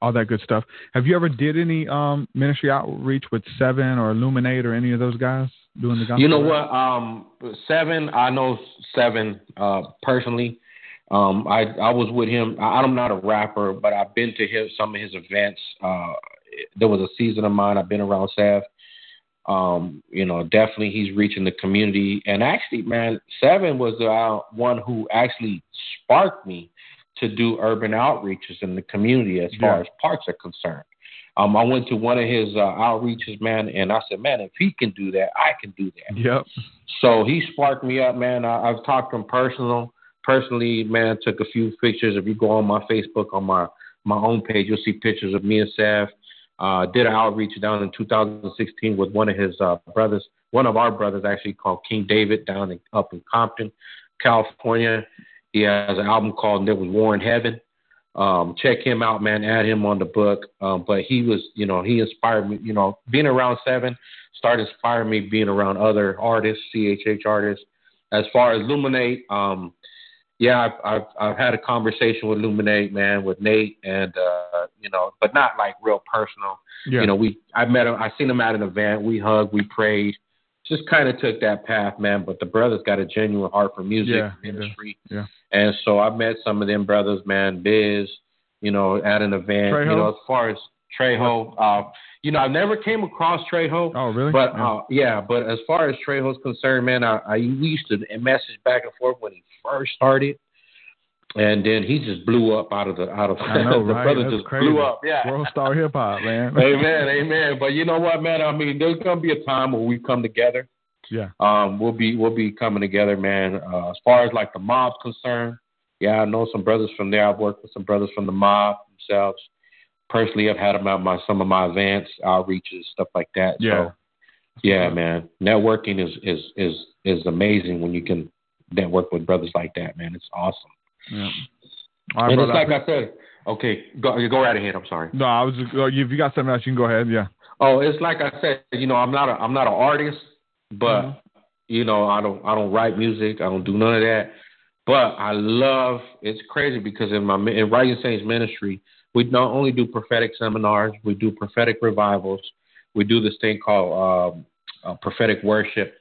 [SPEAKER 2] all that good stuff. Have you ever did any um, ministry outreach with Seven or Illuminate or any of those guys doing the gospel?
[SPEAKER 3] You know what? Um, Seven, I know Seven uh, personally. Um, I I was with him. I, I'm not a rapper, but I've been to his, some of his events. Uh, there was a season of mine. I've been around Sev. Um, you know, definitely he's reaching the community. And actually, man, Seven was the uh, one who actually sparked me to do urban outreaches in the community as far as parks are concerned. Um, I went to one of his uh, outreaches, man, and I said, man, if he can do that, I can do that.
[SPEAKER 2] Yep.
[SPEAKER 3] So he sparked me up, man. I, I've talked to him personal, personally, man. Took a few pictures. If you go on my Facebook, on my my own page, you'll see pictures of me and Sav. Uh, did an outreach down in 2016 with one of his uh, brothers, one of our brothers actually called King David down in, up in Compton, California. He has an album called "There Was War in Heaven." Um, check him out, man. Add him on the book. Um, but he was, you know, he inspired me. You know, being around Seven started inspiring me. Being around other artists, CHH artists. As far as Illuminate, um, yeah, I've, I've, I've had a conversation with Illuminate, man, with Nate, and uh, you know, but not like real personal. Yeah. You know, we I met him, I seen him at an event. We hugged, we prayed, just kind of took that path, man. But the brothers got a genuine heart for music
[SPEAKER 2] yeah,
[SPEAKER 3] industry,
[SPEAKER 2] yeah.
[SPEAKER 3] and so I met some of them brothers, man. Biz, you know, at an event. You know, as far as Trejo, uh, you know, I never came across Trejo.
[SPEAKER 2] Oh, really?
[SPEAKER 3] But yeah. Uh, yeah, but as far as Trejo's concerned, man, I, I used to message back and forth when he first started and then he just blew up out of the out of
[SPEAKER 2] I know,
[SPEAKER 3] the
[SPEAKER 2] right?
[SPEAKER 3] brother
[SPEAKER 2] That's
[SPEAKER 3] just
[SPEAKER 2] crazy.
[SPEAKER 3] blew up. Yeah,
[SPEAKER 2] world star hip hop, man.
[SPEAKER 3] amen, amen. But you know what, man? I mean, there's gonna be a time where we come together.
[SPEAKER 2] Yeah.
[SPEAKER 3] Um, we'll be we'll be coming together, man. Uh, as far as like the mob's concerned, yeah, I know some brothers from there. I've worked with some brothers from the mob themselves. Personally, I've had them at my some of my events, outreaches, stuff like that.
[SPEAKER 2] Yeah.
[SPEAKER 3] So, yeah, man. Networking is is is is amazing when you can network with brothers like that, man. It's awesome.
[SPEAKER 2] Yeah.
[SPEAKER 3] Right, and brother, it's like I said. Okay, go go right ahead. I'm sorry.
[SPEAKER 2] No, I was. Uh, if you got something else, you can go ahead. Yeah.
[SPEAKER 3] Oh, it's like I said. You know, I'm not a I'm not an artist, but mm-hmm. you know, I don't I don't write music. I don't do none of that. But I love. It's crazy because in my in Rising Saints ministry, we not only do prophetic seminars, we do prophetic revivals. We do this thing called um, uh, prophetic worship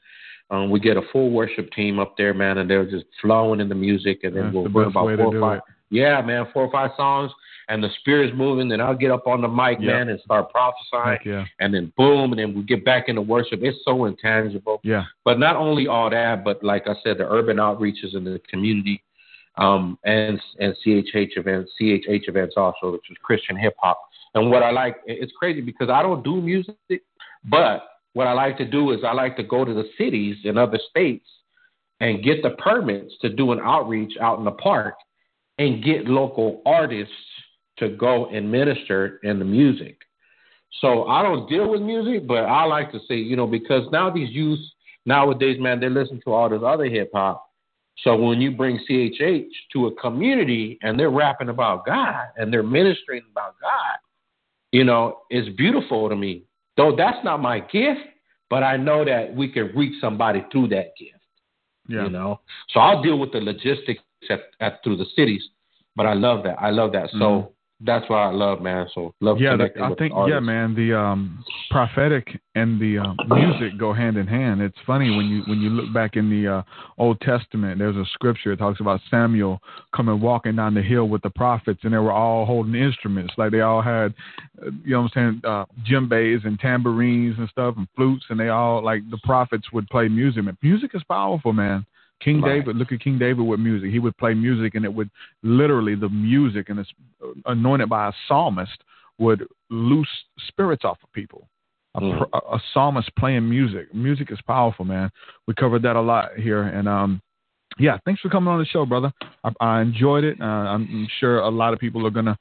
[SPEAKER 3] um, we get a full worship team up there, man, and they're just flowing in the music, and then
[SPEAKER 2] That's
[SPEAKER 3] we'll bring about four or five.
[SPEAKER 2] It.
[SPEAKER 3] Yeah, man, four or five songs, and the spirit's moving. Then I'll get up on the mic,
[SPEAKER 2] yeah.
[SPEAKER 3] man, and start prophesying.
[SPEAKER 2] yeah.
[SPEAKER 3] And then boom, and then we get back into worship. It's so intangible.
[SPEAKER 2] Yeah.
[SPEAKER 3] But not only all that, but like I said, the urban outreaches in the community, um, and and CHH events, CHH events also, which is Christian hip hop. And what I like, it's crazy because I don't do music, but what I like to do is I like to go to the cities in other states and get the permits to do an outreach out in the park and get local artists to go and minister in the music. So I don't deal with music, but I like to say, you know, because now these youth nowadays, man, they listen to all this other hip hop. So when you bring CHH to a community and they're rapping about God and they're ministering about God, you know, it's beautiful to me Though that's not my gift, but I know that we can reach somebody through that gift.
[SPEAKER 2] Yeah.
[SPEAKER 3] You know, so I'll deal with the logistics at, at through the cities, but I love that. I love that. So
[SPEAKER 2] Mhm.
[SPEAKER 3] That's why I love, man. So love
[SPEAKER 2] yeah, the, I think
[SPEAKER 3] artists.
[SPEAKER 2] yeah, man. The um, prophetic and the uh, music go hand in hand. It's funny when you when you look back in the uh, Old Testament. There's a scripture that talks about Samuel coming walking down the hill with the prophets, and they were all holding instruments. Like they all had, you know, what I'm saying, uh, djembes and tambourines and stuff and flutes, and they all like the prophets would play music. Man, music is powerful, man. King
[SPEAKER 3] Right.
[SPEAKER 2] David, look at King David with music. He would play music, and it would literally the music and it's anointed by a psalmist would loose spirits off of people. A,
[SPEAKER 3] Mm.
[SPEAKER 2] a, a psalmist playing music. Music is powerful, man. We covered that a lot here, and um, yeah, thanks for coming on the show, brother. I, I enjoyed it. Uh, I'm sure a lot of people are gonna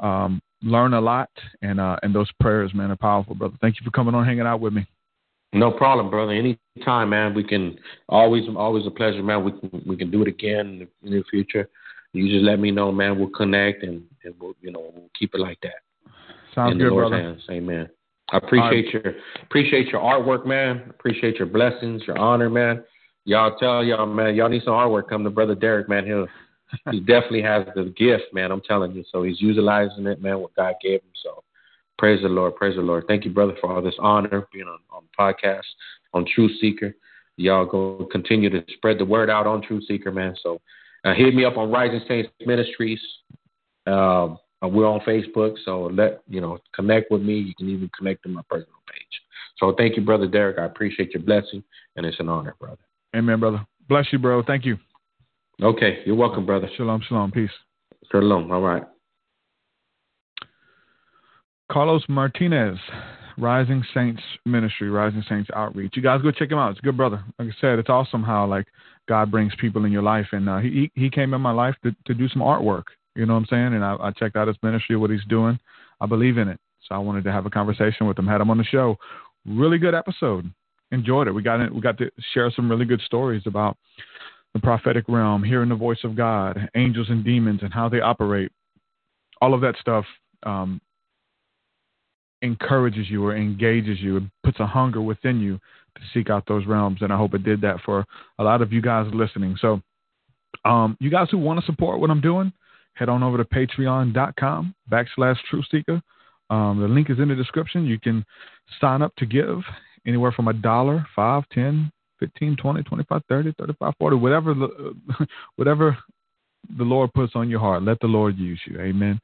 [SPEAKER 2] um, learn a lot, and uh, and those prayers, man, are powerful, brother. Thank you for coming on, hanging out with me.
[SPEAKER 3] No problem, brother. Anytime, man. We can always, always a pleasure, man. We can, we can do it again in the, in the future. You just let me know, man. We'll connect and, and we'll, you know, we'll keep it like that.
[SPEAKER 2] Sounds
[SPEAKER 3] in the
[SPEAKER 2] good,
[SPEAKER 3] Lord's
[SPEAKER 2] brother.
[SPEAKER 3] hands. Amen. I appreciate your appreciate your artwork, man. Appreciate your blessings, your honor, man. Y'all tell y'all, man. Y'all need some artwork. Come to brother Derek, man. He'll he definitely has the gift, man. I'm telling you. So he's utilizing it, man. What God gave him. So praise the Lord. Praise the Lord. Thank you, brother, for all this honor being on on the podcast on True Seeker. Y'all go continue to spread the word out on TruthSeekah, man. So uh, hit me up on Rising Saints Ministries. Uh, we're on Facebook, so let you know connect with me. You can even connect to my personal page. So thank you, brother Derek. I appreciate your blessing, and it's an honor, brother.
[SPEAKER 2] Amen, brother. Bless you, bro. Thank you.
[SPEAKER 3] Okay, you're welcome, brother.
[SPEAKER 2] Shalom, shalom. Peace.
[SPEAKER 3] Shalom. All right.
[SPEAKER 2] Carlos Martinez, Rising Saints Ministry, Rising Saints Outreach. You guys go check him out. It's a good brother. Like I said, it's awesome how like God brings people in your life, and uh, he he came in my life to to do some artwork. You know what I'm saying? And I, I checked out his ministry, what he's doing. I believe in it, so I wanted to have a conversation with him. Had him on the show. Really good episode. Enjoyed it. We got it. We got to share some really good stories about the prophetic realm, hearing the voice of God, angels and demons, and how they operate. All of that stuff. Um, encourages you or engages you and puts a hunger within you to seek out those realms. And I hope it did that for a lot of you guys listening. So, um, you guys who want to support what I'm doing, head on over to patreon.com backslash truthseekah. Um, the link is in the description. You can sign up to give anywhere from a dollar, five, ten, fifteen, twenty, twenty-five, thirty, thirty-five, forty, whatever, the, whatever the Lord puts on your heart. Let the Lord use you. Amen.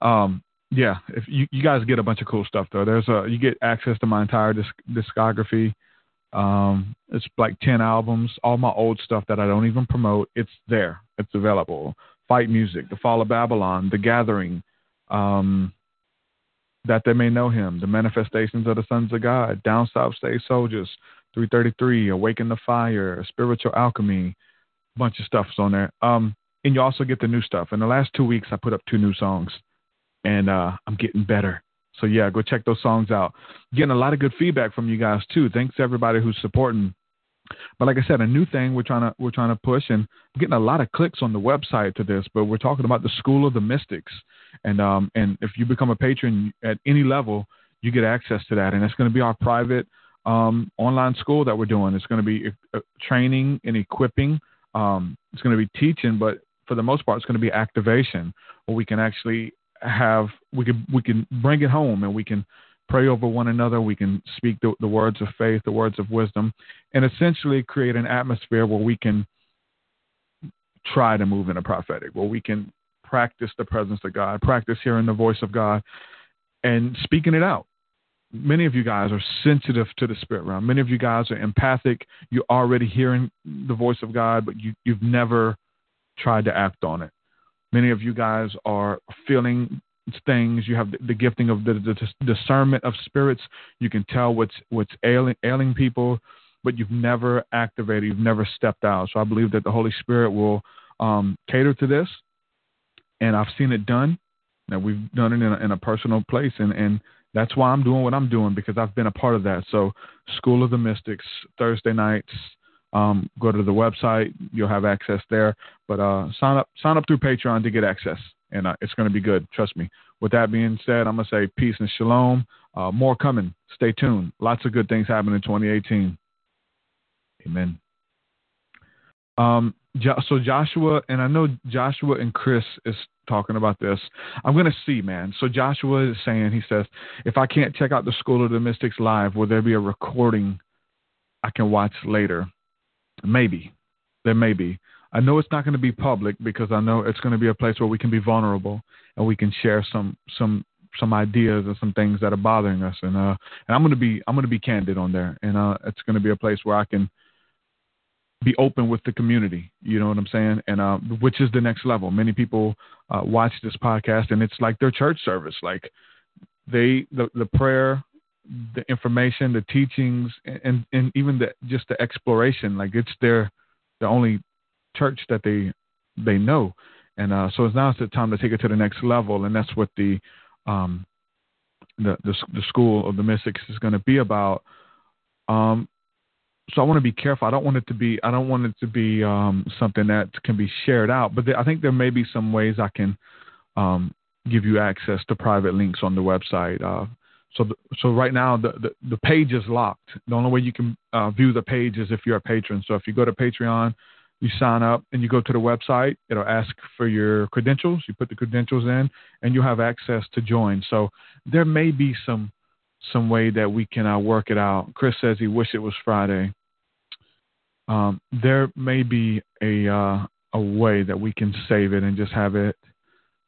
[SPEAKER 2] Um, yeah, if you, you guys get a bunch of cool stuff though. There's a you get access to my entire disc, discography. Um, it's like ten albums, all my old stuff that I don't even promote. It's there. It's available. Fight music, The Fall of Babylon, The Gathering, um, that they may know Him, The Manifestations of the Sons of God, Down South State Soldiers, 333, Awaken the Fire, Spiritual Alchemy, bunch of stuff's on there. Um, and you also get the new stuff. In the last two weeks, I put up two new songs and uh, I'm getting better. So yeah, go check those songs out. Getting a lot of good feedback from you guys too. Thanks to everybody who's supporting. But like I said, a new thing we're trying to we're trying to push, and I'm getting a lot of clicks on the website to this. But we're talking about the School of the Mystics, and um and if you become a patron at any level, you get access to that, and it's going to be our private um, online school that we're doing. It's going to be uh, training and equipping. Um, it's going to be teaching, but for the most part, it's going to be activation, where we can actually have we can we can bring it home and we can pray over one another. We can speak the, the words of faith the words of wisdom and essentially create an atmosphere where we can try to move in a prophetic where we can practice the presence of god practice hearing the voice of god and speaking it out. Many of you guys are sensitive to the spirit realm. Many of you guys are empathic. You're already hearing the voice of god but you, you've never tried to act on it Many of you guys are feeling things. You have the, the gifting of the, the, discernment of spirits. You can tell what's what's ailing, ailing people, but you've never activated. You've never stepped out. So I believe that the Holy Spirit will um, cater to this, and I've seen it done. Now we've done it in a, in a personal place, and and that's why I'm doing what I'm doing because I've been a part of that. So School of the Mystics Thursday nights um, go to the website. You'll have access there. But uh, sign up sign up through Patreon to get access. and uh, it's going to be good. Trust me. With that being said, I'm gonna say peace and shalom. Uh, more coming. Stay tuned. Lots of good things happening in 2018. Amen. Um, so Joshua and I know Joshua and Chris is talking about this. I'm going to see, man. So Joshua is saying, he says, if I can't check out the School of the Mystics live, will there be a recording I can watch later? Maybe. There may be. I know it's not going to be public because I know it's going to be a place where we can be vulnerable and we can share some some some ideas and some things that are bothering us and uh and I'm going to be I'm going to be candid on there and uh it's going to be a place where I can be open with the community. You know what I'm saying? And uh, which is the next level. Many people uh, watch this podcast, and it's like their church service. Like they, the the prayer, the information, the teachings, and and even the just the exploration. Like it's their the only church that they they know. And uh, so it's now it's the time to take it to the next level, and that's what the um, the, the, the school of the mystics is going to be about. Um, so I want to be careful. I don't want it to be. I don't want it to be um, something that can be shared out. But I think there may be some ways I can um, give you access to private links on the website. Uh, so, the, so right now the, the, the page is locked. The only way you can uh, view the page is if you're a patron. So if you go to Patreon, you sign up and you go to the website. It'll ask for your credentials. You put the credentials in, and you have access to join. So there may be some some way that we can uh, work it out. Chris says he wish it was Friday um, there may be a uh, a way that we can save it and just have it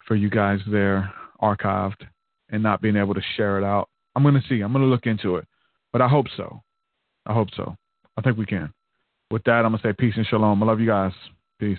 [SPEAKER 2] for you guys there archived and not being able to share it out. I'm going to see. I'm going to look into it, but I hope so. I hope so. I think we can. With that, I'm going to say peace and shalom. I love you guys. Peace.